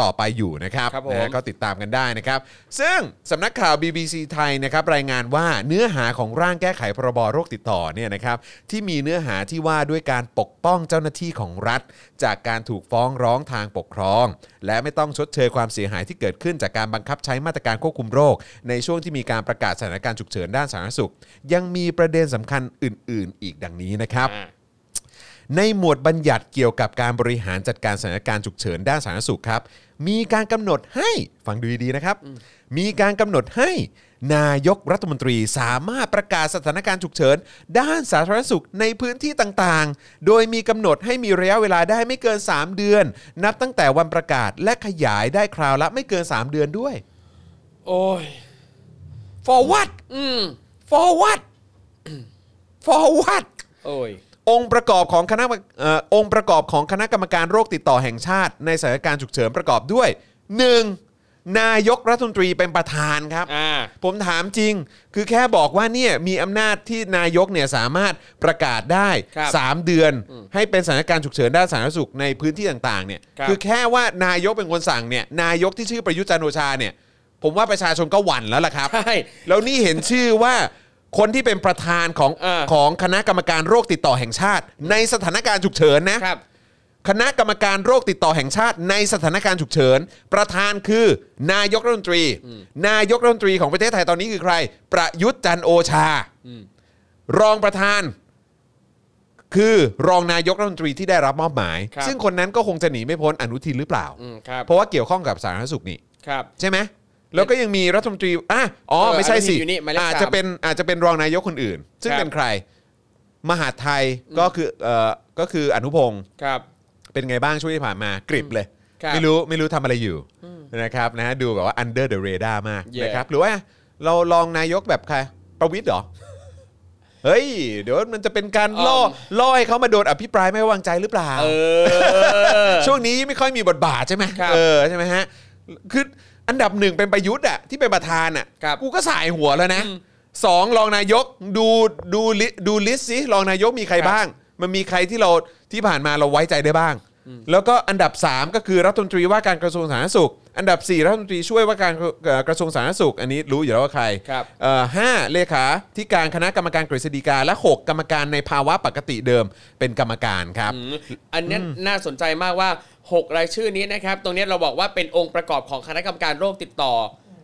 ต่อไปอยู่นะครับครับผมนะฮะก็ติดตามกันได้นะครับ ซึ่งสำนักข่าว BBC ไทยนะครับรายงานว่าเนื้อหาของร่างแก้ไขพรบโรคติดต่อเนี่ยนะครับที่มีเนื้อหาที่ว่าด้วยการปกป้องเจ้าหน้าที่ของรัฐ จากการถูกฟ้องร้องทางปกครอง และไม่ต้องชดเชยความเสียหายที่เกิดขึ้นจากการบังคับใช้มาตรการควบคุมโรค ในช่วงที่มีการประกาศสถานการณ์ฉุกเฉินด้านสาธารณสุข ยังมีประเด็นสำคัญอื่น ๆ อีกดังนี้นะครับอ่า ในหมวดบัญญัติเกี่ยวกับการบริหารจัดการสถานการณ์ฉุกเฉินด้านสาธารณสุขครับ มีการกำหนดให้ฟังดูดีๆนะครับ มีการกำหนดให้นายกรัฐมนตรีสามารถประกาศสถานการณ์ฉุกเฉิน ด้านสาธารณสุขในพื้นที่ต่างๆ โดยมีกำหนดให้มีระยะเวลาได้ไม่เกิน 3 เดือน นับตั้งแต่วันประกาศและขยายได้คราวละไม่เกิน 3 เดือนด้วย โอ้ย for what อืม for what for what โอ้ย องค์ประกอบของคณะเอ่อองค์ประกอบของคณะกรรมการโรคติดต่อแห่งชาติ ในสถานการณ์ฉุกเฉินประกอบด้วย 1. นายกรัฐมนตรีเป็นประธานครับ อ่า ผมถามจริง คือแค่บอกว่าเนี่ยมีอำนาจที่นายกเนี่ยสามารถประกาศได้ ครับ3 เดือน ให้เป็นสถานการณ์ฉุกเฉินด้านสาธารณสุขในพื้นที่ต่างๆเนี่ยครับ อแค่ว่านายกเป็นคนสั่งเนี่ยนายกที่ชื่อประยุทธ์จันทร์โอชาเนี่ยผมว่าประชาชนก็หวั่นแล้วล่ะครับ ใช่ แล้วนี่เห็นชื่อว่า คนที่เป็นประธานของเออ ของคณะกรรมการโรคติดต่อแห่งชาติ ในสถานการณ์ฉุกเฉินนะ ครับ คณะกรรมการโรคติดต่อแห่งชาติ ในสถานการณ์ฉุกเฉิน ประธานคือ นายกรัฐมนตรี นายกรัฐมนตรีของประเทศไทยตอนนี้คือใคร ประยุทธ์จันทร์โอชา รองประธาน คือรองนายกรัฐมนตรีที่ได้รับมอบหมาย ครับ ซึ่งคนนั้นก็คงจะหนีไม่พ้นอนุทินหรือเปล่า อืมครับเพราะว่าเกี่ยวข้องกับสาธารณสุขนี่ ครับ ใช่ไหม แล้วก็ยังมีรัฐมนตรีอะอ๋อ เออไม่ใช่สิอนุทินอยู่นี่หมายเลขอาจสามจะเป็นอาจจะเป็นรองนายกคนอื่น ซึ่งครับ เป็นใคร มหาดไทยก็คือเอ่อก็คืออนุพงศ์ครับ เป็นไงบ้างช่วงที่ผ่านมากริบเลย ครับไม่รู้ไม่รู้ทำอะไรอยู่นะครับนะฮะดูแบบว่า under the radar มาก Yeah นะครับหรือว่าเราลองนายกแบบใคร ประวิทย์เหรอ เฮ้ย เดี๋ยวมันจะเป็นการล่ออ๋อล่อให้เขามาโดนอภิปรายไม่ไว้วางใจหรือเปล่า เออ ช่วงนี้ไม่ค่อยมีบทบาทใช่ไหมครับ เออใช่ไหมฮะ คือ อันดับหนึ่งเป็นประยุทธ์อะที่เป็นประธานอะครับ กูก็สายหัวแล้วนะสองรองนายกดูดูลิดูลิสต์สิรองนายกมีใครครับบ้าง มันมีใครที่เราที่ผ่านมาเราไว้ใจได้บ้าง แล้วก็อันดับ 3 ก็คือรัฐมนตรีว่าการกระทรวงสาธารณสุข อันดับ 4 รัฐมนตรีช่วยว่าการเอ่อกระทรวงสาธารณสุข อันนี้รู้อยู่แล้วว่าใครครับเอ่อห้าเลขาที่การคณะกรรมการกฤษฎีกาและ 6 กรรมการในภาวะปกติเดิมเป็นกรรมการครับ อืมอันเนี้ยน่าสนใจมากว่า 6 รายชื่อนี้นะครับ ตรงเนี้ยเราบอกว่าเป็นองค์ประกอบของคณะกรรมการโรคติดต่อ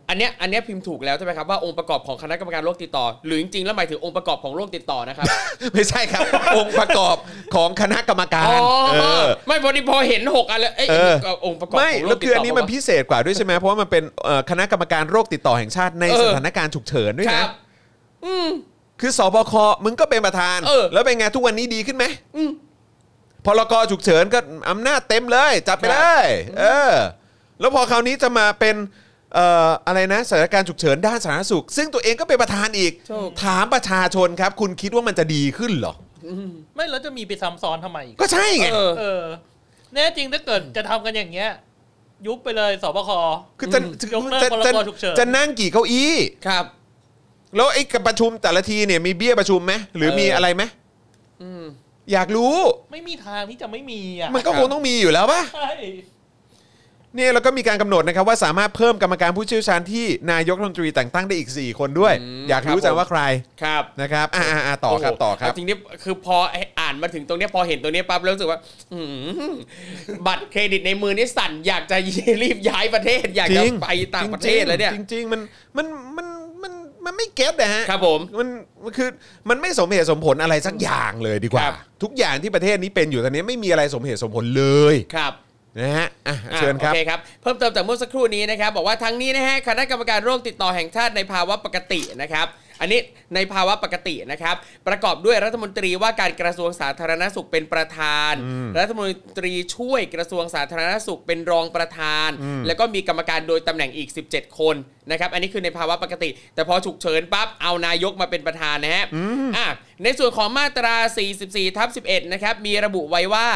อันเนี้ยอันเนี้ยพิมพ์ถูกแล้วใช่ไหมครับว่าองค์ประกอบของคณะกรรมการโรคติดต่อ หรือจริงๆแล้วหมายถึงองค์ประกอบของโรคติดต่อนะครับ ไม่ใช่ครับ องค์ประกอบของคณะกรรมการอ๋อเออ ไม่พอดีพอเห็นหกอันแล้วเอ้ยเออก็องค์ประกอบไม่ของโรแล้วคติดคืออัต่นอนี้มันปะวะพิเศษกว่าด้วยใช่ไหมเพราะว่ามันเป็นเอ่อคณะกรรมการโรคติดต่อแห่งชาติในเออสถานการณ์ฉุกเฉินด้วยคนะรับคือสบคมึงก็เป็นประธาน เออ แล้วเป็นไงทุกวันนี้ดีขึ้นไหมอืม พรกฉุกเฉินก็อำนาจเต็มเลย จับไปครับเลยเออแล้วพอคราวนี้จะมาเป็นเอ่ออะไรนะสถานการณ์ฉุกเฉินด้านสาธารณสุข ซึ่งตัวเองก็เป็นประธานอีก ถูก ถามประชาชนครับ คุณคิดว่ามันจะดีขึ้นเหรอ ไม่แล้วจะมีไปซ้ำซ้อนทำไมอีกก็ใช่ไง เออ เออ แน่จริงถ้าเกิดจะทำกันอย่างเงี้ย ยุบไปเลยสบค คือจะยกเลิกจะพรจะกฉุกเฉิน จะนั่งกี่เก้าอี้ ครับ แล้วไอ้กับประชุมแต่ละทีเนี่ยมีเบี้ยประชุมไหมหรือเออมีอะไรไหม อืมอยากรู้ ไม่มีทางที่จะไม่มีอะมันก็คงต้องมีอยู่แล้วป่ะใช่เนี่ยแล้วก็มีการกำหนดนะครับว่าสามารถเพิ่มกรรมการผู้เชี่ยวชาญที่นายกรัฐมนตรีแต่งตั้งได้อีก 4 คนด้วย อืมอยากรู้ครับจังผมว่าใครครับ นะครับอ่าอ่าต่อครับโโหต่อครับเาจริงนี่คือพออ่านมาถึงตรงเนี้ยพอเห็นตรงเนี้ยปั๊บแล้วรู้สึกว่า อื้อหือบัตรเครดิตในมือนี่สั่นอยากจะรีบย้ายประเทศ อยากจจะริงไปต่างประเทศแล้วเนี่ย จริงๆจริงๆมันมันมัน มันมันไม่เก็ตนะฮะครับผมมันมันคือมันไม่สมเหตุสมผลอะไรสักอย่างเลยดีกว่า ครับ ทุกอย่างที่ประเทศนี้เป็นอยู่ตอนนี้ไม่มีอะไรสมเหตุสมผลเลยครับ นะฮะอะเชิญครับโอเคครับ เพิ่มเติมจากเมื่อสักครู่นี้นะครับ บอกว่าทั้งนี้นะฮะคณะกรรมการโรคติดต่อแห่งชาติในภาวะปกตินะครับ อันนี้ในภาวะปกตินะครับ ประกอบด้วยรัฐมนตรีว่าการกระทรวงสาธารณสุขเป็นประธาน รัฐมนตรีช่วยกระทรวงสาธารณสุขเป็นรองประธาน แล้วก็มีกรรมการโดยตำแหน่งอีก 17 คนนะครับ อันนี้คือในภาวะปกติ แต่พอฉุกเฉินปั๊บเอานายกมาเป็นประธานนะฮะอะในส่วนของมาตรา 44ทับ11 นะครับ มีระบุไว้ว่า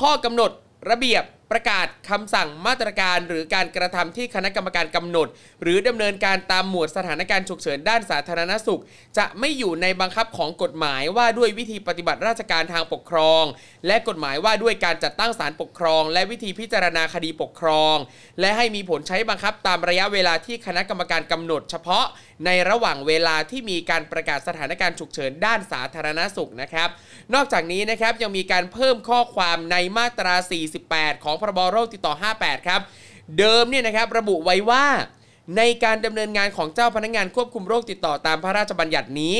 ข้อกำหนดระเบียบ ประกาศคำสั่งมาตรการหรือการกระทำที่คณะกรรมการกำหนด หรือดำเนินการตามหมวดสถานการณ์ฉุกเฉินด้านสาธารณสุข จะไม่อยู่ในบังคับของกฎหมายว่าด้วยวิธีปฏิบัติราชการทางปกครอง และกฎหมายว่าด้วยการจัดตั้งศาลปกครอง และวิธีพิจารณาคดีปกครอง และให้มีผลใช้บังคับตามระยะเวลาที่คณะกรรมการกำหนด เฉพาะ ในระหว่างเวลาที่มีการประกาศสถานการณ์ฉุกเฉินด้านสาธารณสุขนะครับ นอกจากนี้นะครับยังมีการเพิ่มข้อความในมาตรา 48 ของพรบโรคติดต่อ 58 ครับ เดิมเนี่ยนะครับระบุไว้ว่า ในการดำเนินงานของเจ้าพนักงานควบคุมโรคติดต่อตามพระราชบัญญัตินี้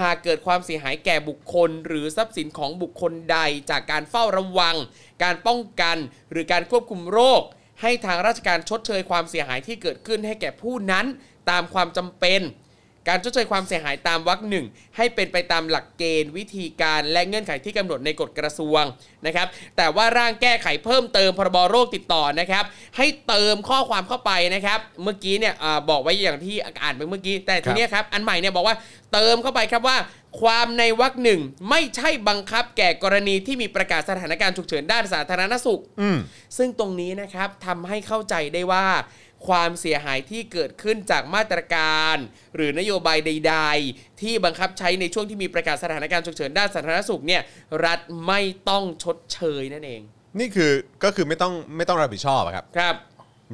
หากเกิดความเสียหายแก่บุคคล หรือทรัพย์สินของบุคคลใดจากการเฝ้าระวัง การป้องกัน หรือการควบคุมโรคให้ทางราชการชดเชยความเสียหายที่เกิดขึ้นให้แก่ผู้นั้น ตามความจำเป็น การชดเชยความเสียหายตามวรรคหนึ่งให้เป็นไปตามหลักเกณฑ์วิธีการและเงื่อนไขที่กำหนดในกฎกระทรวงนะครับแต่ว่าร่างแก้ไขเพิ่มเติมพรบโรคติดต่อนะครับให้เติมข้อความเข้าไปนะครับเมื่อกี้เนี่ยอาบอกไว้อย่างที่อ่านไปเมื่อกี้แต่ทีเนี้ยครับอันใหม่เนี่ยบอกว่าเติมเข้าไปครับว่าความในวรรคหนึ่งไม่ใช่บังคับแก่กรณีที่มีประกาศสถานการณ์ฉุกเฉินด้านสาธารณสุขอืมซึ่งตรงนี้นะครับทำให้เข้าใจได้ว่า ความเสียหายที่เกิดขึ้นจากมาตรการ หรือนโยบายใด ๆ ที่บังคับใช้ในช่วงที่มีประกาศสถานการณ์ฉุกเฉินด้านสาธารณสุขเนี่ยรัฐไม่ต้องชดเชยนั่นเอง นี่คือก็คือไม่ต้องไม่ต้องรับผิดชอบอะครับ ครับ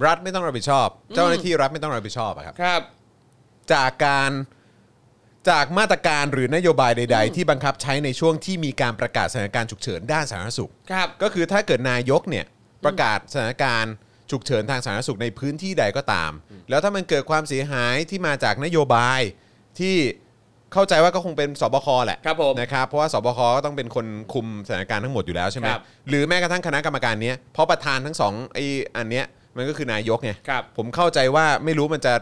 รัฐไม่ต้องรับผิดชอบ เจ้าหน้าที่รัฐไม่ต้องรับผิดชอบอะครับ ครับ จากการจากมาตรการหรือนโยบายใด ๆ ที่บังคับใช้ในช่วงที่มีการประกาศสถานการณ์ฉุกเฉินด้านสาธารณสุข ครับ ก็คือถ้าเกิดนายกเนี่ยประกาศสถานการณ์ ฉุกเฉินทางสาธารณสุขในพื้นที่ใดก็ตาม แล้วถ้ามันเกิดความเสียหายที่มาจากนโยบายที่เข้าใจว่าก็คงเป็นสบคแหละครับผมนะครับเพราะว่าสบคก็ต้องเป็นคนคุมสถานการณ์ทั้งหมดอยู่แล้วใช่ไหมครับหรือแม้กระทั่งคณะกรรมการเนี้ยเพราะประธานทั้งสองไอ้อันเนี้ยมันก็คือนายกไงครับผมเข้าใจว่าไม่รู้มันจะ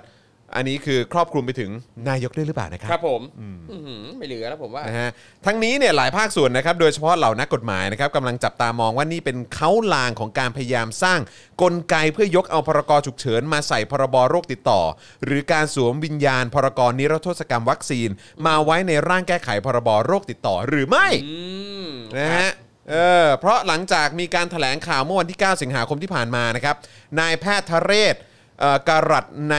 อันนี้คือครอบคลุมไปถึงนายกด้วยหรือเปล่านะครัครับผมอื้อหือไม่เหลือแล้วผมว่า นะฮะทั้งนี้เนี่ยหลายภาคส่วนนะครับโดยเฉพาะเหล่านักกฎหมายนะครับกำลังจับตามองว่านี่เป็นเขาลางของการพยายามสร้างกลไกเพื่อยกเอาพรกฉุกเฉินมาใส่พรบโรคติดต่อ หรือการสวมวิญญาณพรกนิรโทษกรรมวัคซีน มาไว้ในร่างแก้ไขพรบโรคติดต่อหรือไม่ อืม นะฮะ เออ เพราะหลังจากมีการถแถลงข่าวเมื่อวันที่ 9 สิงหาคมที่ผ่านมานะครับ นายแพทย์ทะเรศเอ่อการัตใน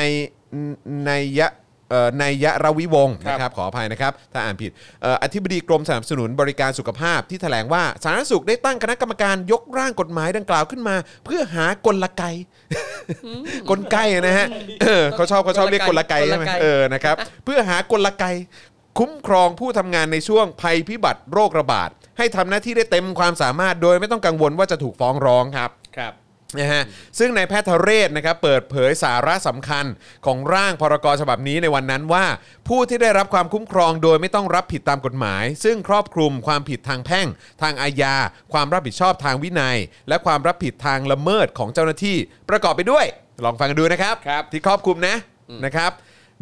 ในยะเอ่อในยะรวิวงศ์ครับ นะครับขออภัยนะครับ ถ้าอ่านผิดเอ่ออธิบดีกรมสนับสนุนบริการสุขภาพที่แถลงว่าสาธารณสุขได้ตั้งคณะกรรมการยกร่างกฎหมายดังกล่าวขึ้นมา เพื่อหากลไก กลไกอะนะฮะเออเขาชอบเขาชอบเรียกกลไกใช่ไหมกลไก เออนะครับ เพื่อหากลไก คุ้มครองผู้ทำงานในช่วงภัยพิบัติโรคระบาด ให้ทำหน้าที่ได้เต็มความสามารถโดยไม่ต้องกังวลว่าจะถูกฟ้องร้องครับ ครับ นะฮะซึ่งนายแพทย์ทะเรศนะครับเปิดเผยสาระสำคัญของร่างพรกฉบับนี้ในวันนั้นว่า ผู้ที่ได้รับความคุ้มครองโดยไม่ต้องรับผิดตามกฎหมาย ซึ่งครอบคลุมความผิดทางแพ่ง ทางอาญา ความรับผิดชอบทางวินัย และความรับผิดทางละเมิดของเจ้าหน้าที่ ประกอบไปด้วย ลองฟังกันดูนะครับ ครับที่ครอบคลุมนะนะครับ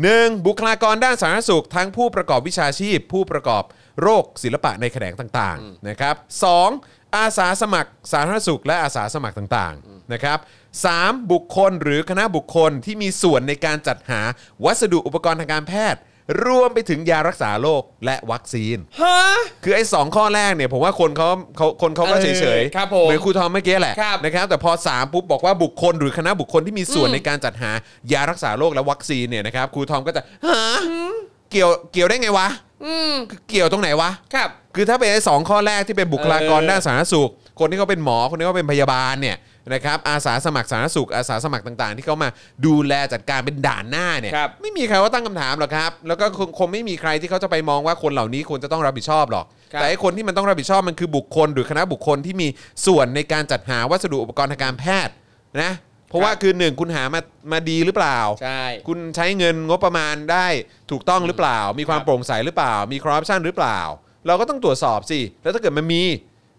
หนึ่งบุคลากรด้านสาธารณสุข ทั้งผู้ประกอบวิชาชีพ ผู้ประกอบโรคศิลปะในแขนงต่างๆนะครับสอง อาสาสมัครสาธารณสุข และอาสาสมัครต่างๆนะครับสามบุคคลหรือคณะบุคคลที่มีส่วนในการจัดหาวัสดุอุปกรณ์ทางการแพทย์ รวมไปถึงยารักษาโรคและวัคซีน ฮะ คือไอ้สองข้อแรกเนี่ยผมว่าคนเขาเขาคนเขาก็เออเฉยครับผมเหมือนครูทอมเมื่อกี้แหละครับนะครับแต่พอ 3 ปุ๊บบอกว่าบุคคลหรือคณะบุคคลที่มีส่วนในการจัดหายารักษาโรคและวัคซีนเนี่ยนะครับครูทอมก็จะฮะ เกี่ยวเกี่ยวได้ไงวะ อืมเกี่ยวตรงไหนวะ ครับ คือถ้าเป็นไอ้สองข้อแรกที่เป็นบุคลากรเออด้านสาธารณสุข คนที่เขาเป็นหมอ คนที่เขาเป็นพยาบาลเนี่ยนะครับอาสาสมัครสาธารณสุขอาสาสมัครต่างๆ ที่เขามาดูแลจัดการเป็นด่านหน้าเนี่ยครับ ไม่มีใครว่าตั้งคำถามหรอกครับ แล้วก็คงคงไม่มีใครที่เขาจะไปมองว่าคนเหล่านี้ควรจะต้องรับผิดชอบหรอก ครับแต่ไอ้คนที่มันต้องรับผิดชอบมันคือบุคคล หรือคณะบุคคลที่มีส่วนในการจัดหาวัสดุอุปกรณ์ทางการแพทย์นะ เพราะว่าคือหนึ่งคุณหามามาดีหรือเปล่า ใช่ คุณใช้เงินงบประมาณได้ถูกต้องหรือเปล่า มีความครับโปร่งใสหรือเปล่า มีคอร์รัปชันหรือเปล่า เราก็ต้องตรวจสอบสิ แล้วถ้าเกิดมันมี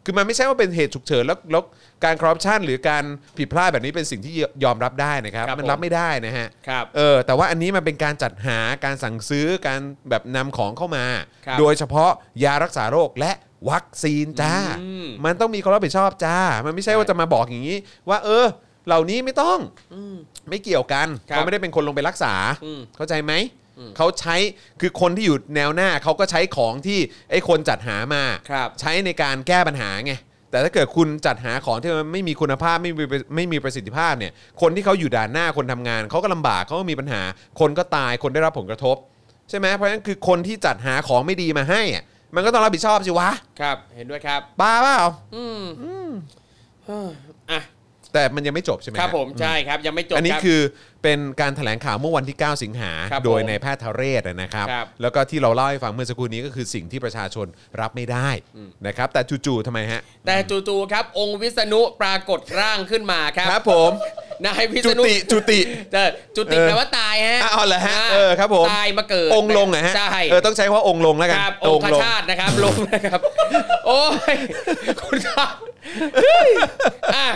คือมันไม่ใช่ว่าเป็นเหตุฉุกเฉินแล้วแล้วการคอร์รัปชันหรือการผิดพลาดแบบนี้เป็นสิ่งที่ยอมรับได้นะครับ ครับมันผมรับไม่ได้นะฮะ ครับ เออแต่ว่าอันนี้มันเป็นการจัดหาการสั่งซื้อการแบบนำของเข้ามา ครับโดยเฉพาะยารักษาโรคและวัคซีนจ้า อืมมันต้องมีความรับผิดชอบจ้า มันไม่ใช่ว่าจะมาบอกอย่างนี้ ว่าเออ เหล่านี้ไม่ต้องไม่เกี่ยวกันครับเขาไม่ได้เป็นคนลงไปรักษา อืมเข้าใจไหมเขาใช้คือคนที่อยู่แนวหน้าเขาก็ใช้ของที่ไอ้คนจัดหามา ครับ ใช้ในการแก้ปัญหาไง แต่ถ้าเกิดคุณจัดหาของที่มันไม่มีคุณภาพไม่มีไม่มีประสิทธิภาพเนี่ย คนที่เขาอยู่ด่านหน้าคนทำงาน เขาก็ลำบากเขาก็มีปัญหา คนก็ตายคนได้รับผลกระทบ ใช่ไหมเพราะฉะนั้นคือคนที่จัดหาของไม่ดีมาให้อะมันก็ต้องรับผิดชอบสิวะครับ เห็นด้วยครับ บ้าเปล่า อืมเฮ้ออะ แต่มันยังไม่จบใช่ไหมครับฮะผมใช่ครับยังไม่จบอันนี้รับคือ เป็นการแถลงข่าวเมื่อวันที่ 9 สิงหา ครับโดยผมในแพทย์ทะเรศนะครับ ครับแล้วก็ที่เราเล่าให้ฟังเมื่อสักครู่นี้ก็คือสิ่งที่ประชาชนรับไม่ได้นะครับ แต่จู่ๆทำไมฮะ แต่จู่ๆครับ องค์วิษณุปรากฏร่างขึ้นมาครับครับผม นายวิจุษณุติจุติ เออจุติเออแปลว่าตายฮะอะเอาเหรอฮะาเออครับผม ตายมาเกิดองค์ลงเหรอฮะใช่ เออต้องใช้คำว่าองค์ลงแล้วกันครับองค์ลง ชาตินะครับลงนะครับ โอ้ย คุณครับเฮ้ยอะ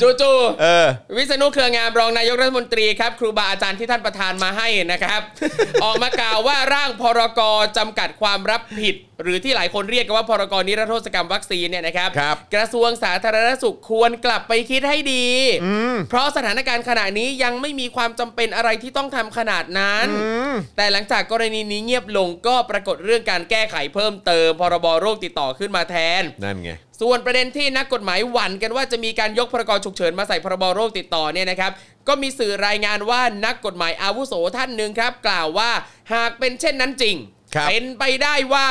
จู่ๆเออวิษณุเครืองามรองนายกรัฐมนตรีครับครูบาอาจารย์ที่ท่านประธานมาให้นะครับ ออกมากล่าวว่าร่างพรกจำกัดความรับผิด หรือที่หลายคนเรียกกันว่าพรกนิรโทษกรรมวัคซีนเนี่ยนะครับ ครับกระทรวงสาธารณสุขควรกลับไปคิดให้ดีเพราะสถานการณ์ขณะนี้ยังไม่มีความจำเป็นอะไรที่ต้องทำขนาดนั้นแต่หลังจากกรณีนี้เงียบลงก็ปรากฏเรื่องการแก้ไขเพิ่มเติม พรบโรคติดต่อขึ้นมาแทน นั่นไง ส่วนประเด็นที่นักกฎหมายหวั่นกันว่าจะมีการยกพรกฉุกเฉินมาใส่พรบโรคติดต่อเนี่ยนะครับ ก็มีสื่อรายงานว่านักกฎหมายอาวุโสท่านหนึ่งครับ กล่าวว่าหากเป็นเช่นนั้นจริง ครับ เป็นไปได้ว่า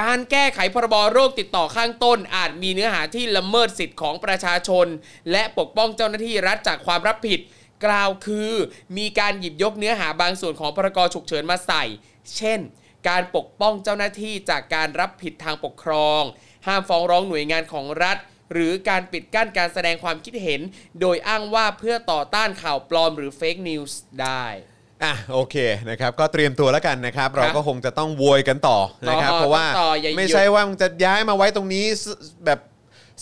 การแก้ไขพรบโรคติดต่อข้างต้น อาจมีเนื้อหาที่ละเมิดสิทธิ์ของประชาชน และปกป้องเจ้าหน้าที่รัฐจากความรับผิด กล่าวคือ มีการหยิบยกเนื้อหาบางส่วนของพรกฉุกเฉินมาใส่ เช่น การปกป้องเจ้าหน้าที่จากการรับผิดทางปกครอง ห้ามฟ้องร้องหน่วยงานของรัฐ หรือการปิดกั้นการแสดงความคิดเห็น โดยอ้างว่าเพื่อต่อต้านข่าวปลอมหรือ fake news ได้อะโอเคนะครับก็เตรียมตัวแล้วกันนะครับ เราก็คงจะต้องโวยกันต่อนะครับต่อเพราะว่าต่ออย่าหยุดไม่ใช่ว่ามึงจะย้ายมาไว้ตรงนี้สแบบ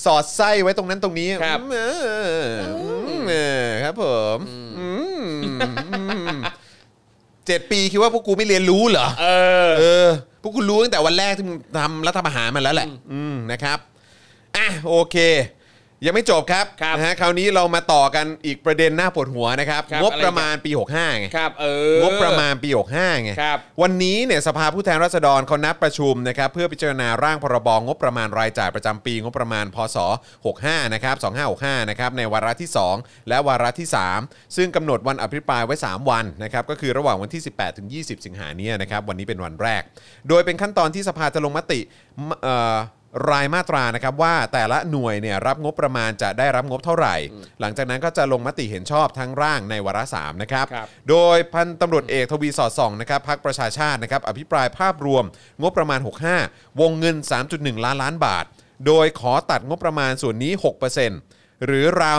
สอดไส้ไว้ตรงนั้นตรงนี้ครับเออเออครับผมอืมเจ็ดปีคิดว่าพวกกูไม่เรียนรู้เหรอเออเออพวกคุณรู้ตั้งแต่วันแรกที่มึงทำรัฐประหารมาแล้วแหละอืมนะครับ อะโอเค ยังไม่จบครับครับนะฮะคราวนี้เรามาต่อกันอีกประเด็นหน้าปวดหัวนะครับ ครับงบอะไรประมาณปี 65ไง ครับ เออ งบประมาณปี65ไง ครับ วันนี้เนี่ยสภาผู้แทนราษฎรเขานัดประชุมนะครับเพื่อพิจารณาร่างพรบงบประมาณรายจ่ายประจำปีงบประมาณพศ 65 นะครับ 2565 นะครับในวาระที่ 2 และวาระที่ 3 ซึ่งกำหนดวันอภิปรายไว้ 3 วันนะครับก็คือระหว่างวันที่ 18 ถึง 20 สิงหาเนี่ยนะครับวันนี้เป็นวันแรก โดยเป็นขั้นตอนที่สภาจะลงมติมเอ่อ รายมาตรานะครับว่าแต่ละหน่วยเนี่ยรับงบประมาณจะได้รับงบเท่าไหร่ หลังจากนั้นก็จะลงมติเห็นชอบทั้งร่างในวาระสามนะครับ ครับโดยพันตำรวจเอกทวีสอดส่องนะครับพักประชาชาตินะครับอภิปรายภาพรวม งบประมาณ 65 วงเงิน 3.1 ล้านล้านบาท โดยขอตัดงบประมาณส่วนนี้ 6%หรือราว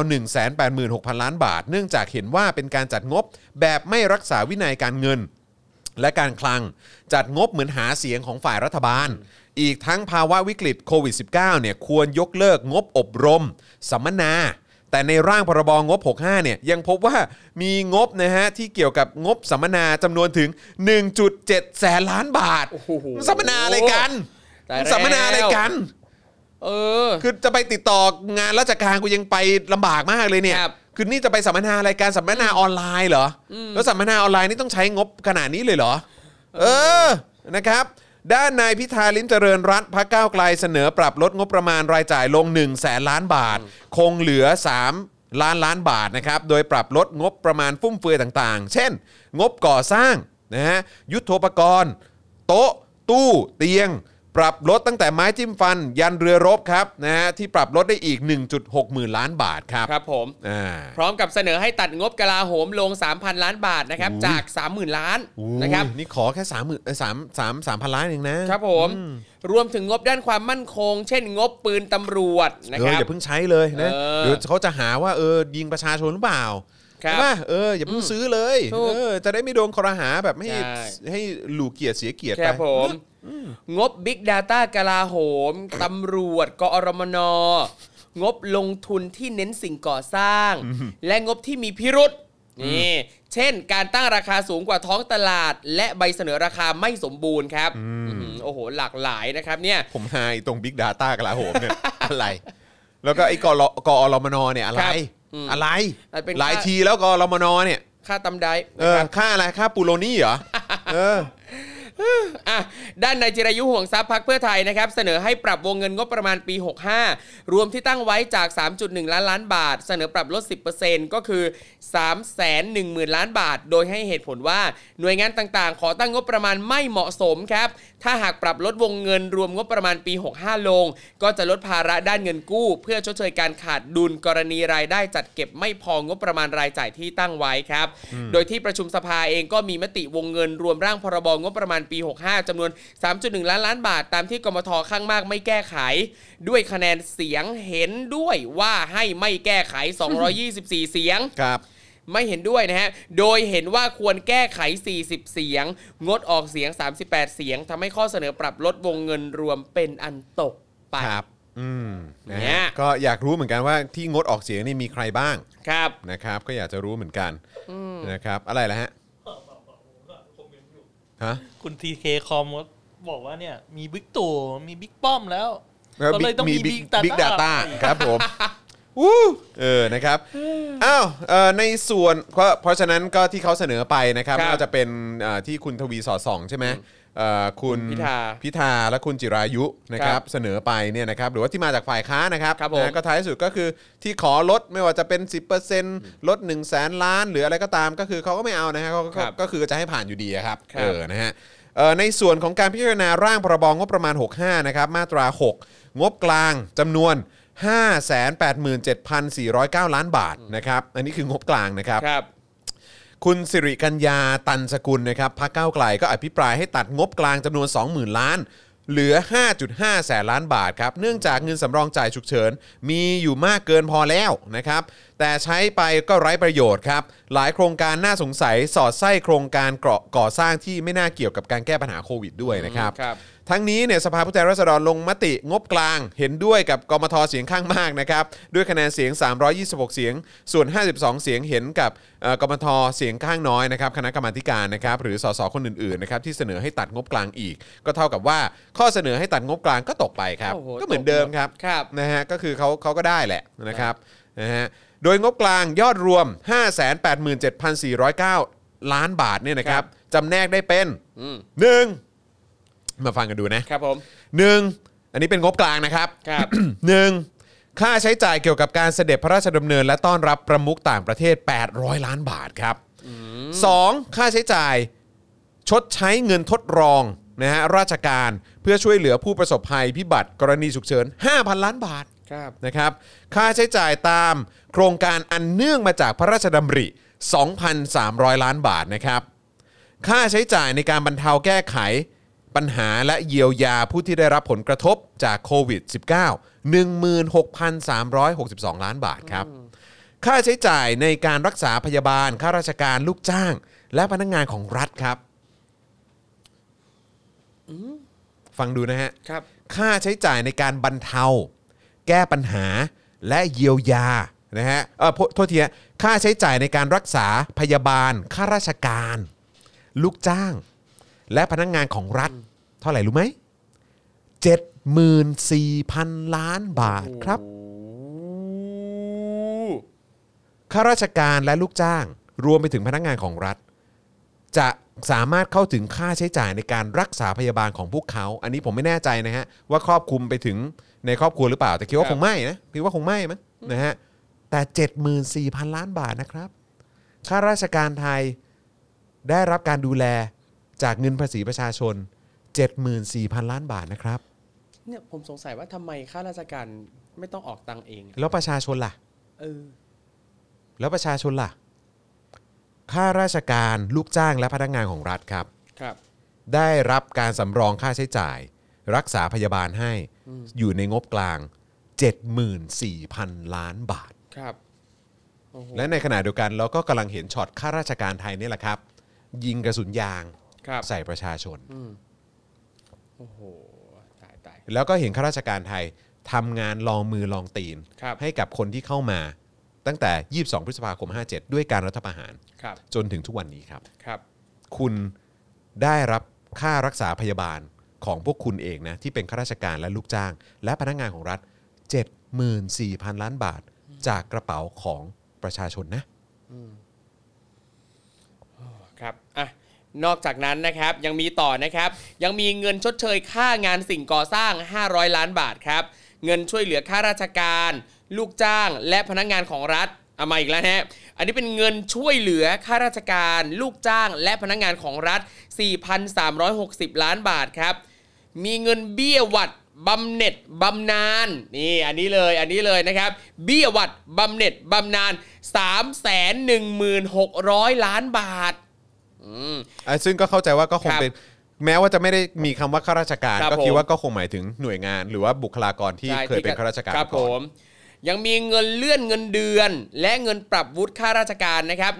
186,000 ล้านบาท เนื่องจากเห็นว่าเป็นการจัดงบแบบไม่รักษาวินัยการเงิน และการคลังจัดงบเหมือนหาเสียงของฝ่ายรัฐบาล อีกทั้งภาวะวิกฤตโควิด -19 เนี่ยควรยกเลิกงบอบรม สัมมนา แต่ในร่างพรบงบ 65 เนี่ยยังพบว่ามีงบนะฮะที่เกี่ยวกับงบสัมมนาจำนวนถึง 1.7 แสนล้านบาทโอ้โหมันสัมมนาอะไรกันตายแล้ว สัมมนาอะไรกัน เออ คือจะไปติดต่องานราชการกูยังไปลำบากมากเลยเนี่ย ครับ คือนี่จะไปสัมมนาอะไรการสัมมนาออนไลน์เหรออแล้วสัมมนาออนไลน์นี่ต้องใช้งบขนาดนี้เลยเหรอ เออ นะครับ ด้านนายพิธาลิ้มเจริญรัตน์พักก้าวไกลเสนอปรับลดงบประมาณรายจ่ายลง1 0 0 0 0แสนล้านบาท คงเหลือ 3 ล้านล้านบาทนะครับ โดยปรับลดงบประมาณฟุ่มเฟือยต่างๆ เช่น งบก่อสร้างนะฮะยุทโธปกรณ์ โต๊ะ ตู้ เตียง ปรับลดตั้งแต่ไม้จิ้มฟัน ยันเรือรบครับนะฮะที่ปรับลดได้อีก 1.6 หมื่นล้านบาทครับครับผมอ่าพร้อมกับเสนอให้ตัดงบกลาโหมลง 3,000 ล้านบาทนะครับอุ้ยจาก 30,000 ล้านนะครับอุ้ยนี่ขอแค่สามหมื่นสามสามสามพันล้านเองนะครับผมรวมถึงงบด้านความมั่นคง เช่นงบปืนตำรวจนะเอคอรับอย่าเพิ่งใช้เลยนะเออเดี๋ยวเขาจะหาว่าเออยิงประชาชนหรือเปล่าครับใช่ป่ะเอออย่าเพิ่งซื้อเลยถูกเออจะได้ไม่โดนคอรหาแบบไม่ให้ใช่ให้หลูเกียรติเสียเกียรติคไปรับผม งบ Big Data กลาโหม ตำรวจ กอรมน งบลงทุนที่เน้นสิ่งก่อสร้าง และงบที่มีพิรุษนี่เช่น การตั้งราคาสูงกว่าท้องตลาด และใบเสนอราคาไม่สมบูรณ์ครับอื้อหือโอ้โห หลากหลายนะครับเนี่ย ผมหายตรง Big Data กลาโหมเนี่ยอะไร แล้วก็ไอ้กรกอรมนเนี่ยอะไรครับอืมอะไรมันเป็นหลายค่าทีแล้วกอรมนเนี่ยค่าตำได้เออค่าอะไรค่าปูโรนี่เหรอเออ อะด้านนายจิรายุห่วงทรัพย์พักเพื่อไทยนะครับ เสนอให้ปรับวงเงินงบประมาณปี 65 รวมที่ตั้งไว้จาก 3.1 ล้านล้านบาท เสนอปรับลด 10%ก็คือ 310,000 ล้านบาท โดยให้เหตุผลว่าหน่วยงานต่างๆ ขอตั้งงบประมาณไม่เหมาะสมครับ ถ้าหากปรับลดวงเงินรวมงบประมาณปี 65 ลง ก็จะลดภาระด้านเงินกู้ เพื่อชดเชยการขาดดุลกรณีรายได้จัดเก็บไม่พองบประมาณรายจ่ายที่ตั้งไว้ครับ โดยที่ประชุมสภาเองก็มีมติวงเงินรวมร่างพรบงบประมาณปี 65จำนวน 3.1 ล้านล้านบาท ตามที่กมทข้างมากไม่แก้ไข ด้วยคะแนนเสียงเห็นด้วยว่าให้ไม่แก้ไข 224 เสียงครับไม่เห็นด้วยนะฮะ โดยเห็นว่าควรแก้ไข 40 เสียง งดออกเสียง 38 เสียงทำให้ข้อเสนอปรับลดวงเงินรวมเป็นอันตกไปครับ อืมนะเนี่ฮะยก็อยากรู้เหมือนกันว่าที่งดออกเสียงนี่มีใครบ้าง ครับ นะครับ ก็อยากจะรู้เหมือนกัน นะครับ อะไรล่ะฮะ ฮะ คุณทีเคคอมบอกว่าเนี่ย มีบิ๊กตู่มีบิ๊กป้อมแล้วแล้วก็เลยต้องมี Big Big Big Data Data ครับผมวู้เออนะครับอ้าวเอ่อในส่วนเพราะเพราะฉะนั้นก็ที่เขาเสนอไปนะครับครับไม่ว่าจะเป็นเอ่อที่คุณทวีสอดส่องใช่ไหมเอ่อ คุณพิธาพิธาและคุณจิรายุนะคครัรับบเสนอไปเนี่ยนะครับหรือว่าที่มาจากฝ่ายค้านนะครับครับผมนะก็ท้ายสุดก็คือที่ขอลดไม่ว่าจะเป็น 10%ลด 1 0 0 0 0แสนล้าน หรืออะไรก็ตามก็คือเขาก็ไม่เอานะฮะเขาก็ครับก็คือจะให้ผ่านอยู่ดีอะครับครับเออนะฮะเอ่อในส่วนของการพิจารณาร่างพรบงบประมาณ 65 นะครับ มาตรา 6 งบกลางจำนวน 587,409 ล้านบาทนะครับ อันนี้คืองบกลางนะครับ คุณสิริกัญญาตันสกุลนะครับพรรคก้าวไกลก็อภิปรายให้ตัดงบกลางจำนวน 20,000 ล้าน เหลือ 5.5 แสนล้านบาทครับ เนื่องจากเงินสำรองจ่ายฉุกเฉิน มีอยู่มากเกินพอแล้วนะครับ แต่ใช้ไปก็ไร้ประโยชน์ครับ หลายโครงการน่าสงสัยสอดไส้โครงการก่อสร้างที่ไม่น่าเกี่ยวกับการแก้ปัญหาโควิดด้วยนะครับ ครับ ทั้งนี้เนี่ยสภาผู้แทนราษฎรลงมติงบกลาง เห็นด้วยกับกมทเสียงข้างมากนะครับด้วยคะแนนเสียง 326 เสียง ส่วน 52 เสียงเห็นกับเอ่อกมทเสียงข้างน้อยนะครับคณะกรรมาธิการนะครับหรือสสคนอื่นๆนะครับที่เสนอให้ตัดงบกลางอีก ก็เท่ากับว่าข้อเสนอให้ตัดงบกลางก็ตกไปครับโอ้โหก็เหมือนเดิมครับครับนะฮะก็คือเขาเขาก็ได้แหละนะครับนะฮะโดยงบกลางยอดรวม 587,409 ล้านบาทเนี่ยนะครับจำแนกได้เป็นอื มหนึ่งมาฟังกันดูนะครับผม หนึ่งอันนี้เป็นงบกลางนะครับครับ หนึ่งค่าใช้จ่ายเกี่ยวกับการเสด็จพระราชดำเนิน และต้อนรับประมุขต่างประเทศ 800 ล้านบาทครับสองค่าใช้จ่ายชดใช้เงินทดรองนะฮะราชการเพื่อช่วยเหลือผู้ประสบภัยพิบัติกรณีฉุกเฉิน 5,000 ล้านบาท ครับ นะครับค่าใช้จ่ายตามโครงการอันเนื่องมาจากพระราชดำริ 2,300 ล้านบาทนะครับ ค่าใช้จ่ายในการบรรเทาแก้ไข ปัญหาและเยียวยาผู้ที่ได้รับผลกระทบจากโควิด -19 16,362 ล้านบาทครับ ค่าใช้จ่ายในการรักษาพยาบาล ข้าราชการลูกจ้าง และพนักงานของรัฐครับ ฟังดูนะฮะ ครับ ค่าใช้จ่ายในการบรรเทา แก้ปัญหาและเยียวยานะฮะเออโทษโทษทีฮะค่าใช้จ่ายในการรักษาพยาบาล ข้าราชการ ลูกจ้าง และพนักงานของรัฐ เท่าไหร่รู้ไหม74,000 ล้านบาทครับข้าราชการและลูกจ้าง รวมไปถึงพนักงานของรัฐ จะสามารถเข้าถึงค่าใช้จ่ายในการรักษาพยาบาลของพวกเขา อันนี้ผมไม่แน่ใจนะฮะ ว่าครอบคลุมไปถึงในครอบครัวหรือเปล่า แต่คิดว่าครัคบงไม่นะคิดว่าคงไม่มั้งนะฮะแต่ 74,000 ล้านบาทนะครับข้าราชการไทยได้รับการดูแลจากเงินภาษีประชาชน 74,000 ล้านบาทนะครับ เนี่ยผมสงสัยว่าทำไมข้าราชการไม่ต้องออกตังค์เองอะแล้วประชาชนล่ะ เออ แล้วประชาชนล่ะข้าราชการลูกจ้างและพนักงานของรัฐครับ ครับ ได้รับการสำรองค่าใช้จ่าย รักษาพยาบาลให้อยู่ในงบกลาง 74,000 ล้านบาท ครับโอ้โหและในขณะเดียวกันเราก็กำลังเห็นช็อตข้าราชการไทยนี่แหละครับ ยิงกระสุนยางครับ ใส่ประชาชน อืม โอ้โหตายตาย แล้วก็เห็นข้าราชการไทยทำงานลองมือลองตีน ครับ ให้กับคนที่เข้ามาตั้งแต่ 22 พฤษภาคม 57 ด้วยการรัฐประหาร ครับจนถึงทุกวันนี้ครับ ครับคุณได้รับค่ารักษาพยาบาลของพวกคุณเองนะ ที่เป็นข้าราชการและลูกจ้าง และพนักงานของรัฐ 74,000 ล้านบาท จากกระเป๋าของประชาชนนะครับ อะ นอกจากนั้นนะครับยังมีต่อนะครับ ยังมีเงินชดเชยค่างานสิ่งก่อสร้าง 500 ล้านบาทครับ เงินช่วยเหลือข้าราชการ ลูกจ้าง และพนักงานของรัฐเอามาอีกแล้วฮะอันนี้เป็นเงินช่วยเหลือข้าราชการ ลูกจ้าง และพนักงานของรัฐ 4,360 ล้านบาทครับ มีเงินเบี้ยวัดบำเหน็จบำนาญนี่อันนี้เลยอันนี้เลยนะครับ เบี้ยวัดบำเหน็จบำนาญ3 1 6 0 0 ล้านบาท อืมอะซึ่งก็เข้าใจว่าก็คงครับเป็นแม้ว่าจะไม่ได้มีคำว่าข้าราชการ ครับก็คิดผม ว่าก็คงหมายถึงหน่วยงาน หรือว่าบุคลากรที่ใช่เคยเป็นข้าราชการครับมาผก่อนม ยังมีเงินเลื่อนเงินเดือน และเงินปรับวุฒิข้าราชการนะครับ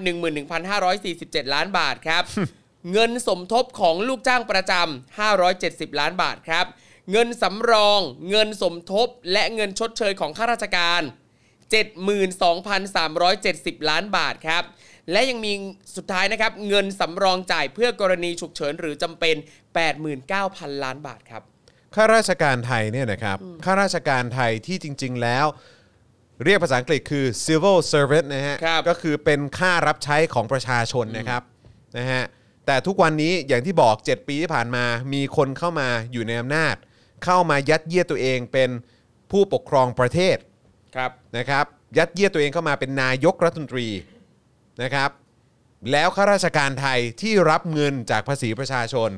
11,547 ล้านบาทครับ เงินสมทบของลูกจ้างประจำ570 ล้านบาทครับ เงินสำรอง เงินสมทบ และเงินชดเชยของข้าราชการ 72,370 ล้านบาทครับ และยังมีสุดท้ายนะครับ เงินสำรองจ่ายเพื่อกรณีฉุกเฉินหรือจำเป็น 89,000 ล้านบาทครับ ข้าราชการไทยเนี่ยนะครับข้าราชการไทยที่จริง ๆ แล้ว เรียกภาษาอังกฤษคือ civil servant นะฮะครับก็คือเป็นค่ารับใช้ของประชาชนนะครับนะฮะแต่ทุกวันนี้อย่างที่บอก 7 ปีที่ผ่านมา มีคนเข้ามาอยู่ในอำนาจ เข้ามายัดเยียดตัวเองเป็นผู้ปกครองประเทศครับนะครับยัดเยียดตัวเองเข้ามาเป็นนายกรัฐมนตรี นะครับ แล้วข้าราชการไทยที่รับเงินจากภาษีประชาชน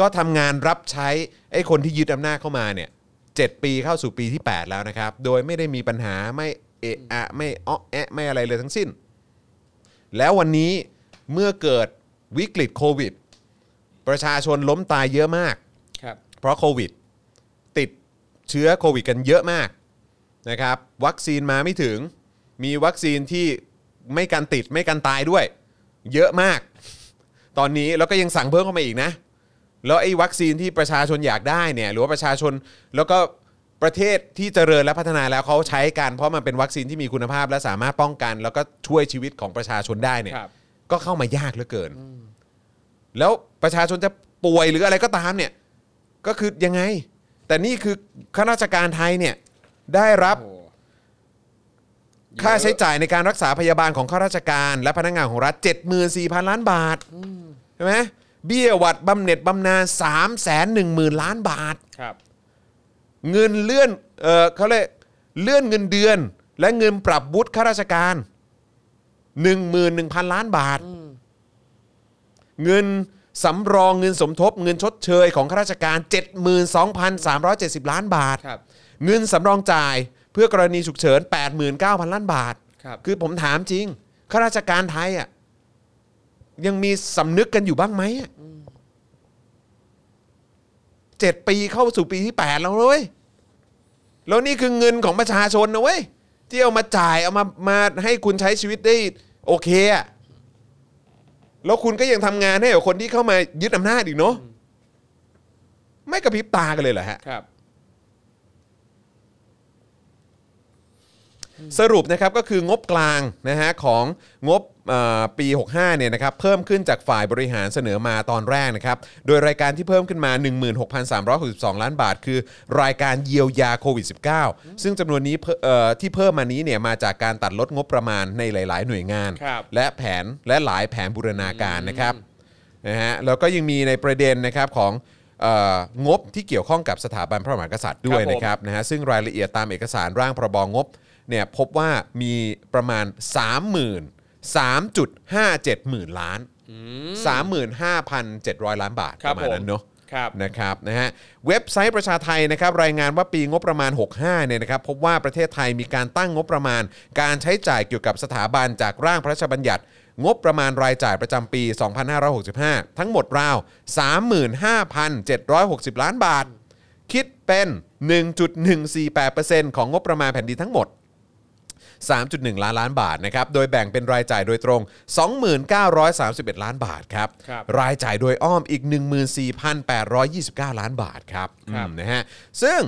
ก็ทำงานรับใช้ไอ้คนที่ยึดอำนาจเข้ามาเนี่ยเปีเข้าสู่ปีที่ 8 แล้วนะครับ โดยไม่ได้มีปัญหาไม่เอะอะไม่อ้อแอะไม่อะไรเลยทั้งสิ้น แล้ววันนี้เมื่อเกิดวิกฤตโควิด ประชาชนล้มตายเยอะมาก ครับ เพราะโควิด ติดเชื้อโควิดกันเยอะมากนะครับ วัคซีนมาไม่ถึง มีวัคซีนที่ ไม่กันติดไม่กันตายด้วย เยอะมาก ตอนนี้แล้วก็ยังสั่งเพิ่มเข้ามาอีกนะ แล้วไอ้วัคซีนที่ประชาชนอยากได้เนี่ยหรือว่าประชาชนแล้วก็ประเทศที่เจริญและพัฒนาแล้วเขาใช้กันเพราะมันเป็นวัคซีนที่มีคุณภาพ และสามารถป้องกัน แล้วก็ช่วยชีวิตของประชาชนได้เนี่ย ครับ ก็เข้ามายากเหลือเกิน แล้วประชาชนจะป่วยหรืออะไรก็ตามเนี่ย ก็คือยังไง แต่นี่คือข้าราชการไทยเนี่ย ได้รับโอ้โห ค่าใช้จ่ายในการรักษาพยาบาลของข้าราชการ และพนักงานของรัฐ 74,000 ล้านบาทใช่ไหมเบี้ยหวัดบำเหน็จบำนาญ3 1 0 0 0 0 ล้านบาท ครับ เงินเลื่อนเออเขาเรียกเลื่อนเงินเดือน และเงินปรับวุฒิข้าราชการ 11,000 ล้านบาท เงินสำรองเงินสมทบ เงินชดเชยของข้าราชการ 72,370 ล้านบาท ครับ เงินสำรองจ่ายเพื่อกรณีฉุกเฉิน 89,000 ล้านบาทครับ คือผมถามจริงข้าราชการไทยอะยังมีสำนึกกันอยู่บ้างไหมอะเจ็ดปีเข้าสู่ปีที่ 8 แล้วเว้ยแล้วนี่คือเงินของประชาชนนะเว้ยที่เอามาจ่ายเอามามาให้คุณใช้ชีวิตได้โอเคอะแล้วคุณก็ยังทำงานให้กับคนที่เข้ามายึดอำนาจอีกเนาะไม่กระพริบตากันเลยเหรอฮะ ครับ สรุปนะครับก็คืองบกลางนะฮะของงบเอ่อปี 65 เนี่ยนะครับเพิ่มขึ้นจากฝ่ายบริหารเสนอมาตอนแรกนะครับ โดยรายการที่เพิ่มขึ้นมา 16,362 ล้านบาท คือรายการเยียวยาโควิด -19 ซึ่งจำนวนนี้เพิ่มเอ่อที่เพิ่มมานี้เนี่ยมาจากการตัดลดงบประมาณในหลาย ๆ หน่วยงานครับและแผนและหลายแผนบูรณาการนะครับนะฮะแล้วก็ยังมีในประเด็นนะครับของเอ่องบที่เกี่ยวข้องกับสถาบันพระมหากษัตริย์ด้วยครับผมนะครับนะฮะซึ่งรายละเอียดตามเอกสารร่างพรบงบ เนี่ยพบว่ามีประมาณ 30,000 3.57หมื่นล้าน 35,700 ล้านบาทคปรับระมาณนั้นเนาะครับนะครับนะฮะเว็บไซต์ประชาไทยนะครับรายงานว่าปีงบประมาณ 65เนี่ยนะครับพบว่าประเทศไทยมีการตั้งงบประมาณ การใช้จ่ายเกี่ยวกับสถาบันจากร่างพระราชบัญญัติ งบประมาณรายจ่ายประจำปี 2565 ทั้งหมดราว 35,760 ล้านบาท คิดเป็น 1.148%ของงบประมาณแผ่นดินทั้งหมด 3.1 ล้านล้านบาทนะครับ โดยแบ่งเป็นรายจ่ายโดยตรง 2931 ล้านบาทครับ ครับ รายจ่ายโดยอ้อมอีก 14,829 ล้านบาทครับครับ อืมนะฮะ ซึ่ง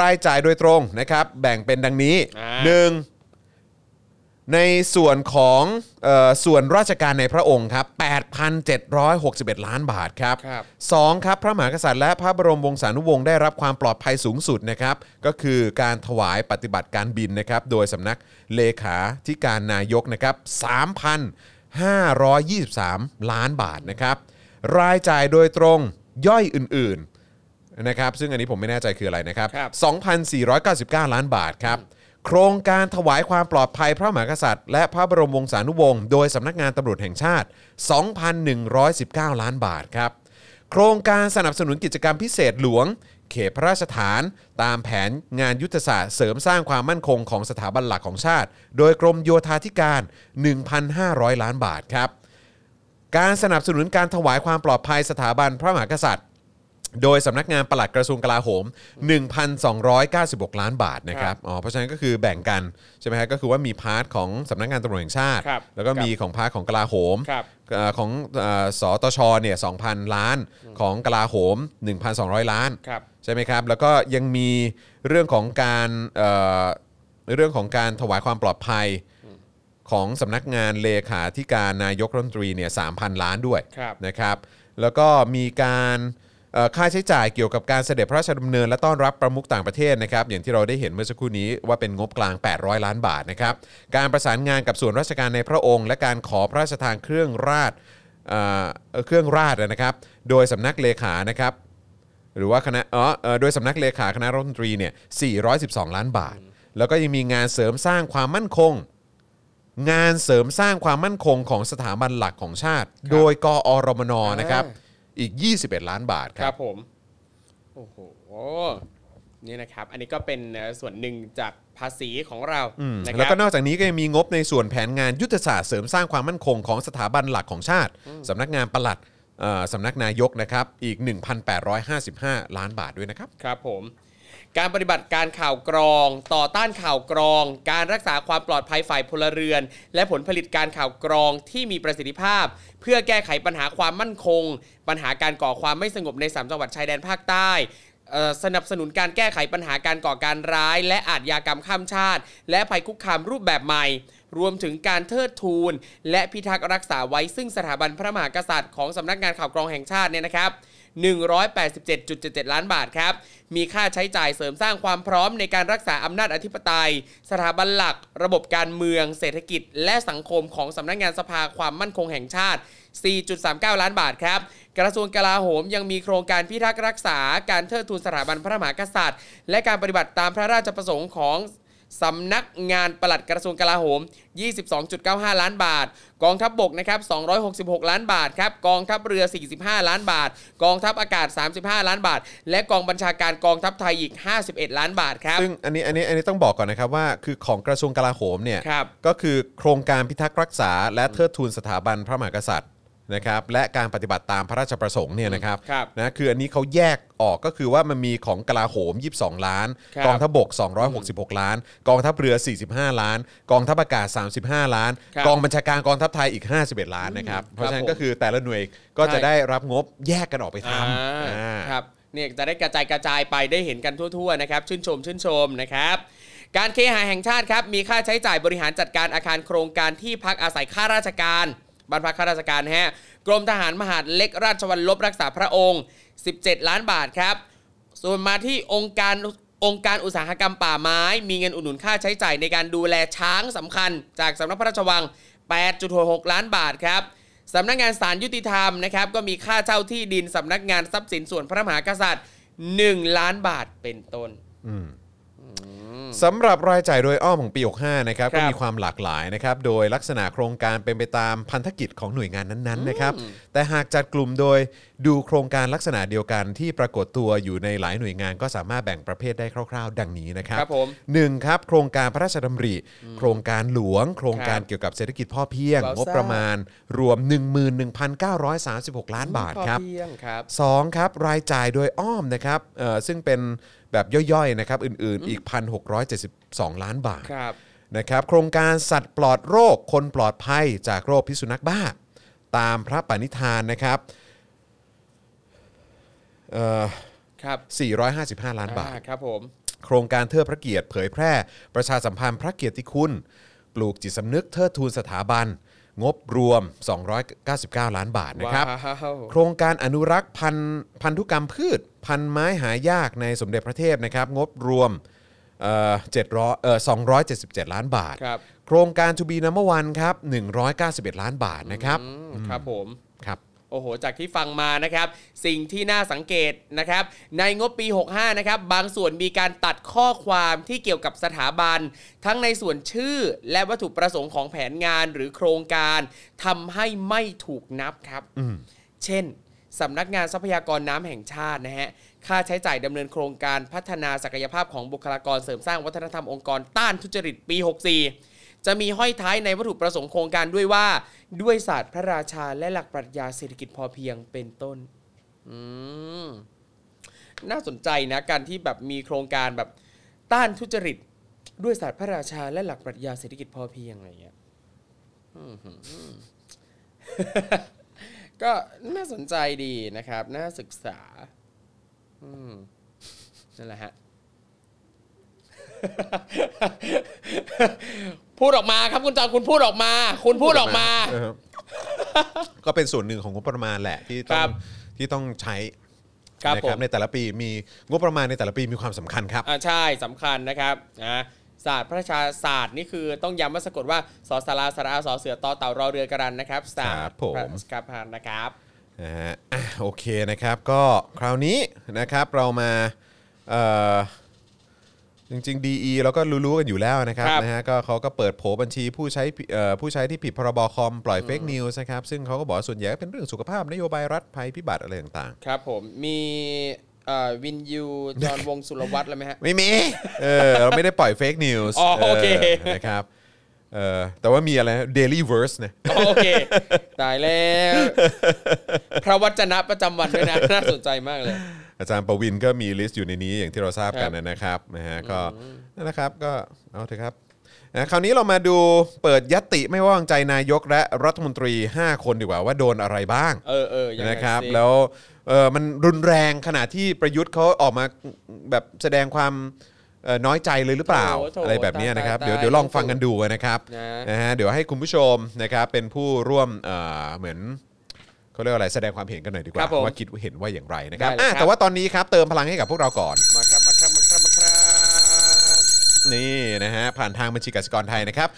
รายจ่ายโดยตรงนะครับ แบ่งเป็นดังนี้ อ่าหนึ่ง ในส่วนของเออส่วนราชการในพระองค์ครับ 8,761 ล้านบาทครับครับสองครับ พระมหากษัตริย์และพระบรมวงศานุวงศ์ได้รับความปลอดภัยสูงสุดนะครับ ก็คือการถวายปฏิบัติการบินนะครับ โดยสำนักเลขาธิการนายกนะครับ 3,523 ล้านบาทนะครับ รายจ่ายโดยตรงย่อยอื่นๆนะครับ ซึ่งอันนี้ผมไม่แน่ใจคืออะไรนะครับครับ2,499 ล้านบาทครับ โครงการถวายความปลอดภัยพระมหากษัตริย์ และพระบรมวงศานุวงศ์โดยสำนักงานตำรวจแห่งชาติ 2,119 ล้านบาทครับ โครงการสนับสนุนกิจกรรมพิเศษหลวง เขตพระราชฐาน ตามแผนงานยุทธศาสตร์เสริมสร้างความมั่นคงของสถาบันหลักของชาติ โดยกรมโยธาธิการ 1,500 ล้านบาทครับ การสนับสนุนการถวายความปลอดภัยสถาบันพระมหากษัตริย์ โดยสำนักงานปลัดกระทรวงกลาโหม 1,296 ล้านบาทนะครับอ๋อเพราะฉะนั้นก็คือแบ่งกันใช่ไหมครับก็คือว่ามี part ของสำนักงานตำรวจแห่งชาติ ครับแล้วก็มีของ part ของกลาโหมครับเอ่อของเอ่อสตชเนี่ย2,000 ล้านของกลาโหม 1,200 ล้านครับ ใช่ไหมครับ แล้วก็ยังมีเรื่องของการเอ่อเรื่องของการถวายความปลอดภัยของสำนักงานเลขาธิการนายกรัฐมนตรีเนี่ย3,000 ล้านด้วยครับ นะครับแล้วก็มีการเอ่อ ค่าใช้จ่ายเกี่ยวกับการเสด็จพระราชดำเนินและต้อนรับประมุขต่างประเทศนะครับอย่างที่เราได้เห็นเมื่อสักครู่นี้ว่าเป็นงบกลาง 800 ล้านบาทนะครับการประสานงานกับส่วนราชการในพระองค์ และการขอพระราชทานเครื่องราชเอ่อเอ่อเครื่องราชนะครับ โดยสำนักเลขานะครับหรือว่าคณะอ๋อเอ่อโดยสำนักเลขาคณะรัฐมนตรีเนี่ย 412 ล้านบาท แล้วก็ยังมีงานเสริมสร้างความมั่นคง งานเสริมสร้างความมั่นคงของสถาบันหลักของชาติ โดยกอรมนนะครับ อีก 21 ล้านบาทคครัรับบ ผมโอ้โหนี่นะครับ อันนี้ก็เป็นเอ่อส่วนหนึ่งจากภาษีของเราอืมนะคแล้วรับก็นอกจากนี้ก็ยังมีงบในส่วนแผนงานยุทธศาสตร์เสริมสร้างความมั่นคงของสถาบันหลักของชาติสำนักงานปลัดเอ่อสำนักนายกนะครับอีก 1,855 ล้านบาทด้วยนะครับ ครับผม การปฏิบัติการข่าวกรอง ต่อต้านข่าวกรอง การรักษาความปลอดภัยฝ่ายพลเรือน และผลผลิตการข่าวกรองที่มีประสิทธิภาพ เพื่อแก้ไขปัญหาความมั่นคง ปัญหาการก่อความไม่สงบในสามจังหวัดชายแดนภาคใต้สนับสนุนการแก้ไขปัญหาการก่อการร้าย และอาชญากรรมข้ามชาติ และภัยคุกคามรูปแบบใหม่ รวมถึงการเทิดทูน และพิทักษ์รักษาไว้ซึ่งสถาบันพระมหากษัตริย์ของสำนักงานข่าวกรองแห่งชาติเนี่ยนะครับ 187.77 ล้านบาทครับ มีค่าใช้จ่ายเสริมสร้างความพร้อมในการรักษาอำนาจอธิปไตย สถาบันหลัก ระบบการเมือง เศรษฐกิจ และสังคมของสำนักงานสภาความมั่นคงแห่งชาติ 4.39 ล้านบาทครับกระทรวงกลาโหมยังมีโครงการพิทักษ์รักษาการเทิดทูนสถาบันพระมหากษัตริย์ และการปฏิบัติตามพระราชประสงค์ของ สำนักงานปลัดกระทรวงกลาโหม 22.95 ล้านบาท กองทัพบบกนะครับ 266 ล้านบาทครับ กองทัพเรือ 45 ล้านบาท กองทัพอากาศ 35 ล้านบาท และกองบัญชาการกองทัพไทยอีก 51 ล้านบาทครับ ซึ่งอันนี้อันนี้อันนี้ต้องบอกก่อนนะครับว่าคือของกระทรวงกลาโหมเนี่ยครับก็คือโครงการพิทักษ์รักษา และเทิดทูนสถาบันพระมหากษัตริย์ นะครับและการปฏิบัติตามพระราชประสงค์เนี่ยนะครับครับนะคืออันนี้เขาแยกออกก็คือว่ามันมีของกลาโหม 22 ล้าน ครับกองทัพบก 266 ล้าน กองทัพเรือ 45 ล้าน กองทัพอากาศ 35 ล้าน ครับกองบัญชาการกองทัพไทยอีก 51 ล้านนะครับเพราะฉะนั้นผมก็คือแต่ละหน่วยก็จะใช่ได้รับงบแยกกันออกไปทอ่าำอ่า ครับเนี่ยจะได้กระจายกระจายไปได้เห็นกันทั่วๆนะครับชื่นชมชื่นชมนะครับ การเคหะแห่งชาติครับมีค่าใช้จ่ายบริหารจัดการอาคารโครงการที่พักอาศัยข้าราชการ บ้านพักข้าราชการฮะกรมทหารมหาดเล็กราชวัลลบรักษาพระองค์ 17 ล้านบาทครับ ส่วนมาที่องค์การองค์การอุตสาหกรรมป่าไม้ มีเงินอุดหนุนค่าใช้จ่ายในการดูแลช้างสำคัญ จากสำนักพระราชวัง 8.66 ล้านบาทครับสำนักงานศาลยุติธรรมนะครับก็มีค่าเช่าที่ดินสำนักงานทรัพย์สินส่วนพระมหากษัตริย์ 1 ล้านบาทเป็นต้น สำหรับรายจ่ายโดยอ้อมของปี 65 นะครับครับก็มีความหลากหลายนะครับโดยลักษณะโครงการเป็นไปตามพันธกิจของหน่วยงานนั้นๆนะครับแต่หากจัดกลุ่มโดยดูโครงการลักษณะเดียวกันที่ปรากฏตัวอยู่ในหลายหน่วยงาน ก็สามารถแบ่งประเภทได้คร่าว ๆ ดังนี้นะครับครับผมหนึ่งครับโครงการพระราชดำริ โครงการหลวง โครงการเกี่ยวกับเศรษฐกิจพ่อเพียงว้าวงบประมาณรวม 11,936 ล้านบาทครับพอเพียงครับ2ครับรายจ่ายโดยอ้อมนะครับเอ่อซึ่งเป็น แบบย่อยๆนะครับอื่นๆอีก 1,672 ล้านบาทครับนะครับโครงการสัตว์ปลอดโรคคนปลอดภัยจากโรคพิษสุนัขบ้า ตามพระปณิธานนะครับเอ่อครับ455 ล้านบาทอ่ครับผม โครงการเทิดพระเกียรติเผยแพร่ ประชาสัมพันธ์พระเกียรติคุณ ปลูกจิตสำนึกเทิดทูนสถาบัน งบรวม 299 ล้านบาทนะครับว้าวโครงการอนุรักษ์พันธุ์พันธุกรรมพืช พันไม้หายากในสมเด็จพระเทพนะครับงบรวมเอ่อ700เอ่อ277ล้านบาทครับโครงการ To be number one ครับ191ล้านบาทนะครับอืมครับผมครับ โอ้โห จากที่ฟังมานะครับ สิ่งที่น่าสังเกตนะครับ ในงบปี 65 นะครับ บางส่วนมีการตัดข้อความที่เกี่ยวกับสถาบัน ทั้งในส่วนชื่อและวัตถุประสงค์ของแผนงานหรือโครงการทำให้ไม่ถูกนับครับ เช่นสำนักงานทรัพยากรน้ำแห่งชาตินะฮะ ค่าใช้จ่ายดำเนินโครงการพัฒนาศักยภาพของบุคลากรเสริมสร้างวัฒนธรรมองค์กรต้านทุจริตปี 64 จะมีห้อยท้ายในวัตถุประสงค์โครงการด้วยว่า ด้วยศาสตร์พระราชาและหลักปรัชญาเศรษฐกิจพอเพียงเป็นต้น อืมน่าสนใจนะการที่แบบมีโครงการแบบต้านทุจริต ด้วยศาสตร์พระราชาและหลักปรัชญาเศรษฐกิจพอเพียงอะไรอย่างเงี้ยก็น่าสนใจดีนะครับ น่าศึกษาอืนั่นแหละฮะ พูดออกมาครับคุณจอนคุณพูดออกมา คุณพูดออกมา เออก็เป็นส่วนหนึ่งของงบประมาณแหละที่ต้คอรังบที่ต้องใช้ครับนะผม ในแต่ละปีมีงบประมาณในแต่ละปีมีความสำคัญครับ อ่าใช่สำคัญนะครับนะศาสตร์พระราชาศาสตร์นี่คือต้องย้ำว่าสะกดว่าสอสาราสระอาสอเสือต่อเต่ารอเรือกระรันนะครับศาสตครับร์ผม พระราชานะครับ นะฮะอะโอเคนะครับก็คราวนี้นะครับเรามาเอ่อ จริงๆ DE เราก็รู้ๆกันอยู่แล้วนะครับครับนะฮะก็เขาก็เปิดโผบัญชีผู้ใช้ผิดเอ่อผู้ใช้ที่ผิดพรบคอมปล่อยเฟกนิวส์นะครับซึ่งเขาก็บอกว่าส่วนใหญ่ก็เป็นเรื่องสุขภาพนโยบายรัฐภัยพิบัติอะไรต่างครับผมมีเอ่อวิญญูจอห์นวงศ์สุรวัฒน์เลยไหมฮะๆไม่มี เออ เราไม่ได้ปล่อย fake news อ๋อโอเค นะครับ เออแต่ว่ามีอะไร Daily Verse เนี่ยอ๋อโอเค ตายแล้ว พระวจนะประจำวันด้วยนะ น่าสนใจมากเลย อาจารย์ปวินก็มี list อยู่ในนี้อย่างที่เราทราบกันครับนะครับนะฮะก็นั่นนะครับก็เอาเถอะครับนะคราวนี้เรามาดูเปิดญัตติไม่ไว้วางใจนายกและรัฐมนตรี 5 คนดีกว่าว่าโดนอะไรบ้าง เออเออยังไงนะครับสิแล้วเออมันรุนแรงขนาดที่ประยุทธ์เขาออกมาแบบแสดงความเอ่อน้อยใจเลยหรือเปล่าโถโถอะไรแบบเนี้ยนะครับตายเดี๋ยวตายเดี๋ยวลองฟังกันดูนะครับนะนะฮะเดี๋ยวให้คุณผู้ชมนะครับเป็นผู้ร่วมเอ่อเหมือน เขาเรียกว่าอะไรแสดงความเห็นกันหน่อยดีกครัว่าบผมว่าคิดเห็นว่าอย่างไรนะครับได้เลยอะครับ แต่ว่าตอนนี้ครับเติมพลังให้กับพวกเราก่อน มาครับมาครับมาครับมาครับ นี่นะฮะผ่านทางบัญชีกสิกรไทยนะครับ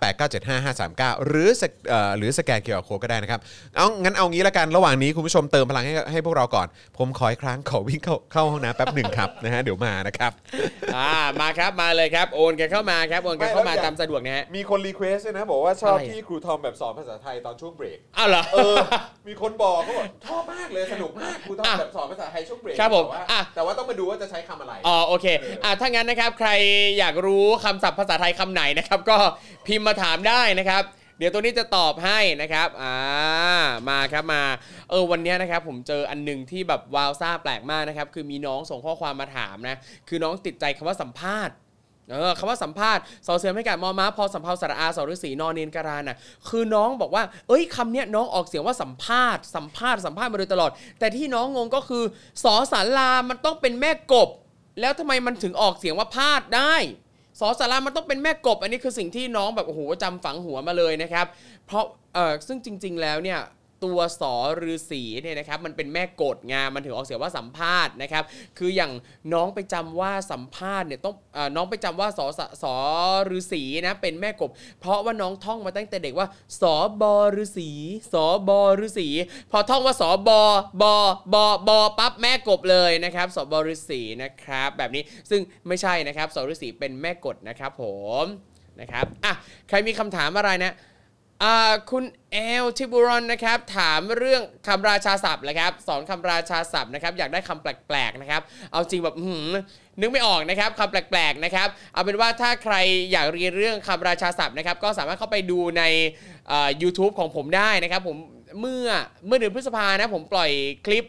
0698975539 หรือสแกเอ่อหรือสแกน QR Code ก็ได้นะครับเอางั้นเอางี้ละกันระหว่างนี้คุณผู้ชมเติมพลังให้ให้พวกเราก่อน ผมขออีกครั้งขอวิ่งเข้าเข้าห้องน้ำแป๊บหนึ่งครับนะฮะเดี๋ยวมานะครับ อ่ามาครับมาเลยครับโอนกันเข้ามาครับโอนกันเข้ามาตามสะดวกนะฮะ มีคน request ด้วยนะ บอกว่าชอบอะไรที่ครูทอมแบบสอนภาษาไทยตอนช่วงเบรก อ้าวเหรอ เออ มีคนบอกเขาบอกชอบมากเลยสนุกมากครูทอมอะแบบสอนภาษาไทยช่วงเบรกครับผมแต่ว่าอะ แต่ว่าต้องมาดูว่าจะใช้คำอะไร อ๋อโอเคอะถ้างั้นนะครับใครอยากรู้คำศัพท์ภาษาไทยคำไหนนะครับ ก็พิมพ์มาถามได้นะครับ เดี๋ยวตัวนี้จะตอบให้นะครับอ่ามาครับมา เออวันนี้นะครับผมเจออันหนึ่งที่แบบว้าวซ่าแปลกมากนะครับ คือมีน้องส่งข้อความมาถามนะคือน้องติดใจคำว่าสัมภาษณ์เออคำว่าสัมภาษณ์สอเสือไม่กัดมอม้าพอสัมภาสระอาสอฤษีนอนเนนการาน่ะคือน้องบอกว่า เอ้ยคำเนี้ยน้องออกเสียงว่าสัมภาษณ์สัมภาษณ์สัมภาษณ์มาโดยตลอด แต่ที่น้องงงก็คือสอสารามันต้องเป็นแม่กบ แล้วทำไมมันถึงออกเสียงว่าพาดได้สอสารามันต้องเป็นแม่กบ อันนี้คือสิ่งที่น้องแบบโอ้โหจำฝังหัวมาเลยนะครับ เพราะเออซึ่งจริง ๆ แล้วเนี่ย ตัวสอฤษีเนี่ยนะครับมันเป็นแม่กดงามันถึงออกเสียงว่าสัมภาษณ์นะครับคืออย่างน้องไปจำว่าสัมภาษณ์เนี่ยต้องอน้องไปจำว่าสอสสอฤษีนะเป็นแม่กบ เพราะว่าน้องท่องมาตั้งแต่เด็กว่าสอบอฤษีสอบอฤษีพอท่องว่าสอบอบอบอบอปั๊บแม่กบเลยนะครับสอบอฤษีนะครับแบบนี้ซึ่งไม่ใช่นะครับสอฤษีเป็นแม่กดนะครับผมนะครับอะใครมีคำถามอะไรนะ คุณเอลทิบูรอนนะครับ ถามเรื่องคำราชาศัพท์เลยครับสอนคำราชาศัพท์นะครับ อยากได้คำแปลกๆนะครับ เอาจริงแบบหือนึกไม่ออกนะครับคำแปลกๆนะครับ เอาเป็นว่าถ้าใครอยากเรียนเรื่องคำราชาศัพท์นะครับ ก็สามารถเข้าไปดูในอ่า YouTube ของผมได้นะครับ ผมเมื่อเมื่อเดือนพฤษภานะผมปล่อยคลิป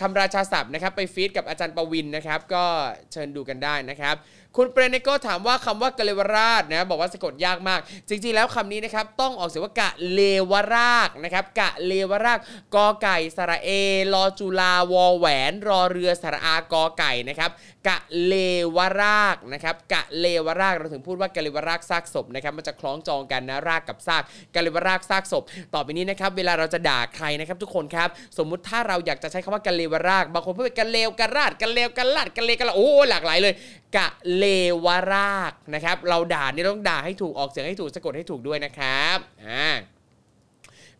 คำราชาศัพท์นะครับ ไปฟีดกับอาจารย์ประวินนะครับ ก็เชิญดูกันได้นะครับ คุณเปรเนโกถามว่าคำว่ากะเลวราชนะบอกว่าสะกดยากมาก จริงๆแล้วคำนี้นะครับต้องออกเสียงว่ากะเลวรากนะครับกะเลวรากกอไก่สระเอรอจุลาวอแหวน รอเรือสระอากอไก่นะครับ กะเลวรากนะครับกะเลวรากเราถึงพูดว่ากะเลวรากซากศพนะครับมันจะคล้องจองกันนะรากกับซากกะเลวรากซากศพ ต่อไปนี้นะครับเวลาเราจะด่าใครนะครับทุกคนครับ สมมุติถ้าเราอยากจะใช้คำว่ากะเลวรากบางคนพูดเป็นกะเลวกะราดกะเลวกะลาดกะเลกะลาโอ้หลากหลายเลยกะเลวรากนะครับ เราด่านี่ต้องด่าให้ถูกออกเสียงให้ถูกสะกดให้ถูกด้วยนะครับอ่า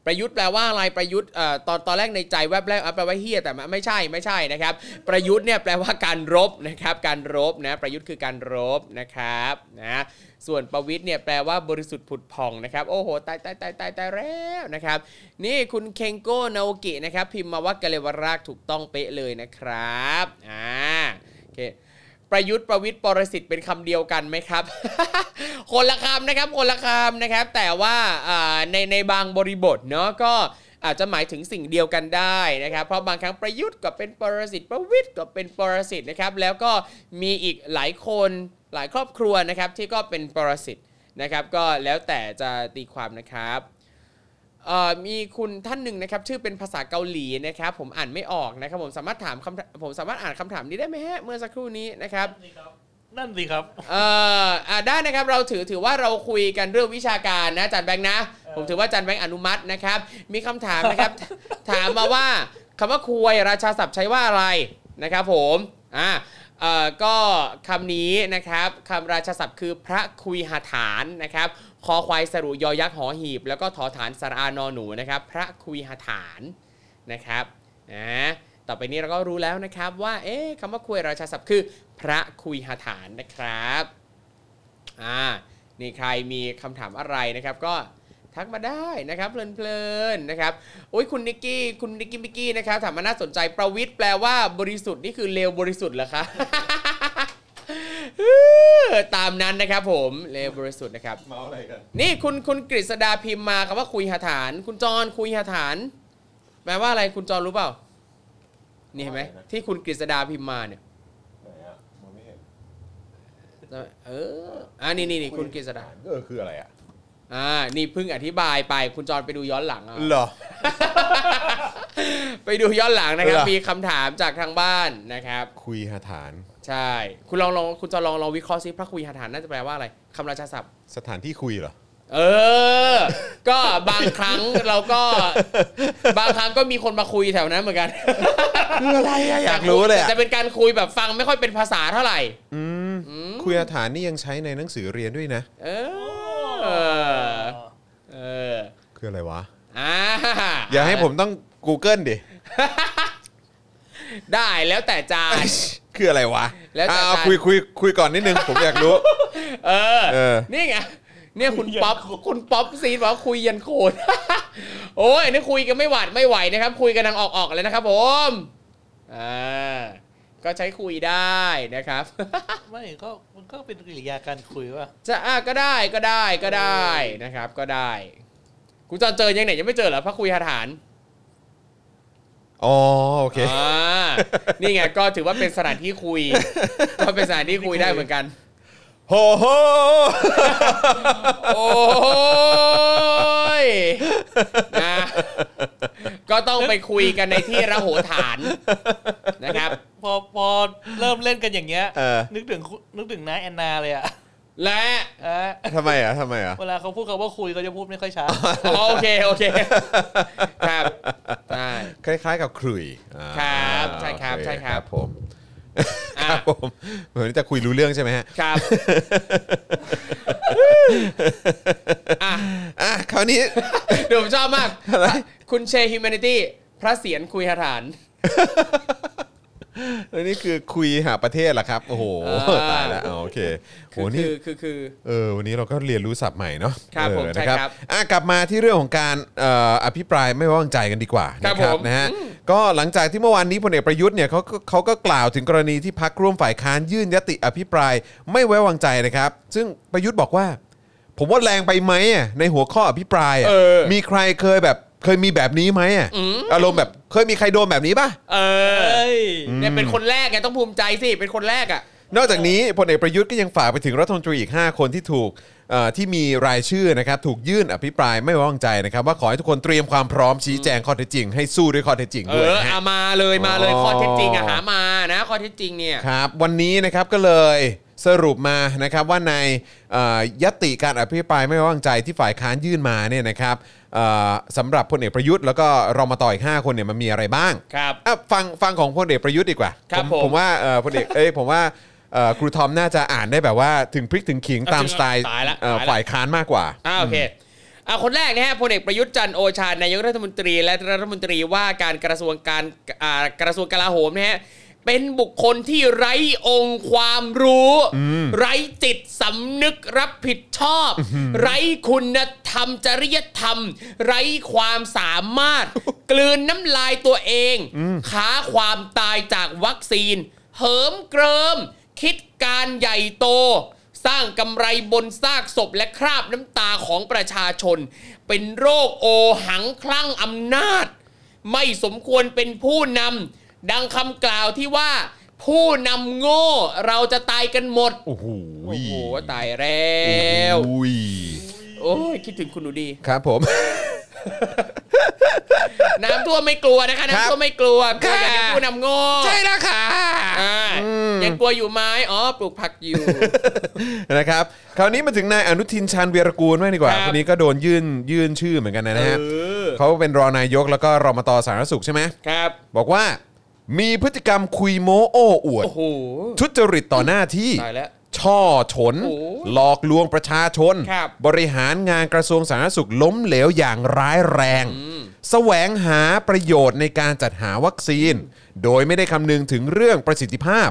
ประยุทธ์แปลว่าอะไรประยุทธ์ตอนตอนแรกในใจแวบแรกอะแปลว่าเฮียแต่ไม่ใช่ไม่ใช่นะครับ ประยุทธ์เนี่ยแปลว่าการรบนะครับการรบนะประยุทธ์คือการรบนะครับนะส่วนประวิทย์เนี่ยแปลว่าบริสุทธิ์ผุดผ่องนะครับโอ้โหตายตายตายตายตายแล้วนะครับนี่คุณเคงโก้นาโอกินะครับพิมพ์มาว่ากเลวรากถูกต้องเป๊ะเลยนะครับอ่าโอเค ประยุทธ์ประวิทย์ปรสิตเป็นคำเดียวกันไหมครับ คนละคำนะครับคนละคำนะครับ แต่ว่าในในบางบริบทเนาะก็อาจจะหมายถึงสิ่งเดียวกันได้นะครับ เพราะบางครั้งประยุทธ์ก็เป็นปรสิตประวิทย์ก็เป็นปรสิตนะครับ แล้วก็มีอีกหลายคนหลายครอบครัวนะครับที่ก็เป็นปรสิตนะครับ ก็แล้วแต่จะตีความนะครับ มีคุณท่านหนึ่งนะครับชื่อเป็นภาษาเกาหลีนะครับผมอ่านไม่ออกนะครับผมสามารถถามคำผมสามารถอ่านคำถามนี้ได้ไหมฮะเมื่อสักครู่นี้นะครับนั่นสิครับเอ่ออ่าได้นะครับเราถือถือว่าเราคุยกันเรื่องวิชาการนะอาจันแบงค์นะ ผมถือว่าอาจันแบงค์อนุมัตินะครับ มีคำถามนะครับ ถามมาว่าคำว่าควยราชาศัพท์ใช้ว่าอะไรนะครับ ผมอ่า เอ่อก็คำนี้นะครับคำราชศัพท์คือพระคุยหาฐานนะครับคอควายสรุยอยักษ์หอหีบ แล้วก็ถอฐานสระอานอหนูนะครับ พระคุยหาฐานนะครับนะต่อไปนี้เราก็รู้แล้วนะครับว่าเอ๊ะคำว่าคุยราชาศัพท์คือ พระคุยหาฐานนะครับอ่านี่ใครมีคำถามอะไรนะครับก็ ทักมาได้นะครับเพลินๆนะครับโอ้ยคุณนิกกี้คุณนิกกี้มิกกี้นะครับถามมาน่าสนใจประวิทย์แปลว่าบริสุทธิ์นี่คือเลวบริสุทธิ์เหรอคะตามนั้นนะครับผมเลวบริสุทธิ์นะครับเมาอะไรกันนี่คุณคุณกฤษดาพิมพ์มาคำว่าคุยหาฐาน คุณจรคุยหาฐานแปลว่าอะไรคุณจรรู้เปล่านี่เห็นไหมที่คุณกฤษดาพิมพ์มาเนี่ยไหนอะมองไม่เห็นเอออ่านี่นี่นี่คุณกฤษดาเออคืออะไรอะ อ่า นี่เพิ่งอธิบายไปคุณจรไปดูย้อนหลังเอาเหรอ ไปดูย้อนหลังนะครับ เหรอ มีคำถามจากทางบ้านนะครับ คุยหาฐาน ใช่ คุณลองลองคุณจรลองลองวิเคราะห์ซิพระคุยหาฐานน่าจะแปลว่าอะไรคำราชาศัพท์ สถานที่คุยเหรอ เออ ก็บางครั้งเราก็ บางครั้งก็มีคนมาคุยแถวนั้นเหมือนกัน คืออะไรอะอยากรู้เลยอะแต่เป็นการคุยแบบฟังไม่ค่อยเป็นภาษาเท่าไหร่อืมคุยหฐานนี่ยังใช้ในหนังสือเรียนด้วยนะ เออ เออคืออะไรวะ อ่าอย่าให้ผมต้อง Google ดิ ได้แล้วแต่จารย์ คืออะไรวะแล้วแต่อ่าการ คุยคุยคุยก่อนนิดนึง ผมอยากรู้ เออ เออ นี่ไง เนี่ยคุณป๊อป คุณป๊อปซีดบอกว่าคุยยันโคน โอ้ยอันนี่คุยกันไม่หวาดไม่ไหวนะครับ คุยกันทางออกๆเลยนะครับผม อ่า ก็ใช้คุยได้นะครับ ไม่ก็มันก็เป็นกิริยาการคุยว่าจะอะก็ได้ก็ได้ก็ได้นะครับ ก็ได้คุณจอนเจอยังไหนยังไม่เจอเหรอพระคุยหาฐานอ๋อโอเคอ่านี่ไงก็ถือว่าเป็นสถานที่คุย ก็เป็นสถานที่คุยได้เหมือนกัน โหโหโอ้ยนะก็ต้องไปคุยกันในที่ระโหฐานนะครับ พอพอเริ่มเล่นกันอย่างเงี้ยเออ นึกถึงนึกถึงน้าแอนนาเลยอะและเออทำไมอะทำไมอะ เวลาเขาพูดคำว่าคุยเขาจะพูดไม่ค่อยชัดอ๋อโอเคโอเคครับใช่คล้ายๆกับครุยอ่าครับใช่ครับโอเใช่ครับ ผมอะ ครับผมเหมือนจะคุยรู้เรื่องใช่ไหมฮะครับอะอะคราวนี้ เดี๋ยวผมชอบมาก อะไร คุณเชฮิวแมนิตี้ พระเสียรคุยหาฐาน อันนี้คือคุยหาประเทศเหรอครับ โอ้โหอ่าตายแล้วอ่าโอเคโหคือนี่คือคือคือเออวันนี้เราก็เรียนรู้ศัพท์ใหม่เนาะครับเออผมใช่นะครับครับอะกลับมาที่เรื่องของการเอ่ออภิปรายไม่ไว้วางใจกันดีกว่าครับนะครับผมนะฮะก็หลังจากที่เมื่อวานนี้พลเอกประยุทธ์เนี่ยเขาก็เขาก็กล่าวถึงกรณีที่พักร่วมฝ่ายค้านยื่นยติอภิปรายไม่ไว้วางใจนะครับ ซึ่งประยุทธ์บอกว่า ผมว่าแรงไปไหมอะในหัวข้ออภิปรายอะเออมีใครเคยแบบ เคยมีแบบนี้ไหมอะอืม อารมณ์แบบเคยมีใครโดนแบบนี้ป่ะเออเอ้ยเนี่ยเป็นคนแรกไงต้องภูมิใจสิเป็นคนแรกอะ นอกจากนี้พลเอกประยุทธ์ก็ยังฝากไปถึงรัฐมนตรีอีก 5 คนที่ถูกเอ่อที่มีรายชื่อนะครับถูกยื่นอภิปรายไม่ไว้วางใจนะครับ ว่าขอให้ทุกคนเตรียมความพร้อมชี้แจงข้อเท็จจริงให้สู้ด้วยข้อเท็จจริงเอด้วยอนะฮะ เอามาเลยมาเลยอ๋อ ข้อเท็จจริงอะหามานะข้อเท็จจริงเนี่ย ครับวันนี้นะครับก็เลยสรุปมานะครับว่าในเอ่อยติการอภิปรายไม่ไว้วางใจที่ฝ่ายค้านยื่นมาเนี่ยนะครับเอ่อ สำหรับพลเอกประยุทธ์แล้วก็รอมต่ออีก 5 คนเนี่ยมันมีอะไรบ้างครับอะฟังฟังของพลเอกประยุทธ์ดีกว่าครับผมผมผมว่าเอ่อพลเอกเอ้ยผมว่าเอ่อครูทอมน่าจะอ่านได้แบบว่าถึงพริกถึงขิงเอาตามจริงสไตล์ตายละเอ่อตายละฝ่ายค้านมากกว่าอ่าโอเคอ่าคนแรกนะฮะพลเอกประยุทธ์จันทร์โอชานายกรัฐมนตรีและรัฐมนตรีว่าการกระทรวงการอ่ากระทรวงกลาโหมนะฮะ เป็นบุคคลที่ไร้องค์ความรู้ ไร้จิตสำนึกรับผิดชอบ ไร้คุณธรรมจริยธรรม ไร้ความสามารถ กลืนน้ำลายตัวเองค้าความตายจากวัคซีน เหิมเกริม คิดการใหญ่โต สร้างกำไรบนซากศพและคราบน้ำตาของประชาชน เป็นโรคโอหังคลั่งอำนาจ ไม่สมควรเป็นผู้นำ ดังคำกล่าวที่ว่า ผู้นำโง่เราจะตายกันหมด โอ้โหโอ้โหตายแล้วอุ้ยโอ้ยคิดถึงคุณหนูดี ครับผม น้ำท่วมไม่กลัวนะคะครับน้ำท่วมไม่กลัวกลัวอย่างเดียวค่ะผู้นำโง่ใช่แล้วค่ะอ่ายังกลัวอยู่ไหมอ๋อปลูกผักอยู่ นะครับคราวนี้มาถึงนายอนุทินชาญวีรกูลบ้างดีกว่าครับคนนี้ก็โดนยื่นยื่นชื่อเหมือนกันนะฮะเออ เขาเป็นรองนายกแล้วก็รมตสาธารณสุขใช่ไหมครับ บอกว่า มีพฤติกรรมคุยโม้โอ้อวด โอ้โห ทุจริตต่อหน้าที่ ตายแล้วช่อฉน โอ้หลอกลวงประชาชน ครับบริหารงานกระทรวงสาธารณสุขล้มเหลวอย่างร้ายแรง แสวงหาประโยชน์ในการจัดหาวัคซีน โดยไม่ได้คำนึงถึงเรื่องประสิทธิภาพ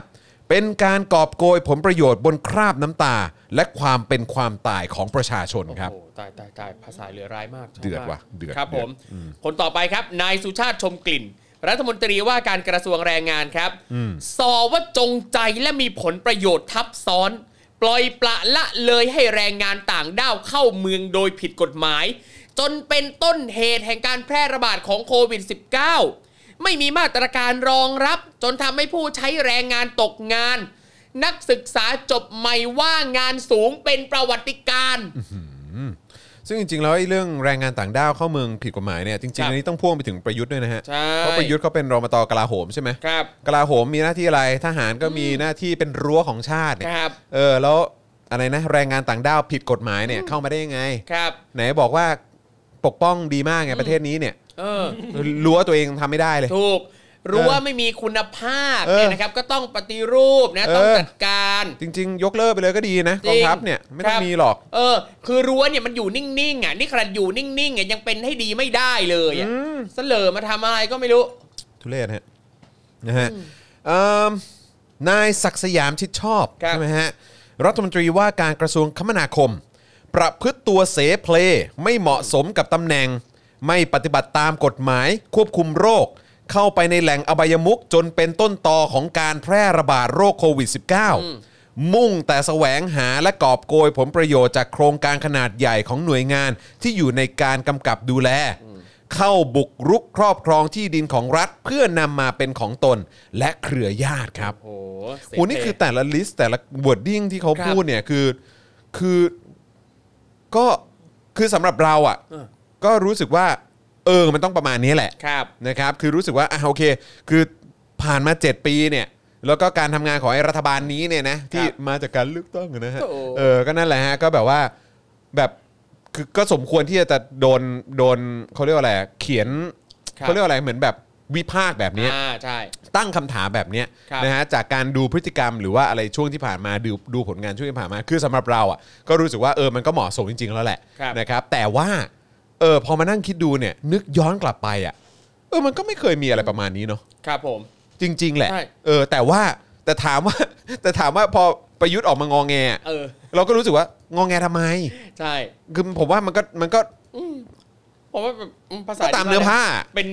เป็นการกอบโกยผลประโยชน์บนคราบน้ำตา และความเป็นความตายของประชาชนครับ โอ้โหตายตายตายภาษาเหลือร้ายมากชบเดือดมากว่ะเดือดครับเดืผอดมคนต่อไปครับ นายสุชาติชมกลิ่น รัฐมนตรีว่าการกระทรวงแรงงานครับสอว่าจงใจและมีผลประโยชน์ทับซ้อน ปล่อยปละละเลยให้แรงงานต่างด้าวเข้าเมืองโดยผิดกฎหมาย จนเป็นต้นเหตุแห่งการแพร่ระบาดของโควิด -19 ไม่มีมาตรการรองรับ จนทำให้ผู้ใช้แรงงานตกงาน นักศึกษาจบใหม่ว่างงานสูงเป็นประวัติการณ์ ซึ่งจริงๆแล้วไอ้เรื่องแรงงานต่างด้าวเข้าเมืองผิดกฎหมายเนี่ยจริงครัๆบอันนี้ต้องพ่วงไปถึงประยุทธ์ด้วยนะฮะใช่เพราะประยุทธ์เขาเป็นรมตกลาโหมใช่ไหมครับกลาโหมมีหน้าที่อะไรทหารก็มีหน้าที่เป็นรั้วของชาติเนี่ยครับ เออแล้วอะไรนะแรงงานต่างด้าวผิดกฎหมายเนี่ยเข้ามาได้ยังไง ครับ ไหนบอกว่าปกป้องดีมากไงประเทศนี้เนี่ยเออรั้วตัวเองทำไม่ได้เลย ถูก รู้ว่าไม่มีคุณภาพเออเนี่ยนะครับก็ต้องปฏิรูปนะต้องเออจัดการ จริง ๆ ยกเลิกไปเลยก็ดีนะจริกองงทัพเนี่ยไม่ต้อครังบมีหรอก เออ คือรั้วเนี่ยมันอยู่นิ่งๆอะนี่ขนาดอยู่นิ่งๆอะยังเป็นให้ดีไม่ได้เลยอะเสลอมาทำอะไรก็ไม่รู้ ทุเรศฮะนะฮะเอิ่มนายศักดิ์สยามชิดชอบครับใช่ไหมฮะรัฐมนตรีว่าการกระทรวงคมนาคม ประพฤติตัวเสเพลไม่เหมาะสมกับตำแหน่ง ไม่ปฏิบัติตามกฎหมายควบคุมโรค เข้าไปในแหล่งอบายมุกจนเป็นต้นตอของการแพร่ระบาดโรคโควิด -19 มุ่งแต่แสวงหาและกอบโกยผลประโยชน์จากโครงการขนาดใหญ่ของหน่วยงานที่อยู่ในการกำกับดูแล เข้าบุกรุกครอบครองที่ดินของรัฐเพื่อนำมาเป็นของตนและเครือญาติครับโอ้โหเสโอ้นี่คือแต่ละ list แต่ละ wording ที่เขาครับพูดเนี่ยคือคือก็คือสำหรับเราอะเออก็รู้สึกว่า เออมันต้องประมาณนี้แหละครับ นะครับคือรู้สึกว่าอะโอเค คือผ่านมา 7 ปีเนี่ยแล้วก็การทำงานของไอ้รัฐบาลนี้เนี่ยนะที่มาจากการเลือกตั้งอะนะฮะโอ้ เออก็นั่นแหละฮะก็แบบว่าแบบคือก็สมควรที่จะโดนโดนเขาเรียกว่าอะไรเขียนครับ เขาเรียกว่าอะไรเหมือนแบบวิพากษ์แบบเนี้ย อ่าใช่ ตั้งคำถามแบบเนี้ยครับนะฮะจากการดูพฤติกรรมหรือว่าอะไรช่วงที่ผ่านมาดูดูผลงานช่วงที่ผ่านมาคือสำหรับเราอะก็รู้สึกว่าเออมันก็เหมาะสมจริงๆแล้วแหละครับนะครับแต่ว่า เออพอมานั่งคิดดูเนี่ยนึกย้อนกลับไปอะเออมันก็ไม่เคยมีอะไรประมาณนี้เนาะครับผม จริง ๆ แหละใช่ เออแต่ว่าแต่ถามว่า แต่ถามว่าพอประยุทธ์ออกมางองแงอะเออ เราก็รู้สึกว่างองแงทำไม ใช่ คือผมว่ามันก็มันก็ผมว่าแบบอืม ภาษาก็ตามเนื้อผ้า เป็น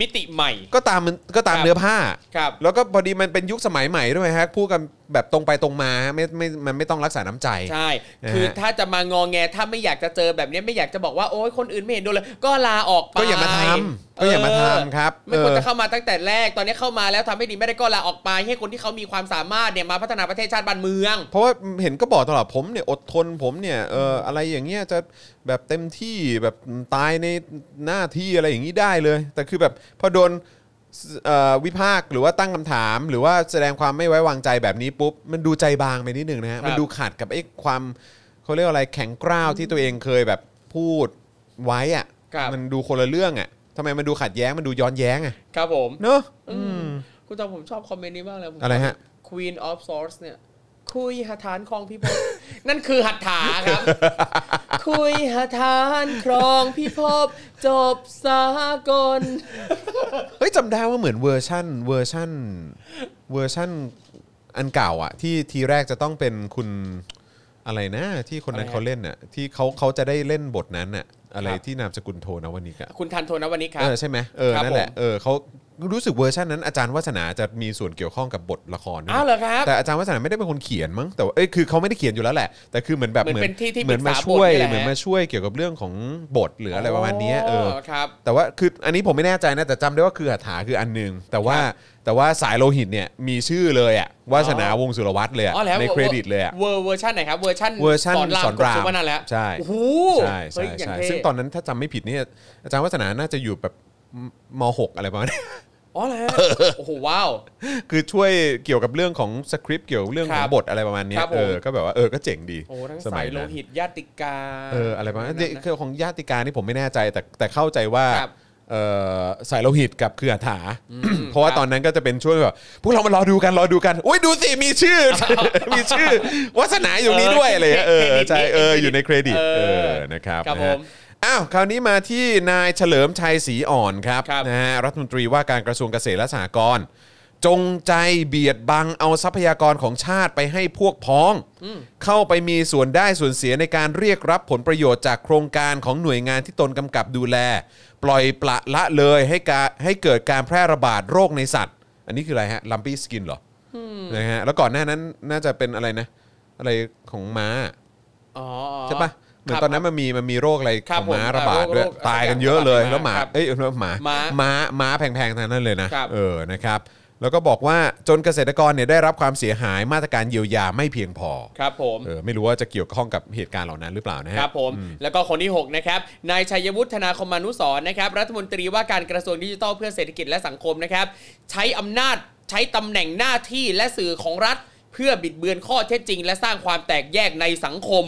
มิติใหม่ ก็ตามมันก็ตามครับเนื้อผ้าครับแล้วก็พอดีมันเป็นยุคสมัยใหม่ด้วยฮะพูดกันแบบตรงไปตรงมาฮะไม่ไม่มันไม่ต้องรักษาน้ำใจใช่นะฮะคือถ้าจะมางอแงถ้าไม่อยากจะเจอแบบนี้ไม่อยากจะบอกว่าโอ๊ยคนอื่นไม่เห็นโดนเลย ก็ลาออกไปก็อย่ามาทำก็อย่ามาทำครับไม่ควรเออจะเข้ามาตั้งแต่แรกตอนนี้เข้ามาแล้วทำให้ดีไม่ได้ก็ลาออกไป ให้คนที่เขามีความสามารถเนี่ยมาพัฒนาประเทศชาติบ้านเมือง เพราะว่าเห็นก็บอกตลอดผมเนี่ยอดทนผมเนี่ยเอออะไรอย่างเงี้ยจะแบบเต็มที่แบบตายในหน้าที่อะไรอย่างนี้ได้เลย แต่คือแบบพอโดนเอ่อวิพากษ์หรือว่าตั้งคำถาม หรือว่าแสดงความไม่ไว้วางใจแบบนี้ปุ๊บมันดูใจบางไปนิดนึงนะฮะครับมันดูขัดกับไอ้ความเขาเรียกว่าอะไรแข็งกร้าวที่ตัวเองเคยแบบพูดไว้อะครับมันดูคนละเรื่องอะทำไมมันดูขัดแย้งมันดูย้อนแย้งอะครับผมเนอะอืมคุณจอมผมชอบคอมเมนต์นี้มากเลยผมอะไรฮะ Queen of Swords เนี่ยคุยหัตถานครองพี่พบนั่นคือหัตถาครับ คุยหัตถานครองพี่พบ จบสากล เฮ้ยจำได้ว่าเหมือนเวอร์ชั่นเวอร์ชั่นเวอร์ชั่นอันเก่าอะที่ทีแรกจะต้องเป็นคุณอะไรนะที่คนนั้นอะไรฮะเขาเล่นอะที่เขาเขาจะได้เล่นบทนั้นอะอะไรครับ ที่นามสกุลโทนะวันนี้กะคุณทันโทนะวันนี้ครัเอบอใช่ไหมเออครับนั่นแหละผม เออเขา รู้สึกเวอร์ชันนั้นอาจารย์วาสนาจะมีส่วนเกี่ยวข้องกับบทละครด้วยอ้าวเหรอครับ แต่อาจารย์วาสนาไม่ได้เป็นคนเขียนมั้งแต่ว่าเอ้ยคือเขาไม่ได้เขียนอยู่แล้วแหละ แต่คือเหมือนแบบเหมือนเป็นที่ที่เหมือนมาปรึกษาช่วยบทนี่แหละ เหมือนมาช่วยเกี่ยวกับเรื่องของบทหรืออะไรประมาณเนี้ยเออ ครับ แต่ว่าคืออันนี้ผมไม่แน่ใจนะแต่จำได้ว่าคือหัตถาคืออันหนึ่งแต่ว่าครับแต่ว่าสายโลหิตเนี่ยมีชื่อเลยอะวาสนาวงศ์สุรวัฒน์เลยอะอ๋อแล้วในเครดิตเลยอะเวอร์เวอร์ชันไหนครับ เวอร์ชันเวอร์ชันศรรามศรรามกบสุวนันท์แล้วใช่โอ้โหใช่ใช่เฮ้ยอย่างใช่เท่ ซึ่งตอนนั้นถ้าจำไม่ผิดเนี่ยอาจารย์วัฒนาน่าจะอยู่แบบ ม .6 อะไรประมาณนี้อ๋อเหรอฮะโอ้โหว้าว คือช่วยเกี่ยวกับเรื่องของสคริปต์เกี่ยวกับเรื่องขอคงรับบทอะไรประมาณเนี้ยครับผม เออก็แบบว่าเออก็เจ๋งดีโอ้ทั้งสสายโลนั้นหิตญาติกา เอออะไรประมาณนั้นนั้นนะคือของญาติการนี่ผมไม่แน่ใจแต่แต่เข้าใจว่าครับเออสายโลหิตกับคืออัฐาเพราะว่าครับ ตอนนั้นก็จะเป็นช่วงแบบพวกเรามารอดูกันรอดูกันอุ้ยดูสิมีชื่อ มีชื่อวัฒนาอยู่นี้ด้วยอะไรอย่างเงี้ยเออใช่เอออยู่ในเครดิตเออนะครับครับนะผฮะ ม อ้าวคราวนี้มาที่นายเฉลิมชัยศรีอ่อนครับครับนะฮะรัฐมนตรีว่าการกระทรวงเกษตรและสหกรณ์จงใจเบียดบังเอาทรัพยากรของชาติไปให้พวกพ้อง เข้าไปมีส่วนได้ส่วนเสียในการเรียกรับผลประโยชน์จากโครงการของหน่วยงานที่ตนกำกับดูแล ปล่อยปละละเลยให้การให้เกิดการแพร่ระบาดโรคในสัตว์ อันนี้คืออะไรฮะลัมปี้สกินเหรออนะฮะแล้วก่อนหน้านั้นน่าจะเป็นอะไรนะ อะไรของม้าอ๋อใช่ปะ เหมือนครับตอนนั้นมันมีมันมีโรคอะไรครับของม้าผมระบาดด้วยโรคโรคตายกันเยอะเลยระบาดแล้วหมาครับเอ้ยแล้วหมาม้าม้าม้าแพงๆทางนั้นเลยนะครับเออนะครับแล้วก็บอกว่าจนเกษตรกรเนี่ยได้รับความเสียหายมาตรการเยียวยาไม่เพียงพอ ครับผมเออไม่รู้ว่าจะเกี่ยวข้องกับเหตุการณ์เหล่านั้นหรือเปล่านะฮะครับผม แล้วก็คนที่ 6 นะครับ นายชัยวุฒิ ธนาคมานุสรณ์นะครับ รัฐมนตรีว่าการกระทรวงดิจิทัลเพื่อเศรษฐกิจและสังคมนะครับ ใช้อำนาจใช้ตำแหน่งหน้าที่และสื่อของรัฐ เพื่อบิดเบือนข้อเท็จจริง และสร้างความแตกแยกในสังคม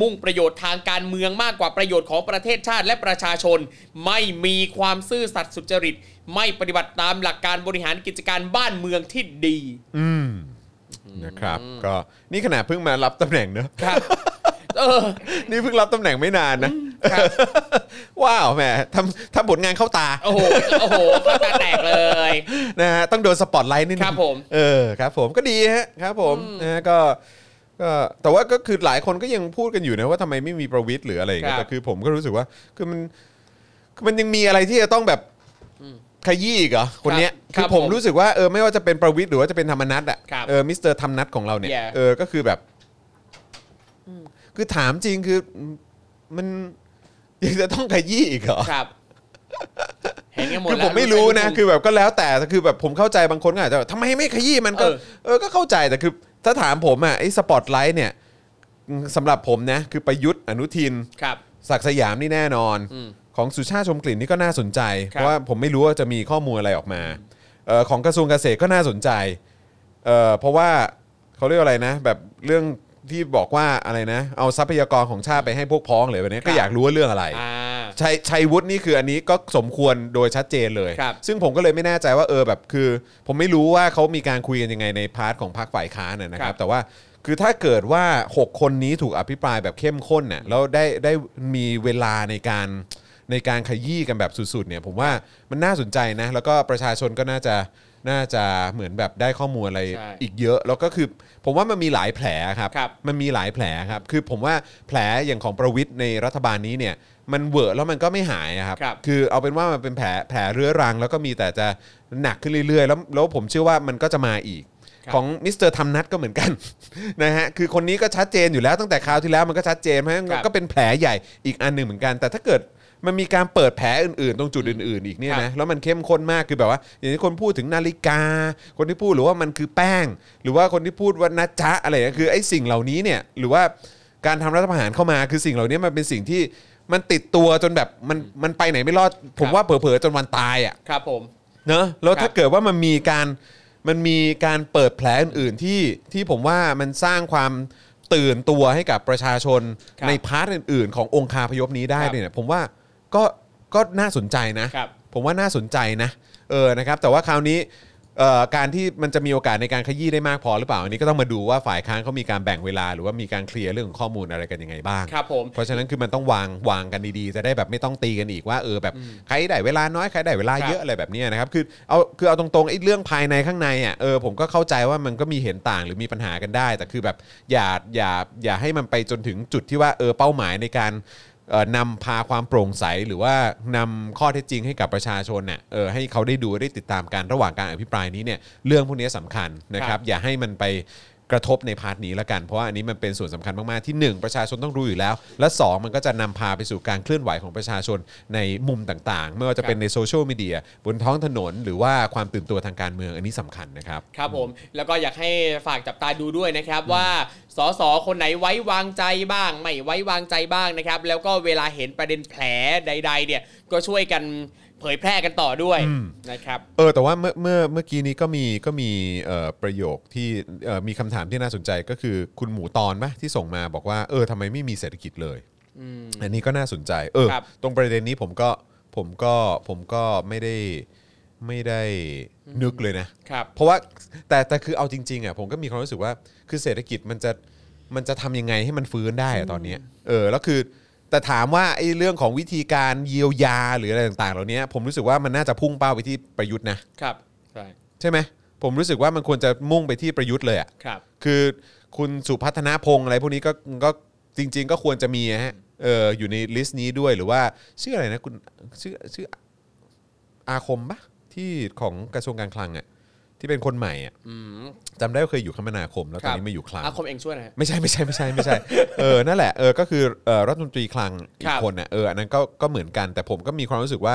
มุ่งประโยชน์ทางการเมืองมากกว่าประโยชน์ของประเทศชาติและประชาชน ไม่มีความซื่อสัตย์สุจริต ไม่ปฏิบัติตามหลักการบริหารกิจการบ้านเมืองที่ดี อืมนะครับ ก็นี่ขนาดเพิ่งมารับตำแหน่งเนอะครับ เออ นี่เพิ่งรับตำแหน่งไม่นานนะครับว้าวแหมทำทำผลงานเข้าตา โอ้โหโอ้โหเข้าตาแตกเลย นะฮะต้องโดนสปอตไลท์นิดนึงครับผม เออครับ ผมก็ดีฮะครับ ผมนะฮะก็ ก็แต่ว่าก็คือหลายคนก็ยังพูดกันอยู่นะว่าทำไมไม่มีประวิตรหรืออะไรอย่างเงี้ยครับ แต่คือผมก็รู้สึกว่าคือมันคือมันยังมีอะไรที่จะต้องแบบขยี้อีกเหรอคนเนี้ยครัคืบอผมผมรู้สึกว่าเออไม่ว่าจะเป็นประวิตรหรือว่าจะเป็นธรรมนัสอะครับเออมิสเตอร์ธรรมนัสของเราเนี่ย Yeah เออก็คือแบบ คือถามจริงคือมันยังจะต้องขยี้อีกเหรอครับเห็นกันหมดคือแล้วผมไม่รู้นะรู้คือแบบก็แล้วแต่แต่คือแบบผมเข้าใจบางคนก็อาจจะแบบทำไมไม่ขยี้มันก็เออเออก็เข้าใจแต่คือถ้าถามผมอะไอ้สปอตไลท์เนี่ยสำหรับผมนะ คือประยุทธ์อนุทินครับศักดิ์สยามนี่แน่นอนอืมของสุชาติชมกลิ่นนี่ก็น่าสนใจครับเพราะว่าผมไม่รู้ว่าจะมีข้อมูลอะไรออกมาเออของกระทรวงเกษตรก็น่าสนใจเออเพราะว่าเขาเรียกว่าอะไรนะ แบบเรื่อง ที่บอกว่าอะไรนะ เอาทรัพยากรของชาติไปให้พวกพ้องเลยแบบนี้ก็อยากรู้ว่าเรื่องอะไรอ่า ชัยชัยวุฒินี่คืออันนี้ก็สมควรโดยชัดเจนเลย ครับซึ่งผมก็เลยไม่แน่ใจว่าเออแบบคือ ผมไม่รู้ว่าเขามีการคุยกันยังไงใน part ของพรรคฝ่ายค้านนะนะครับครับ แต่ว่าคือถ้าเกิดว่า 6 คนนี้ถูกอภิปรายแบบเข้มข้นน่ะแล้วได้ได้มีเวลาในการในการขยี้กันแบบสุดๆเนี่ยผมว่ามันน่าสนใจนะ แล้วก็ประชาชนก็น่าจะ น่าจะเหมือนแบบได้ข้อมูลอะไรใช่อีกเยอะ แล้วก็คือผมว่ามันมีหลายแผลครับ ครับมันมีหลายแผลครับ คือผมว่าแผลอย่างของประวิตรในรัฐบาลนี้เนี่ย มันเวอร์แล้วมันก็ไม่หายอะครับครับคือเอาเป็นว่ามันเป็นแผลแผลเรื้อรัง แล้วก็มีแต่จะหนักขึ้นเรื่อยๆ แล้วแล้วผมเชื่อว่ามันก็จะมาอีก ครับ ของมนัสก็เหมือนกัน นะฮะคือคนนี้ก็ชัดเจนอยู่แล้วตั้งแต่คราวที่แล้วมันก็ชัดเจนเพราะฉะนั้นครับก็เป็นแผลใหญ่อีกอันหนึ่งเหมือนกัน แต่ถ้าเกิด มันมีการเปิดแผลอื่นๆ ตรงจุดอื่น ๆ อีกเนี่ยครันะบแล้วมันเข้มข้นมากคือแบบว่า อย่างที่คนพูดถึงนาฬิกา คนที่พูดหรือว่ามันคือแป้ง หรือว่าคนที่พูดว่านัจจะอะไรเนี่ยคือไอ้สิ่งเหล่านี้เนี่ยหรือว่าการทำรัฐประหารเข้ามาคือสิ่งเหล่านี้มันเป็นสิ่งที่มันติดตัวจนแบบมันมันไปไหนไม่รอด ผมว่าเผลอๆจนวันตายอะครับผมเนอะแล้วครับถ้าเกิดว่ามันมีการมันมีการเปิดแผลอื่นๆที่ที่ผมว่ามันสร้างความตื่นตัวให้กับประชาชนครับในพาร์ทอื่น ๆ ขององค์คาพยพนี้ได้ครับเนี่ยผมว่า ก็ก็น่าสนใจนะ ครับผมว่าน่าสนใจนะเออนะครับแต่ว่าคราวนี้เอ่อการที่มันจะมีโอกาสในการขยี้ได้มากพอหรือเปล่าอันนี้ก็ต้องมาดูว่าฝ่ายค้านเขามีการแบ่งเวลา หรือว่ามีการเคลียร์เรื่องของข้อมูลอะไรกันยังไงบ้าง ครับผม เพราะฉะนั้นคือมันต้องวางวางกันดีๆ จะได้แบบไม่ต้องตีกันอีกว่าเออแบบใครได้เวลาน้อยใครได้เวลาครับเยอะอะไรแบบเนี้ยนะครับคือเอาคือเอาตรงๆไอ้เรื่องภายในข้างในอะเออผมก็เข้าใจว่ามันก็มีเห็นต่างหรือมีปัญหากันได้ แต่คือแบบอย่าอย่าอย่าให้มันไปจนถึงจุดที่ว่าเออเป้าหมายในการเอ่อ นำพาความโปร่งใสหรือว่านำข้อเท็จจริงให้กับประชาชนเนี่ยเออให้เขาได้ดูได้ติดตามการระหว่างการอภิปรายนี้เนี่ยเรื่องพวกนี้สำคัญนะครัรับบอย่าให้มันไป กระทบใน part นี้ละกัน เพราะว่าอันนี้มันเป็นส่วนสำคัญมากๆที่ 1 ประชาชนต้องรู้อยู่แล้ว และ 2 มันก็จะนำพาไปสู่การเคลื่อนไหวของประชาชนในมุมต่างๆ ไม่ว่าจะเป็นในโซเชียลมีเดียบนท้องถนน หรือว่าความตื่นตัวทางการเมืองอันนี้สำคัญนะครับ ครับผมแล้วก็อยากให้ฝากจับตาดูด้วยนะครับว่าสสคนไหนไว้วางใจบ้าง ไม่ไว้วางใจบ้างนะครับ แล้วก็เวลาเห็นประเด็นแผลใด ๆ เนี่ยก็ช่วยกัน เผยแพร่กันต่อด้วยนะครับเออแต่ว่าเมื่อเมื่อเมื่อกี้นี้ก็มีก็มีเอ่อประโยคที่เอ่อมีคำถามที่น่าสนใจก็คือคุณหมูตอนปะที่ส่งมาบอกว่าเออทำไมไม่มีเศรษฐกิจเลยอันนี้ก็น่าสนใจ เออ ครับ ตรงประเด็นนี้ผมก็ผมก็ผมก็ไม่ได้ไม่ได้นึกเลยนะ ครับ เพราะว่าแต่แต่คือเอาจริงๆอะผมก็มีความรู้สึกว่าคือเศรษฐกิจมันจะมันจะทำยังไงให้มันฟื้นได้อะตอนเนี้ยเออแล้วคือ แต่ถามว่าไอ้เรื่องของวิธีการเยียวยาหรืออะไรต่างๆ เหล่านี้ผมรู้สึกว่ามันน่าจะพุ่งเป้าไปที่ประยุทธ์นะครับใช่ใช่ไหมผมรู้สึกว่ามันควรจะมุ่งไปที่ประยุทธ์เลยอะครับ คือคุณสุพัฒนาพงษ์อะไรพวกนี้ก็ก็จริง ๆ ก็ควรจะมีอะฮะเอออยู่ใน list นี้ด้วยหรือว่าชื่ออะไรนะคุณชื่อชื่ออาคมปะที่ของกระทรวงการคลังอะ ที่เป็นคนใหม่อะอืมจำได้ว่าเคยอยู่คมนาคม แล้วตอนครับมาอยู่คลังอาคมเองช่วยหนะฮะไม่ใช่ไม่ใช่ไม่ใช่ไม่ใช่เออนั่นแหละเออก็คือเออรัฐมนตรีคลังอีคกรับน่ะเอออันนั้นก็ก็เหมือนกันแต่ผมก็มีความรู้สึกว่า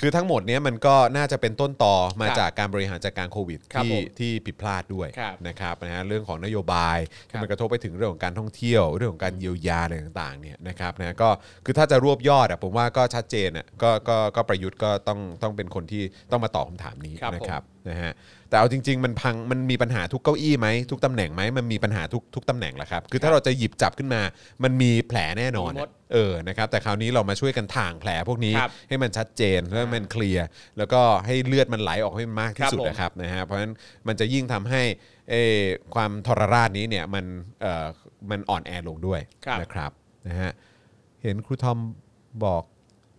คือทั้งหมดเนี้ยมันก็น่าจะเป็นต้นต่อมาครับจากการบริหารจัดการโควิดครับที่ผมที่ผิดพลาดด้วยครับนะครับนะฮะเรื่องของนโยบายครับที่มันกระทบไปถึงเรื่องของการท่องเที่ยว เรื่องของการเยียวยาอะไรต่างๆเนี่ยนะครับนะก็คือถ้าจะรวบยอดอะผมว่าก็ชัดเจนอะก็ก็ก็ประยุทธ์ก็ต้องต้องเป็นคนที่ต้องมาตอบคำถามนี้ครับนะครับนะฮะ แต่เอาจริง ๆ มันพังมันมีปัญหาทุกเก้าอี้ไหมทุกตำแหน่งไหมมันมีปัญหาทุกทุกตำแหน่งแหละครับคือถ้าเราจะหยิบจับขึ้นมามันมีแผลแน่นอนมีหมอะดเออนะครับแต่คราวนี้เรามาช่วยกันถ่างแผลพวกนี้ครับให้มันชัดเจนให้มันเคลียร์แล้วก็ให้เลือดมันไหลออกให้มันมากที่สุดครับผม นะครับนะฮะเพราะฉะนั้นมันจะยิ่งทำให้เอ่อความทรราชนี้เนี่ยมันเอ่อมันอ่อนแอลงด้วยครับ นะครับนะฮะเห็นครูทอมบอก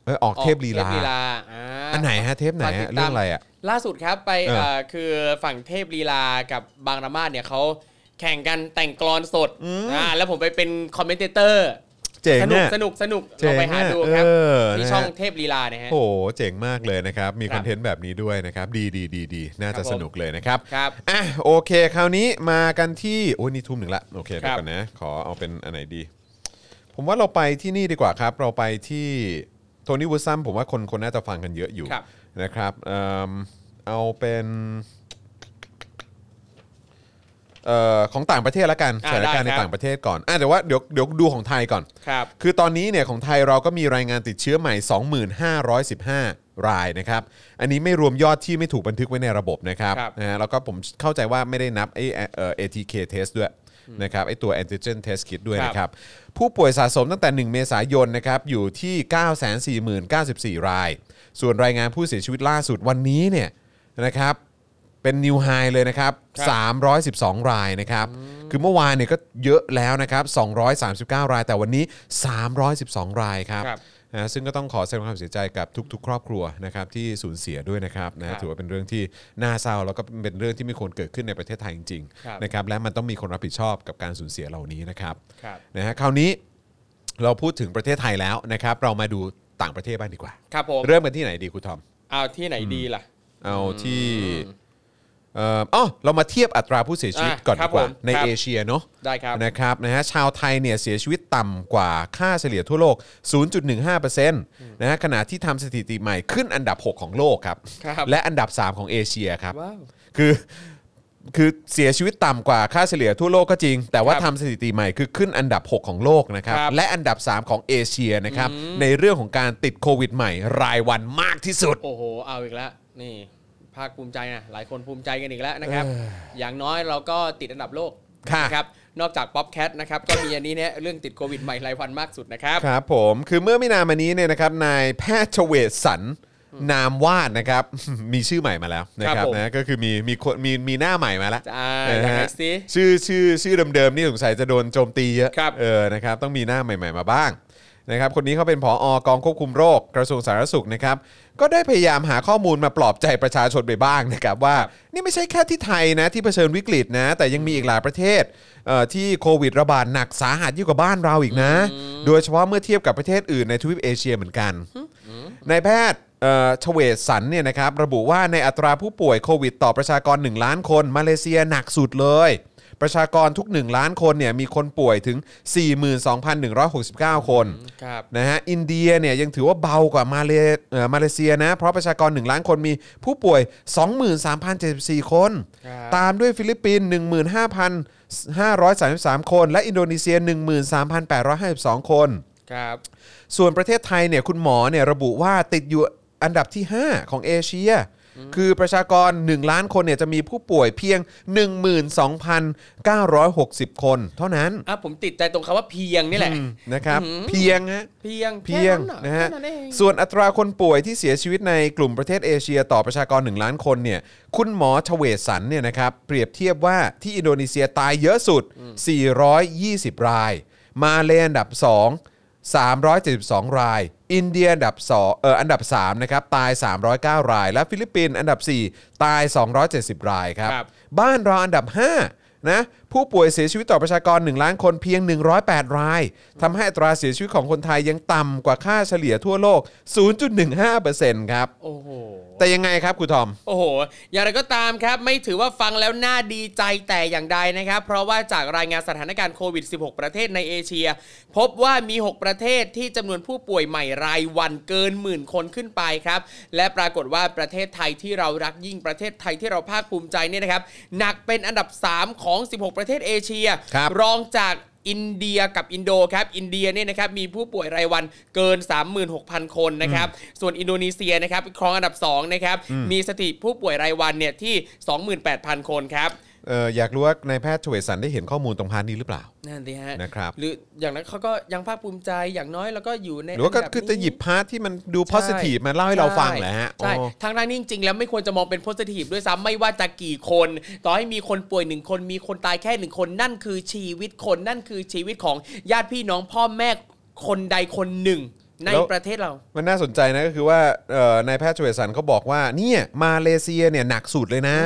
เออออกเทพลีลา เทพลีลาอ่าอันไหนฮะเทปไหนฝากติฮะดตาม เรื่องอะไรอะ ล่าสุดครับไปเออ เอ่อคือฝั่งเทพลีลากับบางระมาดเนี่ยเขาแข่งกันแต่งกลอนสดอ่าแล้วผมไปเป็น commentatorเจ๋งสนุกเนี่ย สนุกสนุกเจ๋งลองไปหาดูครับเออที่นะฮะช่องเทพลีลาเนี่ยฮะ โอ้โหเจ๋งมากเลยนะครับ มีครับอนเทนต์แบบนี้ด้วยนะครับ ดีดีดีดีน่าจะครับผม สนุกเลยนะครับ ครับ อะโอเค คราวนี้มากันที่ โอ้ยนี่ทุ่มหนึ่งละ โอเคครัเดี๋ยวก่อนนะ ขอเอาเป็นอันไหนดี ผมว่าเราไปที่นี่ดีกว่าครับ เราไปที่ โทนี่วูดซัมผมว่าคนคนน่าจะฟังกันเยอะอยู่ครับ นะครับเอิ่มเอาเป็นเอ่อของต่างประเทศละกันอ่าสถานการณ์ได้ในครับ ต่างประเทศก่อนอะเดี๋ยวว่าเดี๋ยวเดี๋ยวดูของไทยก่อน ครับ คือตอนนี้เนี่ยของไทยเราก็มีรายงานติดเชื้อใหม่ 2515 รายนะครับ อันนี้ไม่รวมยอดที่ไม่ถูกบันทึกไว้ในระบบนะครับครับ นะฮะแล้วก็ผมเข้าใจว่าไม่ได้นับไอ้เอ่อ ATK test ด้วย นะครับไอ้ตัว antigen test kit ด้วยครับนะครับผู้ป่วยสะสมตั้งแต่ 1 เมษายนนะครับอยู่ที่ 940,094 ราย ส่วนรายงานผู้เสียชีวิตล่าสุดวันนี้เนี่ยนะครับเป็นนิวไฮเลยนะครับ 312 รายนะครับ คือเมื่อวานเนี่ยก็เยอะแล้วนะครับ 239 ราย แต่วันนี้ 312 รายครับครับ นะซึ่งก็ต้องขอแสดงความเสียใจกับทุก ๆ ครอบครัวนะครับที่สูญเสียด้วยนะครับครันะบถือว่าเป็นเรื่องที่น่าเศร้าแล้วก็เป็นเรื่องที่ไม่ควรเกิดขึ้นในประเทศไทยจริงครับๆนะครับและมันต้องมีคนรับผิดชอบกับการสูญเสียเหล่านี้นะครับครับ นะฮะคราวนี้เราพูดถึงประเทศไทยแล้วนะครับเรามาดูต่างประเทศบ้างดีกว่า ครับผมเริ่มกันที่ไหนดีครูทอม เอาที่ไหนดีล่ะ เอาที่ เอ่ออ๋อเรามาเทียบอัตราผู้เสียชีวิตอะก่อนครัดีบกว่าผมในครับเอเชียเนาะได้ครับ นะครับนะฮะชาวไทยเนี่ยเสียชีวิตต่ำกว่าค่าเฉลี่ยทั่วโลก 0.15%นะฮะขณะที่ทำสถิติใหม่ขึ้นอันดับ 6 ของโลกครับ ครับและอันดับ 3 ของเอเชียครับ ว้าว คือคือเสียชีวิตต่ำกว่าค่าเฉลี่ยทั่วโลกก็จริง แต่ว่าครับทำสถิติใหม่คือขึ้นอันดับ 6 ของโลกนะครับ ครับ และอันดับ 3 ของเอเชียนะครับ ในเรื่องของการติดโควิดใหม่รายวันมากที่สุด โอ้โห เอาอีกแล้ว นี่ ภาคภูมิใจนะหลายคนภูมิใจกันอีกแล้วนะครับ อย่างน้อยเราก็ติดอันดับโลกค่ะนะครับนอกจาก Popcat นะครับก็มีอันนี้เนี่ยเรื่องติดโควิดใหม่รายวันมากสุดนะครับครับผมคือเมื่อไม่นานมานี้เนี่ยนะครับนายแพทย์เฉวศสันนามวาดนะครับมีชื่อใหม่มาแล้วนะคครัรับบผมนะก็คือมีมีคนมีมีหน้าใหม่มาแล้วอ่านะยังไงฮะสิชื่อชื่อชื่อเดิมๆนี่สงสัยจะโดนโจมตีเยอะครับเออนะครับต้องมีหน้าใหม่ ๆมาบ้าง นะครับคนนี้เขาเป็นผออกองควบคุมโรคกระทรวงสาธารณสุขนะครับก็ได้พยายามหาข้อมูลมาปลอบใจประชาชนไปบ้างนะครับว่านี่ไม่ใช่แค่ที่ไทยนะที่เผชิญวิกฤตนะ แต่ยังมีอีกหลายประเทศเอ่อที่โควิดระบาดหนักสาหัสยิ่งกว่าบ้านเราอีกนะ โดยเฉพาะเมื่อเทียบกับประเทศอื่นในทวีปเอเชียเหมือนกันนายแพทย์เอ่อเฉวศสันเนี่ยนะครับระบุว่าในอัตราผู้ป่วยโควิดต่อประชากร 1 ล้านคน มาเลเซียหนักสุดเลย ประชากรทุก 1 ล้านคนเนี่ยมีคนป่วยถึง 42,169 คนครับนะฮะอินเดียเนี่ยยังถือว่าเบากว่ามาเลเอ่อมาเลเซียนะ เพราะประชากร 1 ล้านคนมีผู้ป่วย 23,074 คนครับตามด้วยฟิลิปปินส์15,533 คน และอินโดนีเซีย 13,852 คนครับส่วนประเทศไทยเนี่ยคุณหมอเนี่ยระบุว่าติดอยู่อันดับที่ 5 ของเอเชีย คือประชากร 1 ล้านคนเนี่ยจะมีผู้ป่วยเพียง 12,960 คนเท่านั้น อะผมติดใจตรงคำว่าเพียงนี่แหละ นะครับอื้อหือเพียงฮะ เพียงเพียงแค่นะฮะแค่เองส่วนอัตราคนป่วยที่เสียชีวิตในกลุ่มประเทศเอเชียต่อประชากร 1 ล้านคนเนี่ย คุณหมอชเวศสันเนี่ยนะครับ เปรียบเทียบว่าที่อินโดนีเซียตายเยอะสุด 420 ราย มาเลอันดับ 2 372 ราย อินเดียอันดับ2เอ่ออันดับ3นะครับตาย 309 ราย และฟิลิปปินส์อันดับ 4 ตาย 270 รายครับ ครับ บ้านเราอันดับ 5 นะ ผู้ป่วยเสียชีวิตต่อประชากร 1 ล้านคนเพียง 108 รายทำให้อัตราเสียชีวิตของคนไทยยังต่ำกว่าค่าเฉลี่ยทั่วโลก 0.15%ครับ โอ้โห แต่ยังไงครับคุณทอม โอ้โห อย่างไรก็ตามครับ ไม่ถือว่าฟังแล้วน่าดีใจแต่อย่างใดนะครับ เพราะว่าจากรายงานสถานการณ์โควิด 16 ประเทศในเอเชีย พบว่ามี 6 ประเทศที่จำนวนผู้ป่วยใหม่รายวันเกินหมื่นคนขึ้นไปครับ และปรากฏว่าประเทศไทยที่เรารักยิ่งประเทศไทยที่เราภาคภูมิใจเนี่ยนะครับ หนักเป็นอันดับ 3 ของ 16 ประเทศเอเชียครับรองจาก อินเดียกับอินโดครับอินเดียเนี่ยนะครับมีผู้ป่วยรายวันเกิน 36,000 คนนะครับส่วนอินโดนีเซียนะครับครองอันดับ2นะครับมีสถิติผู้ป่วยรายวันเนี่ยที่ 28,000 คนครับ เอออยากรู้ว่านายแพทย์ชเวศสันได้เห็นข้อมูลตรง part นี้หรือเปล่า นั่นสิฮะนะครับ หรืออย่างนั้นเขาก็ยังภาคภูมิใจอย่างน้อยแล้วก็อยู่ในหรือว่าก็นดับคือจะนี้หยิบ part ที่มันดู positive มาเล่าให้เราฟังแหละฮะใช่อ๋อ ทางด้านนี้จริงๆแล้วไม่ควรจะมองเป็นโพสิทีฟด้วยซ้ำไม่ว่าจะกี่คน ต่อให้มีคนป่วยหนึ่งคนมีคนตายแค่หนึ่งคน นั่นคือชีวิตคนนั่นคือชีวิตของญาติพี่น้องพ่อแม่คนใดคนหนึ่ง ในแล้ว ประเทศเรา มันน่าสนใจนะก็คือว่าเอ่อนายแพทย์ชเวศสันเขาบอกว่าเนี่ยมาเลเซียเนี่ยหนักสุดเลยนะ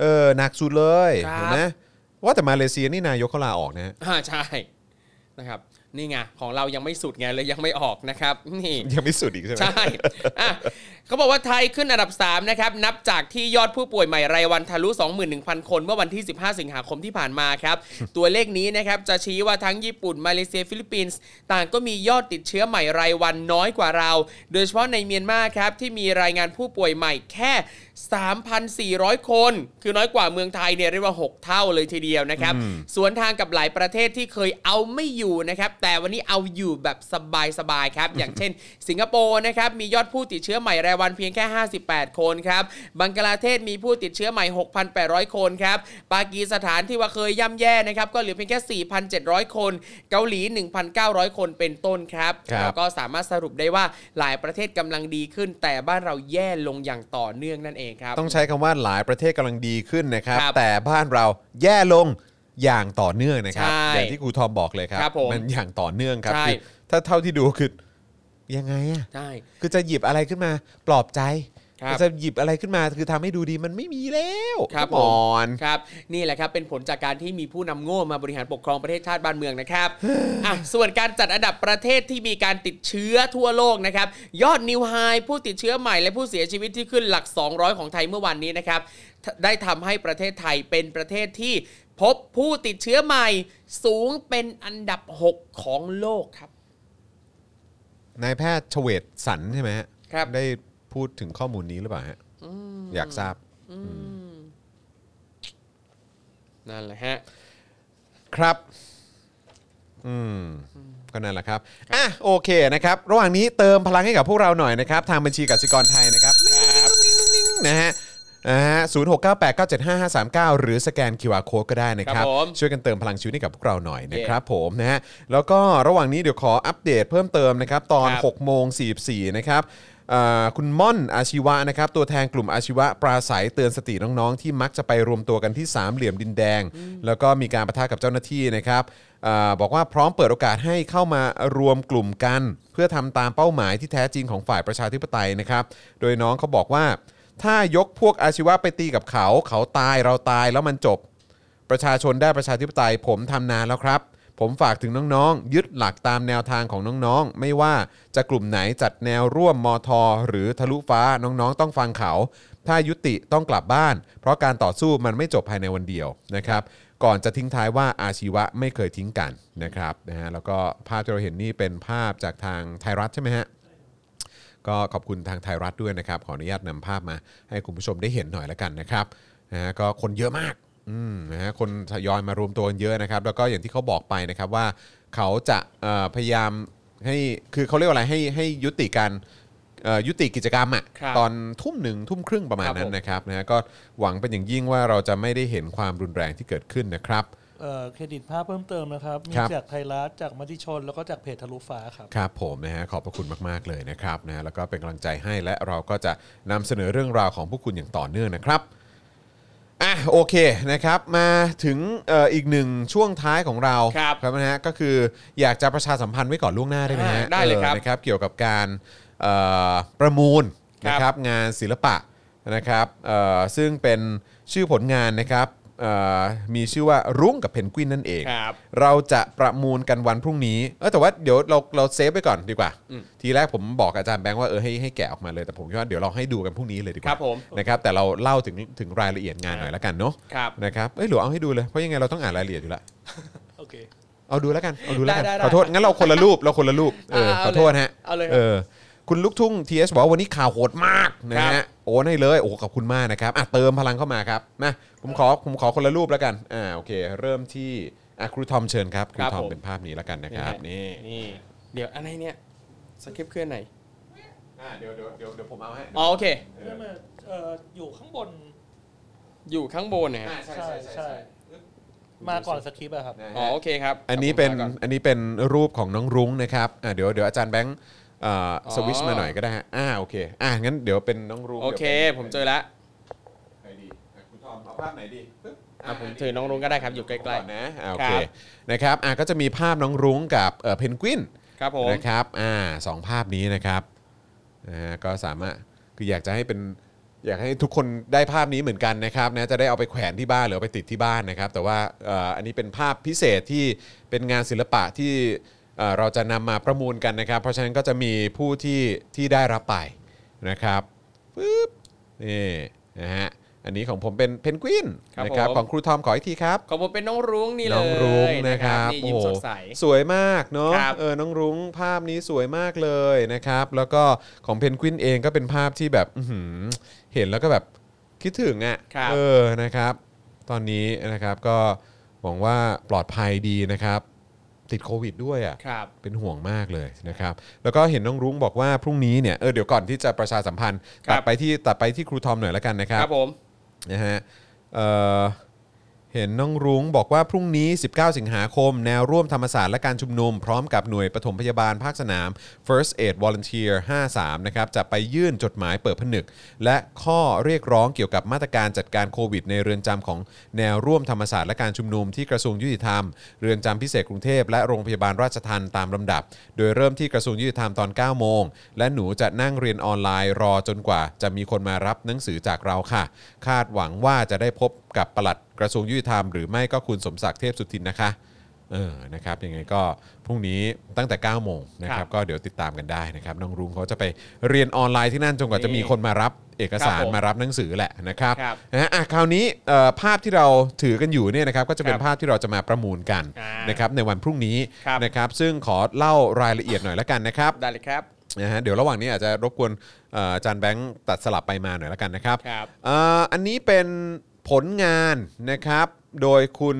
เออหนักสุดเลยครับ เห็นไหมว่าแต่มาเลเซียนี่นายกเขาลาออกนะฮะอ่าใช่นะครับ นี่ไงของเรายังไม่สุดไงเลยยังไม่ออกนะครับนี่ ยังไม่สุดอีกใช่ไหม ใช่อะเขาบอกว่าไทยขึ้นอันดับ 3 นะครับ นับจากที่ยอดผู้ป่วยใหม่รายวันทะลุ 21,000 คนเมื่อวันที่ 15 สิงหาคมที่ผ่านมาครับ ตัวเลขนี้นะครับ จะชี้ว่าทั้งญี่ปุ่น มาเลเซียฟิลิปปินส์ ต่างก็มียอดติดเชื้อใหม่รายวันน้อยกว่าเรา โดยเฉพาะในเมียนมาครับ ที่มีรายงานผู้ป่วยใหม่แค่ 3,400 คน คือน้อยกว่าเมืองไทยเนี่ยเรียกว่า 6 เท่าเลยทีเดียวนะครับ สวนทางกับหลายประเทศที่เคยเอาไม่อยู่นะครับ แต่วันนี้เอาอยู่แบบสบายๆครับ อย่างเช่น สิงคโปร์นะครับ มียอดผู้ติดเชื้อใหม่รายวันเพียงแค่ 58 คนครับ บังกลาเทศมีผู้ติดเชื้อใหม่ 6,800 คนครับ ปากีสถานที่ว่าเคยย่ำแย่นะครับ ก็เหลือเพียงแค่ 4,700 คน เกาหลี 1,900 คนเป็นต้นครับครับแล้วก็สามารถสรุปได้ว่าหลายประเทศกำลังดีขึ้น แต่บ้านเราแย่ลงอย่างต่อเนื่องนั่นเองครับ ต้องใช้คำว่าหลายประเทศกำลังดีขึ้นนะครับ ครับแต่บ้านเราแย่ลงอย่างต่อเนื่องนะครับใช่อย่างที่ครูทอมบอกเลยครับครับผมมันอย่างต่อเนื่องครับใช่ คือถ้าเท่าที่ดูคือยังไงอะใช่ คือจะหยิบอะไรขึ้นมาปลอบใจ ครับจะหยิบอะไรขึ้นมาคือทำให้ดูดีมันไม่มีแล้วครับหมอน ครับนี่แหละครับเป็นผลจากการที่มีผู้นำโง่มาบริหารปกครองประเทศชาติบ้านเมืองนะครับ อะส่วนการจัดอันดับประเทศที่มีการติดเชื้อทั่วโลกนะครับ ยอดนิวไฮผู้ติดเชื้อใหม่และผู้เสียชีวิตที่ขึ้นหลัก 200 ของไทยเมื่อวันนี้นะครับทได้ทำให้ประเทศไทยเป็นประเทศที่พบผู้ติดเชื้อใหม่สูงเป็นอันดับ 6 ของโลกครับ นายแพทย์เฉวตสันใช่ไหมฮะครับ ได้ พูดถึงข้อมูลนี้หรือเปล่าฮะอยากทราบนั่นแหละฮะ ครับ อืมก็นั่นแหละครับ อะโอเคนะครับ ระหว่างนี้เติมพลังให้กับพวกเราหน่อยนะครับ ทางบัญชีกสิกรไทยนะครับครับนะฮะนะฮะศูนย์หกเก้าแปดเก้าเจ็ดห้าห้าสามเก้าหรือสแกน QR Code ก็ได้นะครับ ครับผมช่วยกันเติมพลังชีวิตให้กับพวกเราหน่อยนะครับผมนะฮะแล้วก็ระหว่างนี้เดี๋ยวขออัปเดตเพิ่มเติมนะครับ ตอนครับ 6โมง44นะครับอ่า คุณม่อนอาชีวะนะครับตัวแทนกลุ่มอาชีวะปราศัยเตือนสติน้องๆ ที่มักจะไปรวมตัวกันที่สามเหลี่ยมดินแดง แล้วก็มีการประทะกับเจ้าหน้าที่นะครับอาบอกว่าพร้อมเปิดโอกาสให้เข้ามารวมกลุ่มกัน เพื่อทำตามเป้าหมายที่แท้จริงของฝ่ายประชาธิปไตยนะครับ โดยน้องเขาบอกว่า ถ้ายกพวกอาชีวะไปตีกับเขา เขาตายเราตายแล้วมันจบ ประชาชนได้ประชาธิปไตยผมทำนานแล้วครับ ผมฝากถึงน้องๆ ยึดหลักตามแนวทางของน้องๆ ไม่ว่าจะกลุ่มไหนจัดแนวร่วมมอทอหรือทะลุฟ้าน้องๆ ต้องฟังเขา ถ้ายุติต้องกลับบ้าน เพราะการต่อสู้มันไม่จบภายในวันเดียวนะครับก่อนจะทิ้งท้ายว่าอาชีวะไม่เคยทิ้งกันนะครับนะฮะแล้วก็ภาพที่เราเห็นนี่เป็นภาพจากทางไทยรัฐใช่ไหมฮะก็ขอบคุณทางไทยรัฐด้วยนะครับ ขออนุญาตนำภาพมาให้คุณผู้ชมได้เห็นหน่อยละกันนะครับนะฮะก็คนเยอะมาก อืมนะฮะคนทยอยมารวมตัวกันเยอะนะครับ แล้วก็อย่างที่เขาบอกไปนะครับว่าเขาจะเอ่อพยายามให้คือเขาเรียกว่าอะไรให้ให้ยุติการเอ่อยุติกิจกรรมอะครับตอนทุ่มหนึ่งทุ่มครึ่งประมาณครับนั้ผนมนะครับนะฮะก็หวังเป็นอย่างยิ่งว่าเราจะไม่ได้เห็นความรุนแรงที่เกิดขึ้นนะครับ เอ่อเครดิตภาพเพิ่มเติมนะครับ มีครับ จากไทยรัฐจากมติชน แล้วก็จากเพจทะลุฟ้าครับ ครับผมนะฮะขอบพระคุณมาก ๆ เลยนะครับนะฮะแล้วก็เป็นกำลังใจให้และเราก็จะนำเสนอเรื่องราวของพวกคุณอย่างต่อเนื่องนะครับ อะโอเคนะครับมาถึงเอ่ออีกหนึ่งช่วงท้ายของเราครับนะฮะก็คืออยากจะประชาสัมพันธ์ไว้ก่อนล่วงหน้าได้ไหมฮะอ่าได้เลยครับออนะครับเกี่ยวกับการเอ่อประมูลครับนะครับงานศิลปะนะครับเอ่อซึ่งเป็นชื่อผลงานนะครับเอ่อ มีชื่อว่ารุ้งกับเพนกวินนั่นเอง ครับ เราจะประมูลกันวันพรุ่งนี้เออแต่ว่าเดี๋ยวเราเราเซฟไปก่อนดีกว่าอืมทีแรกผมบอกอาจารย์แบงค์ว่าเออให้ให้แกะออกมาเลยแต่ผมคิดว่าเดี๋ยวเราให้ดูกันพรุ่งนี้เลยดีกว่าครับผมนะครับแต่เราเล่าถึงถึงรายละเอียดงานหน่อยแล้วกันเนาะครับ นะครับเอ้ยหรือเอาให้ดูเลยเพราะยังไงเราต้องอ่านรายละเอียดอยู่แล้วโอเค เอาดูแล้วกันเอาดูแล้วกันได้ได้ได้ขอโทษงั้นเราคนละรูปเราคนละรูปเอออ่าขเอาอเลยโทษฮะเอาเลยครับเออ คุณลูกทุ่งทีเอสบอกว่าวันนี้ข่าวโหดมากนะครัฮะบ โอนให้เลยโอ้ขอบคุณมากนะครับอะเติมพลังเข้ามาครับมาผมขอผมขอคนละรูปแล้วกันอ่าโอเค เริ่มที่อะครูทอมเชิญครับครูครับทอมผม เป็นภาพนี้แล้วกันนะครับนี่นี่เดี๋ยวอะไรเนี่ยสคริปต์เคลื่อนไหนอ่าเดี๋ยวเดี๋ยวเดี๋ยวเดี๋ยวผมเอาให้อ๋อโอเคเริ่มมาเอ่ออยู่ข้างบน อยู่ข้างบนเนี่ยอ่าใช่ใช่ใช่ใช่ใช่ มาก่อนสคริปต์อะครับ นะฮะอ๋อโอเคครับอันนี้เป็นขบคุณมากก่อันนี้เป็นรูปของน้องรุ้งนะครับอ่าเดี๋ยวเดี๋ยวอาจารย์แบงค์อ่าอ๋อ สวิชมาหน่อยก็ได้ฮะอ่าโอเคอ่างั้นเดี๋ยวเป็นน้องรุ้งโอเคดี๋ยวป็นผมเจอแล้วไหนดีอะคุณทอมเอาภาพไหนดีปึ๊บอะผมถือน้องรุ้งก็ได้ครับอยู่ใกล้ๆก่อนนะอ่าโอเคครับนะครับอ่าก็จะมีภาพน้องรุ้งกับเอ่อเพนกวินครับผมนะครับอ่าสองภาพนี้นะครับนะฮะก็สามารถคืออยากจะให้เป็นอยากให้ทุกคนได้ภาพนี้เหมือนกันนะครับนะจะได้เอาไปแขวนที่บ้านหรือเอาไปติดที่บ้านนะครับ แต่ว่าเอ่ออันนี้เป็นภาพพิเศษที่เป็นงานศิลปะที่ เอ่อเราจะนำมาประมูลกันนะครับ เพราะฉะนั้นก็จะมีผู้ที่ที่ได้รับไปนะครับปึ๊บนี่นะฮะอันนี้ของผมเป็นเพนกวินครับนะครับผม ของครูทอมขออีกทีครับ ของผมเป็นน้องรุ้งนี่เลยน้องรุ้งนะครับนี่ยิ้มโอ้โหสดใสสวยมากเนาะครับเออน้องรุ้งภาพนี้สวยมากเลยนะครับ แล้วก็ของเพนกวินเองก็เป็นภาพที่แบบอื้อหือเห็นแล้วก็แบบคิดถึงอะครับเออนะครับ ตอนนี้นะครับก็หวังว่าปลอดภัยดีนะครับ ติดโควิดด้วยอะครับ เป็นห่วงมากเลยนะครับ แล้วก็เห็นน้องรุ้งบอกว่าพรุ่งนี้เนี่ยเออเดี๋ยวก่อนที่จะประชาสัมพันธ์ ครับตัดไปที่ตัดไปที่ครูทอมหน่อยแล้วกันนะครับ ครับผม นะฮะเอ่อ เห็นน้องรุ้งบอกว่าพรุ่งนี้ 19 สิงหาคม แนวร่วมธรรมศาสตร์และการชุมนุม พร้อมกับหน่วยปฐมพยาบาลภาคสนาม First Aid Volunteer 53 นะครับ จะไปยื่นจดหมายเปิดผนึก และข้อเรียกร้องเกี่ยวกับมาตรการจัดการโควิดในเรือนจำของแนวร่วมธรรมศาสตร์และการชุมนุมที่กระทรวงยุติธรรม เรือนจำพิเศษกรุงเทพและโรงพยาบาลราชทัณฑ์ตามลำดับ โดยเริ่มที่กระทรวงยุติธรรมตอน 9 โมง และหนูจะนั่งเรียนออนไลน์รอจนกว่า จะมีคนมารับหนังสือจากเราค่ะ คาดหวังว่าจะได้พบกับปลัด กระทรวงยุติธรรมหรือไม่ก็คุณสมศักดิ์เทพสุทินนะคะเออนะครับยังไงก็พรุ่งนี้ตั้งแต่ 9 โมงนะคครัรับบก็เดี๋ยวติดตามกันได้นะครับน้องรุ้งเขาจะไปเรียนออนไลน์ที่นั่นจนกว่าจะมีคนมารับเอกสารครับผมมารับหนังสือแหละนะครับครับนะฮะอะคราวนี้เอ่อภาพที่เราถือกันอยู่เนี่ยนะครับก็จะเป็นครับภาพที่เราจะมาประมูลกันอ่านนะครับในวันพรุ่งนี้ครับนะครับซึ่งขอเล่ารายละเอียดหน่อยละกันนะครับได้เลยครับนะฮะเดี๋ยวระหว่างนี้อาจจะรบกวนเอ่ออาจารย์แบงค์ตัดสลับไปมาหน่อยละกันนะครับครับเอ่ออันนี้เป็น ผลงานนะครับ โดยคุณ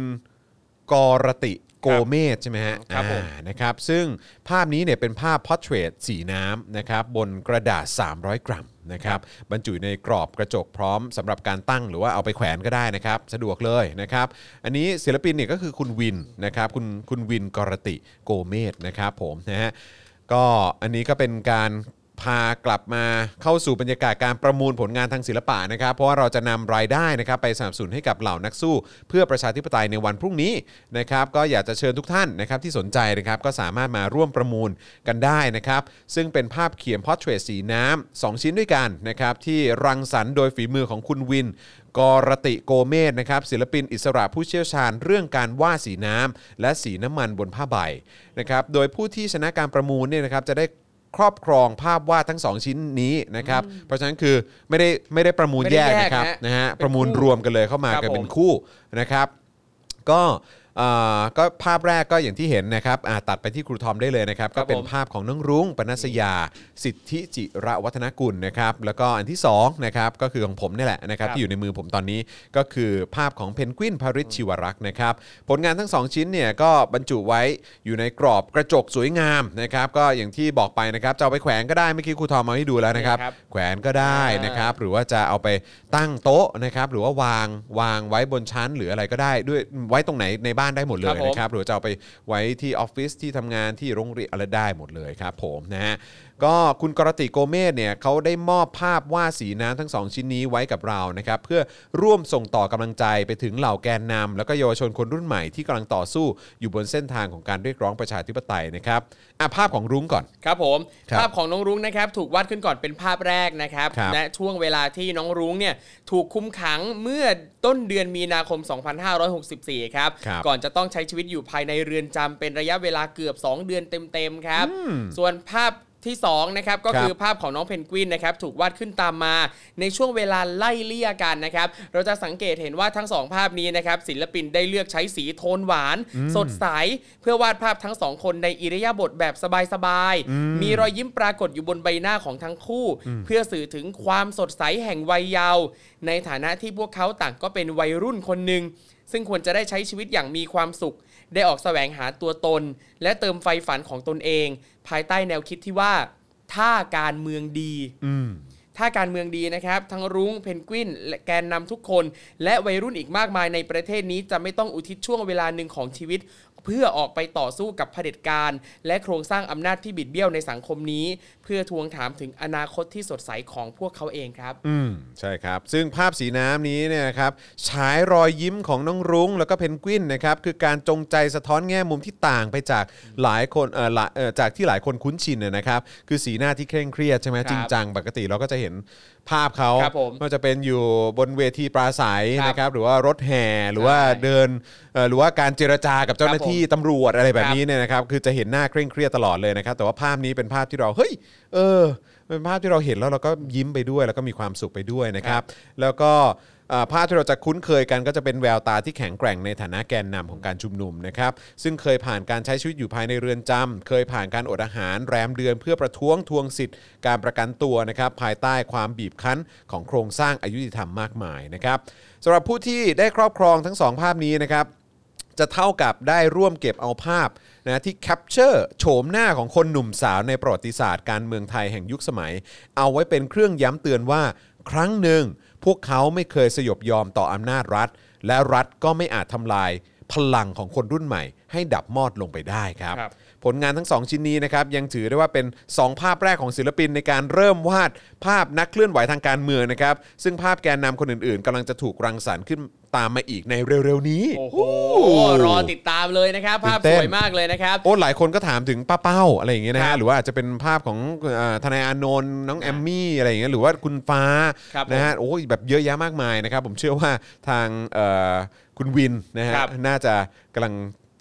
กรติโกเมศใช่ไหมฮะครับผมอ่านะครับ ซึ่งภาพนี้เนี่ยเป็นภาพพอ r t เทรตสีน้ำนะครับบนกระดาษ 300 กรัมนะครับบรรจุในกรอบกระจกพร้อมสำหรับการตั้งหรือว่าเอาไปแขวนก็ได้นะครับ สะดวกเลยนะครับ อันนี้ศิลปินเนี่ยก็คือคุณวินนะครับคุณคุณวินกรติโกเมศนะครับผมนะฮะก็อันนี้ก็เป็นการ พากลับมาเข้าสู่บรรยากาศการประมูลผลงานทางศิลปะนะครับ เพราะว่าเราจะนำรายได้นะครับไปสนับสนุนให้กับเหล่านักสู้ เพื่อประชาธิปไตยในวันพรุ่งนี้นะครับ ก็อยากจะเชิญทุกท่านนะครับที่สนใจนะครับก็สามารถมาร่วมประมูลกันได้นะครับ ซึ่งเป็นภาพเขียนพอ r t เทรตสีน้ำสองชิ้นด้วยกันนะครับที่รังสรรค์โดยฝีมือของคุณวินกรติโกเมศนะครับศิลปินอิสระผู้เชี่ยวชาญ เรื่องการวาดสีน้ำและสีน้ำมันบนผ้าใบนะครับโดยผู้ที่ชนะการประมูลเนี่ยนะครับจะได้ ครอบครองภาพวาดทั้ง 2 ชิ้นนี้นะครับ เพราะฉะนั้นคือไม่ได้ไม่ได้ประมูลไม่ได้แยกแยกนะครับนะนะฮะเป็นประมูลคู่รวมกันเลยเข้ามาครับกันเป็นผมคู่นะครับ ก็เอ่อ ก็ภาพแรกก็อย่างที่เห็นนะครับอ่าตัดไปที่ครูทอมได้เลยนะครับครัก็บเป็นผมภาพของน้องรุ้งปนัสยา สิทธิจิระวัฒนกุลนะครับแล้วก็อันที่2นะครับก็คือของผมนี่แหละนะครับครับที่อยู่ในมือผมตอนนี้ก็คือภาพของเพนกวินพาริชชิวรักษ์นะครับผลงานทั้ง 2 ชิ้นเนี่ยก็บรรจุไว้อยู่ในกรอบกระจกสวยงามนะครับก็อย่างที่บอกไปนะครับจะเอาไปแขวนก็ได้เมื่อกี้ครูทอมมาให้ดูแล้วนะครับนี่ครับแขวนก็ได้นะครับหรือว่าจะเอาไปตั้งโต๊ะนะครับหรือว่าวางวางไว้บนชั้นหรืออะไรก็ได้ด้วยไว้ตรงไหนในบ้านได้หมดเลครัยบผมนะครับหรือว่าจะเอาไปไว้ที่ออฟฟิศที่ทำงานที่โรงเรียนอะไรได้หมดเลยครับผมนะฮะ ก็คุณกรติโกเมศเนี่ยเขาได้มอบภาพวาดสีน้ำทั้งสองชิ้นนี้ไว้กับเรานะครับเพื่อร่วมส่งต่อกำลังใจไปถึงเหล่าแกนนำแล้วก็เยาวชนคนรุ่นใหม่ที่กำลังต่อสู้อยู่บนเส้นทางของการเรียกร้องประชาธิปไตยนะครับอะภาพของรุ้งก่อน ครับผม ครับภาพของน้องรุ้งนะครับถูกวาดขึ้นก่อนเป็นภาพแรกนะครับครับและช่วงเวลาที่น้องรุ้งเนี่ยถูกคุมขังเมื่อต้นเดือนมีนาคม 2564 ครับ ครับก่อนจะต้องใช้ชีวิตอยู่ภายในเรือนจำเป็นระยะเวลาเกือบ 2 เดือนเต็มๆครับ ส่วนภาพ ที่2นะครับก็ครับคือภาพของน้องเพนกวินนะครับถูกวาดขึ้นตามมา ในช่วงเวลาไล่เลี่ยกันนะครับเราจะสังเกตเห็นว่าทั้งสองภาพนี้นะครับศิลปินได้เลือกใช้สีโทนหวาน สดใส เพื่อวาดภาพทั้งสองคนในอิริยาบถแบบสบายๆ มีรอยยิ้มปรากฏอยู่บนใบหน้าของทั้งคู่ เพื่อสื่อถึงความสดใสแห่งวัยเยาว์ในฐานะที่พวกเขาต่างก็เป็นวัยรุ่นคนหนึ่งซึ่งควรจะได้ใช้ชีวิตอย่างมีความสุข ได้ออกแสวงหาตัวตน และเติมไฟฝันของตนเอง ภายใต้แนวคิดที่ว่า ถ้าการเมืองดีอืมถ้าการเมืองดีนะครับ ทั้งรุ้งเพนกวินและแกนนำทุกคน และวัยรุ่นอีกมากมายในประเทศนี้จะไม่ต้องอุทิศช่วงเวลาหนึ่งของชีวิต เพื่อออกไปต่อสู้กับเผด็จการ และโครงสร้างอำนาจที่บิดเบี้ยวในสังคมนี้ เพื่อทวงถามถึงอนาคตที่สดใสของพวกเขาเองครับ อืมใช่ครับ ซึ่งภาพสีน้ำนี้เนี่ยนะครับฉายรอยยิ้มของน้องรุ้งแล้วก็เพนกวินนะครับคือการจงใจสะท้อนแง่มุมที่ต่างไปจากหลายคนเออหลายเออจากที่หลายคนคุ้นชินนะนะครับคือสีหน้าที่เคร่งเครียดใช่ไหมครับจริงจังปกติเราก็จะเห็น ภาพเขาครับผมว่าจะเป็นอยู่บนเวทีปราศัยครับนะครับหรือว่ารถแห่หรือว่าใช่เดินเอ่อหรือว่าการเจรจากับเจ้าหน้าที่ตำรวจอะไรแบบครับนี้เนี่ยนะครับคือจะเห็นหน้าเคร่งเครียดตลอดเลยนะครับแต่ว่าภาพนี้เป็นภาพที่เราเฮ้ยเออเป็นภาพที่เราเห็นแล้วเราก็ยิ้มไปด้วย แล้วก็มีความสุขไปด้วยนะครับ แล้วก็เอ่อ ภาพที่เราจะคุ้นเคยกันก็จะเป็นแววตาที่แข็งแกร่งในฐานะแกนนำของการชุมนุมนะครับซึ่งเคยผ่านการใช้ชีวิตอยู่ภายในเรือนจำเคยผ่านการอดอาหารแรมเดือน เพื่อประท้วงทวงสิทธิ์การประกันตัวนะครับภายใต้ความบีบคั้นของโครงสร้างอายุติธรรมมากมายนะครับสำหรับผู้ที่ได้ครอบครองทั้งสองภาพนี้นะครับจะเท่ากับได้ร่วมเก็บเอาภาพนะที่แคปเจอร์โฉมหน้าของคนหนุ่มสาวในประวัติศาสตร์การเมืองไทยแห่งยุคสมัย เอาไว้เป็นเครื่องย้ำเตือนว่าครั้งหนึ่ง พวกเขาไม่เคยสยบยอมต่ออำนาจรัฐ และรัฐก็ไม่อาจทำลายพลังของคนรุ่นใหม่ ให้ดับมอดลงไปได้ครับ ครับ ผลงานทั้ง2ชิ้นนี้นะครับยังถือได้ว่าเป็น 2 ภาพแรกของศิลปินในการเริ่มวาดภาพนักเคลื่อนไหวทางการเมืองนะครับ ซึ่งภาพแกนนำคนอื่นๆกำลังจะถูกรังสรรค์ขึ้น ตามมาอีกในเร็วๆนี้ โอ้โหรอติดตามเลยนะครับ ภาพตื่นเต้สนวยมากเลยนะครับ โอ้หลายคนก็ถามถึงป้าเป้าอะไรอย่างเงี้ยนะครัฮะบหรือว่าอาจจะเป็นภาพของเอ่อทนายอานนท์น้องแอมมี่อะไรอย่างเงี้ยหรือว่าคุณฟ้าครับนะฮะโอ้ยแบบเยอะแยะมากมายนะครับ ผมเชื่อว่าทางเอ่อคุณวินนะฮะครับ น่าจะกำลัง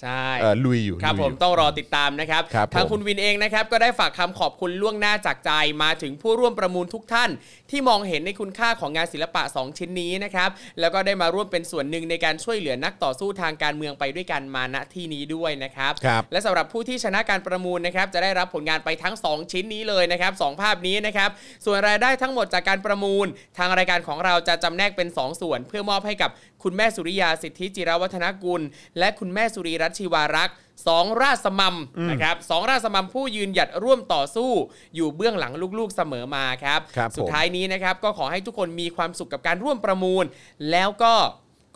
ใช่เอ่อลุยอยู่ครับลุยผอมยู่ต้องรอติดตามนะครับครับทางผมคุณวินเองนะครับก็ได้ฝากคำขอบคุณล่วงหน้าจากใจมาถึงผู้ร่วมประมูลทุกท่าน ที่มองเห็นในคุณค่าของงานศิลปะ 2 ชิ้นนี้นะครับแล้วก็ได้มาร่วมเป็นส่วนหนึ่งในการช่วยเหลือนักต่อสู้ทางการเมืองไปด้วยกันมาณที่นี้ด้วยนะครับครับและสำหรับผู้ที่ชนะการประมูลนะครับจะได้รับผลงานไปทั้ง 2 ชิ้นนี้เลยนะครับสองภาพนี้นะครับส่วนรายได้ทั้งหมดจากการประมูล ทางรายการของเราจะจำแนกเป็น 2 ส่วน เพื่อมอบให้กับ คุณแม่สุริยาสิทธิจิรวัฒนกุล และคุณแม่สุรีรัตน์ชีวารักษ์สองราชสมัมนะครับสองราชสมัมผู้ยืนหยัดร่วมต่อสู้ อยู่เบื้องหลังลูกๆเสมอมาครับครับผมสุดท้ายนี้นะครับก็ขอให้ทุกคนมีความสุขกับการร่วมประมูล แล้วก็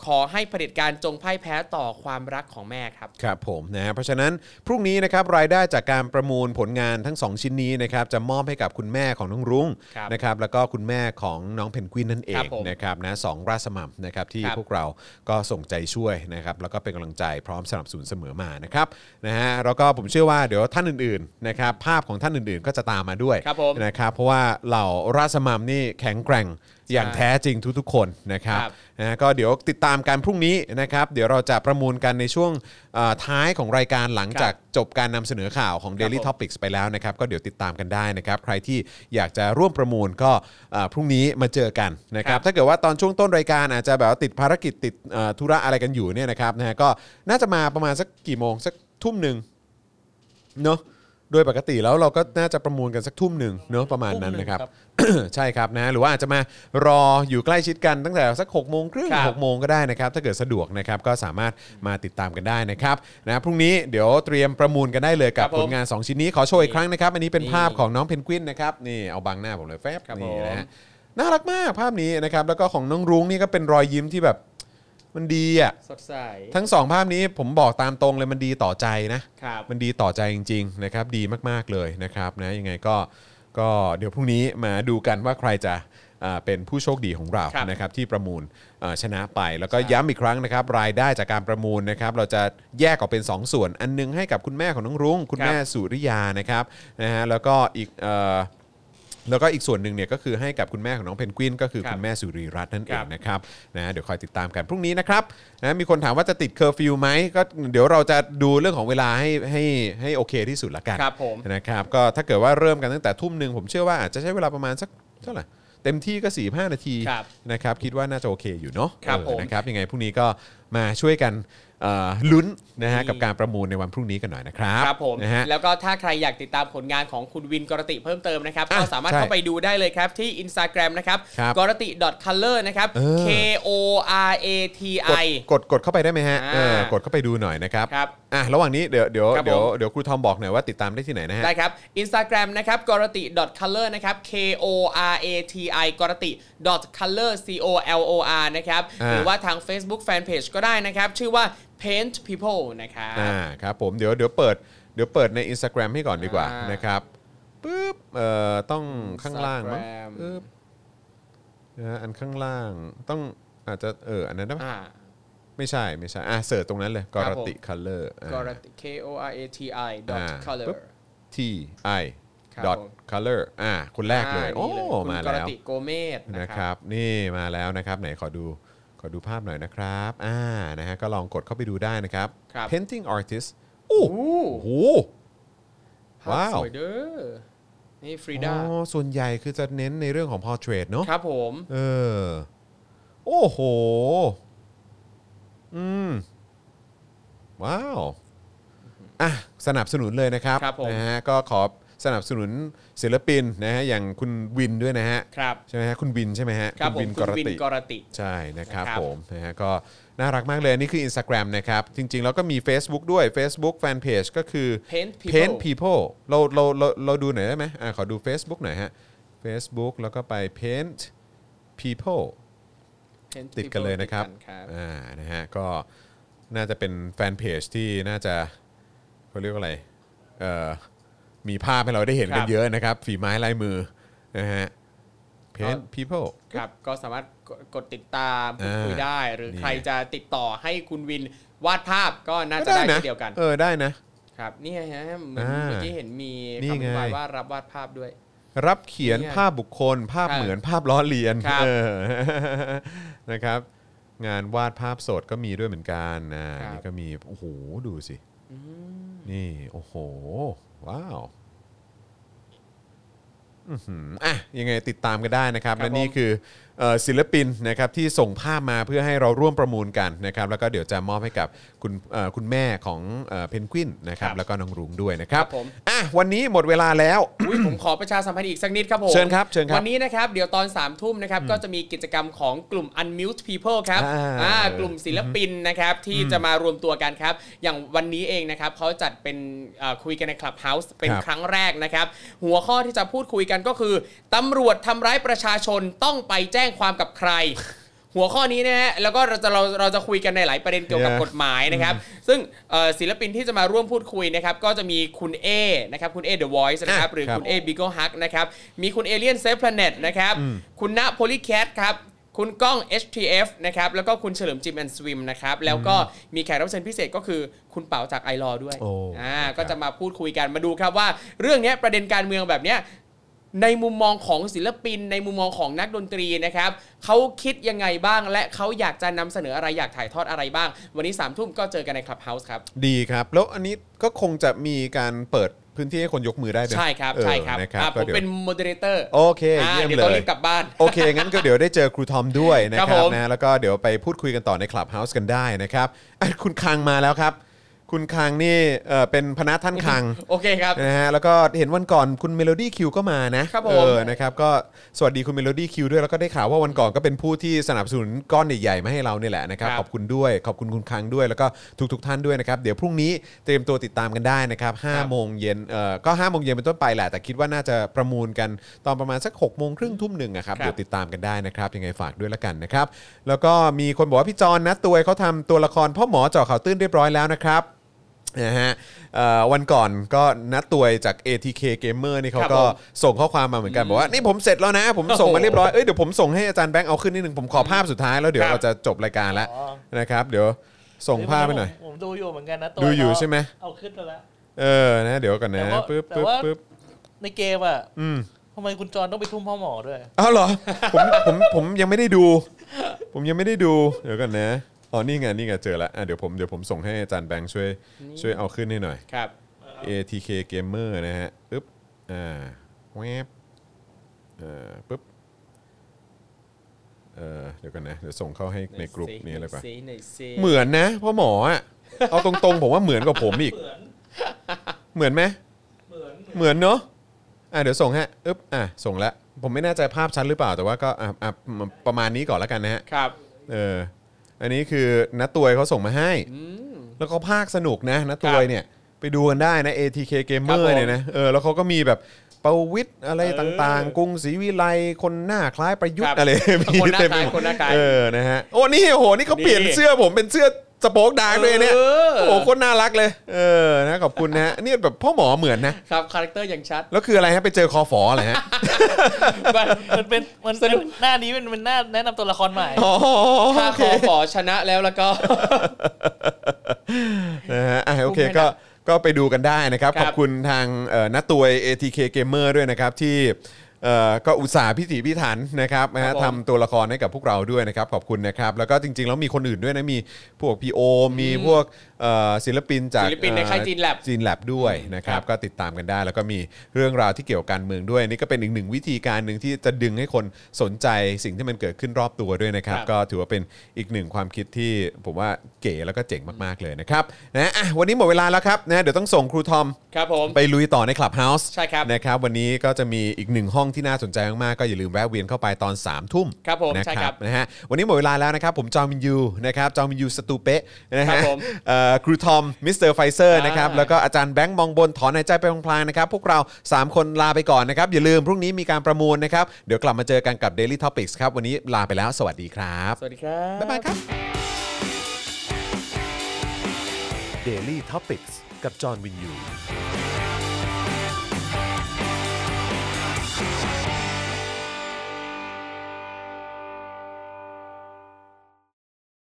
ขอให้เผด็จการจงพ่ายแพ้ต่อความรักของแม่ครับ ครับผมนะฮะเพราะฉะนั้นพรุ่งนี้นะครับรายได้จากการประมูลผลงานทั้ง 2 ชิ้นนี้นะครับจะมอบให้กับคุณแม่ของน้องรุ้งครับนะครับแล้วก็คุณแม่ของน้องเพนกวินนั่นเอครังบผมนะครับนะสองราชสมัมนะครับที่ครับพวกเราก็ส่งใจช่วยนะครับแล้วก็เป็นกำลังใจพร้อมสนับสนุนเสมอมานะครับนะฮะแล้วก็ผมเชื่อว่าเดี๋ยวท่านอื่นๆนะครับภาพของท่านอื่นๆ ก็จะตามมาด้วยครับผม นะครับเพราะว่าเหล่าราชสมัมนี่แข็งแกร่งอย่างแท้จริงทุกๆคนนะครับครับ นะก็เดี๋ยวติดตามการพรุ่งนี้นะครับเดี๋ยวเราจะประมูลกันในช่วงเอ่อท้ายของรายการหลังจากจบการนำเสนอข่าวของ Daily ผม Topics ไปแล้วนะครับ ก็เดี๋ยวติดตามกันได้นะครับ ใครที่อยากจะร่วมประมูลก็เอ่อพรุ่งนี้มาเจอกันนะครับ ถ้าเกิดว่าตอนช่วงต้นรายการอาจจะแบบว่าติดภารกิจติดเอ่อธุระอะไรกันอยู่เนี่ยนะครับนะฮะก็น่าจะมาประมาณสักกี่โมงสักทุ่มหนึ่ง เนาะ โดยปกติแล้วเราก็น่าจะประมูลกันสักทุ่มหนึ่งเนาะประมาณนั้นนะครับ ใช่ครับนะหรือว่าอาจจะมารออยู่ใกล้ชิดกันตั้งแต่สัก6กโมงครึ่งครับหกโมงก็ได้นะครับ ถ้าเกิดสะดวกนะครับก็สามารถมาติดตามกันได้นะครับนะพรุ่งนี้เดี๋ยวเตรียมประมูลกันได้เลยกับครับผมผลงาน 2 ชิ้นนี้ขอโชว์อีกครั้งนะครับ อันนี้เป็นนี่ภาพของน้องเพนกวินนะครับนี่เอาบังหน้าผมเลยแฟบครับนี่ผมนะฮะน่ารักมากภาพนี้นะครับแล้วก็ของน้องรุ้งนี่ก็เป็นรอยยิ้มที่แบบ มันดีอะสดใส ทั้งสองภาพนี้ผมบอกตามตรงเลยมันดีต่อใจนะครับ มันดีต่อใจจริง ๆ นะครับ ดีมากๆเลยนะครับนะยังไงก็ก็เดี๋ยวพรุ่งนี้มาดูกันว่าใครจะอ่าเป็นผู้โชคดีของเราครับนะครับที่ประมูลอ่าชนะไป แล้วก็ย้ำอีกครั้งนะครับ รายได้จากการประมูลนะครับ เราจะแยกออกเป็น 2 ส่วน อันหนึงให้กับคุณแม่ของน้องรุ้งคุณครับ แม่สุริยานะครับนะฮะแล้วก็อีกเอ่อ แล้วก็อีกส่วนหนึ่งเนี่ยก็คือให้กับคุณแม่ของน้องเพนกวินก็คือครับคุณแม่สุรีรัตน์นั่นเองครับนะครับนะเดี๋ยวคอยติดตามกันพรุ่งนี้นะครับนะมีคนถามว่าจะติดเคอร์ฟิวไหมก็เดี๋ยวเราจะดูเรื่องของเวลาให้ให้ให้โอเคที่สุดละกันครับผมนะครับก็ถ้าเกิดว่าเริ่มกันตั้งแต่ทุ่มหนึ่งผมเชื่อว่าอาจจะใช้เวลาประมาณสักเท่าไหร่เต็มที่ก็สี่ห้านาทีครับนะครับคิดว่าน่าจะโอเคอยู่เนาะครับเออผมนะครับยังไงพรุ่งนี้ก็มาช่วยกันเอ่อ ลุ้นนะฮะนี่กับการประมูลในวันพรุ่งนี้กันหน่อยนะครับครับผมนะฮะแล้วก็ถ้าใครอยากติดตามผลงานของคุณวินกรติเพิ่มเติมนะครับอะก็สามารถใช่เข้าไปดูได้เลยครับที่ Instagram นะครับครับกรติ .color นะครับเออ K O R A T กด I กดกดเข้าไปได้ไหมฮะอ่าเออกดเข้าไปดูหน่อยนะครับครับอะระหว่างนี้เดี๋ยวเดี๋ยวครับเดี๋ยวผมเดี๋ยวครูทอมบอกหน่อยว่าติดตามได้ที่ไหนนะฮะได้ครับ Instagram นะครับกรติ .color นะครับ K O R A T I กรติ .color C O L O R นะครับอ่าหรือว่าทาง Facebook Fanpage ก็ได้นะครับ ชื่อว่า Paint People นะครับอ่าครับผมเดี๋ยวเดี๋ยวเปิดเดี๋ยวเปิดใน Instagram ให้ก่อนดีกว่าอ่าน นะครับปึ๊บเอ่อต้องข้างล่างมั้ง Instagram ปึ๊บนะฮะอันข้างล่างต้องอาจจะเอออันนั้นได้ปะอ่า ไม่ใช่ไม่ใช่อะเสิร์ชตรงนั้นเลยกครัรบผม ติคัลเลอร์กรติ K O R A T I อ่า color ปึ๊บ T I ครับ dot ผม color อ่าคนแรกเลย อ่าโอ้นี่คุณมากรแล้วติโกเมสนะนะคครัรับ บ นี่มาแล้วนะครับ ไหนขอดู ขอดูภาพหน่อยนะครับ อ่า นะฮะ ก็ลองกดเข้าไปดูได้นะครับ ครับ painting artist โอ้โห ภาพว้าวสวยเด้อ นี่ฟรีดาอ๋อ ส่วนใหญ่คือจะเน้นในเรื่องของ portrait เนอะ ครับผม เออ โอ้โห อืม ว้าว อะ สนับสนุนเลยนะครับครับผมนะฮะก็ขอ สนับสนุนศิลปินนะฮะอย่างคุณวินด้วยนะฮะครับใช่ไหมฮะคุณวินใช่ไหมฮะครับผมวินคุกณรวินติกรติใช่นะครับนะครับ ผมนะฮะก็น่ารักมากเลยอันนี่คือ Instagram นะครับ จริง ๆ แล้วก็มี Facebook ด้วย Facebook Fanpage ก็คือ Paint People Paint People เราเราเราเราดูหน่อยได้ไหมอ่าขอดู Facebook หน่อยฮะ Facebook แล้วก็ไป Paint People ติดกันเลยนะครับติดกันครับอ่านะฮะก็น่าจะเป็นแฟนเพจที่น่าจะเขาเรียกว่าอะไรเอ่อ มีภาพให้เราได้เห็นกันเยอะนะครับ ฝีไม้ลายมือนะฮะ Paint People ครับ ก็สามารถกดกดติดตามพูดคุยอ่าได้ หรือนี่ใครจะติดต่อให้คุณวินวาดภาพก็น่าก็จะได้นะเช่นเดียวกัน เออได้นะครับนี่ไงฮะเหมือนอ่าเมื่อกี้เห็นมีนี่คำอธิบายไงว่ารับวาดภาพด้วย รับเขียนเนี่ยภาพบุคคล ภาพครับเหมือนภาพล้อเลียนครับเออนะครับ งานวาดภาพสดก็มีด้วยเหมือนกันนะนี่ก็มีโอ้โหดูสินี่โอ้โห ว้าวอื้อหืออะยังไงติดตามกันได้นะครับครับและนี่ผมคือเอ่อศิลปินนะครับที่ส่งภาพมาเพื่อให้เราร่วมประมูลกันนะครับ แล้วก็เดี๋ยวจะมอบให้กับ คุณเอ่อคุณแม่ของเพนกวินนะครับแล้วก็น้องรุ้งด้วยนะครับครับผม อะวันนี้หมดเวลาแล้ว อุ๊ยผมขอประชาสัมพันธ์อีกสักนิดครับผมเชิญครับเชิญครับวันนี้นะครับเดี๋ยวตอน3ามทุ่มนะครับก็จะมีกิจกรรมของกลุ่ม Unmute People ครับอ่าอ่ากลุ่มศิลปินนะครับที่จะมารวมตัวกันครับ อย่างวันนี้เองนะครับเขาจัดเป็นเอ่อคุยกันใน Clubhouse เป็นครับ ครั้งแรกนะครับ หัวข้อที่จะพูดคุยกันก็คือตำรวจทำร้ายประชาชนต้องไปแจ้งความกับใคร หัวข้อนี้นะฮะแล้วก็เราจะเราเราจะคุยกันในหลายประเด็นเกี่ยวกับ Yeah. กฎหมายนะครับ ซึ่งเอ่อศิลปินที่จะมาร่วมพูดคุยนะครับก็จะมีคุณเอนะครับคุณเอ The Voice นะครับอะหรือครับคุณเอ Bigo Hack นะครับมีคุณเอเลียนเซฟ Planet นะครับคุณณโพลีแคทครับคุณก้อง HTF นะครับแล้วก็คุณเฉลิมจิมแอนสวิมนะครับแล้วก็มีแขกรับเชิญพิเศษก็คือคุณเป๋าจาก iLaw ด้วยโอ้ อ่าครับก็จะมาพูดคุยกันมาดูครับว่าเรื่องเนี้ยประเด็นการเมืองแบบเนี้ย ในมุมมองของศิลปิน ในมุมมองของนักดนตรีนะครับเขาคิดยังไงบ้าง และเขาอยากจะนำเสนออะไรอยากถ่ายทอดอะไรบ้าง วันนี้3ามทุ่มก็เจอกันใน Clubhouse ครับ ดีครับ แล้วอันนี้ก็คงจะมีการเปิดพื้นที่ให้คนยกมือได้ด้วยใช่ครับเออใช่ครับนะครับอ่าก็เดี๋ยวผมเป็น moderator โอเคเยี่ยมเดี๋ยวเลต้องยรีบกลับบ้านโอเค งั้นก็เดี๋ยวได้เจอครูทอมด้วยนะครับครับผมนะแล้วก็เดี๋ยวไปพูดคุยกันต่อใน Clubhouse กันได้นะครับอะคุณคังมาแล้วครับ คุณคังนี่เอ่อเป็นพนักท่านคังโอเคครับ นะฮะแล้วก็เห็นวันก่อนคุณเมโลดี้คิวก็มานะครับผม เออนะครับก็สวัสดีคุณเมโลดี้คิวด้วยแล้วก็ได้ข่าวว่าวันก่อนก็เป็นผู้ที่สนับสนุนก้อนใหญ่ๆมาให้เราเนี่ยแหละนะครับครับ ขอบคุณด้วยขอบคุณคุณคังด้วยแล้วก็ทุกๆท่านด้วยนะครับเดี๋ยวพรุ่งนี้เตรียมตัวติดตามกันได้นะครับ5โมงเย็นเอ่อก็5โมงเย็นเป็นต้นไปแหละแต่คิดว่าน่าจะประมูลกันตอนประมาณสัก6โมงครึ่งทุ่มหนึ่งอะครับครับเดี๋ยวติดตามกันได้นะครับยังไงฝากด้วยละกันนะครับแล้วก็มีคนบอกว่าพี่จอนนะตัวยเขาทำตัวละครพ่อหมอเจาะข่าวตื้นเรียบร้อยแล้วนะครับ นะฮะเอ่อวันก่อนก็นัดตัวยจาก ATK Gamer นี่เขาครับก็ผมส่งข้อความมาเหมือนกันบอกว่านี่ผมเสร็จแล้วนะ ผมส่งมาเรียบร้อยเอ้ยเดี๋ยวผมส่งให้อาจารย์แบงค์เอาขึ้นนิดนึงผมขอภาพสุดท้ายแล้วเดี๋ยวครับ เราจะจบรายการแล้วอ๋อ นะครับเดี๋ยวส่งภาพไปหน่อย ผมผมดูอยู่เหมือนกันนะตัวดูอยู่เขาใช่ไหม เอาขึ้นมาแล้ว เออนะเดี๋ยวก่อนนะแต่ว่าปึ๊บแต่ปึ๊บว่า ปึ๊บในเกมอะอืมทำไมคุณจรต้องไปทุ่มพ่อหมอด้วย อ้าวเหรอผมผมผมยังไม่ได้ดู ผมยังไม่ได้ดูเดี๋ยวก่อนนะ อ๋อนี่ไงนี่ไงเจอแล้วอะเดี๋ยวผมเดี๋ยวผมส่งให้อาจารย์แบงค์ช่วยช่วยเอาขึ้นให้หน่อย ครับ ATK Gamer นะฮะปึ๊บอ่าแวบเอ่อปึ๊บเออเดี๋ยวกันนะเดี๋ยวส่งเข้าให้ในกลุ่มนี้เลยป่ะหน่อยสิหน่อยสิเหมือนนะพ่อหมออะเอาตรงๆผมว่าเหมือนกับผมอีก เหมือนเหมือนไหมเหมือนเหมือนเนาะอะเดี๋ยวส่งฮะอึ๊บอะส่งแล้วผมไม่แน่ใจภาพชัดหรือเปล่าแต่ว่าก็อะอะประมาณนี้ก่อนแล้วกันนะฮะครับ เออ อันนี้คือนัตตวยเขาส่งมาให้ แล้วเขาพากสนุกนะนัตตวยเนี่ยไปดูกันได้นะ ATK ครับ Gamer ผมเนี่ยนะเออแล้วเขาก็มีแบบประวิทย์อะไรต่างๆ กรุงศรีวิไลคนหน้าคล้ายประยุทครัธ์บอะไรมีคนหน้าเต็มคไปล้ายหมดคนหน้าคล้ายเออนะฮะโอ้นี่โอ้โหนี่เขาเปลี่ยนนี่เสื้อผมเป็นเสื้อ Spoke Dark เลยเนี่ยเออโอ้โหโคตรน่ารักเลย เออนะขอบคุณนะฮะนี่แบบพ่อหมอเหมือนนะครับ character อย่างชัด แล้วคืออะไรฮะไปเจอคอฝอเหรอฮะมันเป็นมันสนุกหน้านี้มันเป็นหน้าแนะนำตัวละครใหม่อ๋อถ้าโอคเคอฝอชนะแล้วแล้วก็นะฮะอะโอเคไม่หนักก็ก็ไปดูกันได้นะครับครับขอบคุณทางเอ่อนัตตัวย ATK Gamer ด้วยนะครับที่ เอ่อก็อุตส่าห์พิถีพิถันนะครับนะฮะครับผม ทำตัวละครให้กับพวกเราด้วยนะครับขอบคุณนะครับ แล้วก็จริงๆแล้วมีคนอื่นด้วยนะมีพวกพีโอมีพวกเอ่อ ศิลปินจากศิลปินในค่าย Gene Lab จีนแลบด้วยนะครับครับก็ติดตามกันได้ แล้วก็มีเรื่องราวที่เกี่ยวกับการเมืองด้วยนี่ก็เป็นอีกหนึ่งวิธีการหนึ่งที่จะดึงให้คนสนใจสิ่งที่มันเกิดขึ้นรอบตัวด้วยนะครับครับก็ถือว่าเป็นอีกหนึ่งความคิดที่ผมว่าเก๋แล้วก็เจ๋งมากๆเลยนะครับนะอะวันนี้หมดเวลาแล้วครับนะเดี๋ยวต้องส่งครูทอมครับผมไปลุยต่อในคลับเฮาส์ใช่ครับนะครับวันนี้ก็จะมีอีกหนึ่งห้องที่น่าสนใจมากๆก็อย่าลืมแวะเวียนเข้าไปตอน3ามทุ่มครับผมนะใช่ครับนะฮะวันนี้หมดเวลาแล้วนะครับผมจอมินยูนะครับจอมินยูสตูเปะนะครัฮะบผมเอ่อครูทอมมิสเตอร์ไฟเซอร์นะครับอ่าแล้วก็อาจารย์แบงค์มองบนถอนหายใจไปพลางๆนะครับพวกเรา 3 คนลาไปก่อนนะครับ อย่าลืมพรุ่งนี้มีการประมูลนะครับ เดี๋ยวกลับมาเจอกันกับ Daily Topics ครับ วันนี้ลาไปแล้วสวัสดีครับ สวัสดีครับ บ๊ายบายครับ Daily t o p i c กกับจอห์นวินยู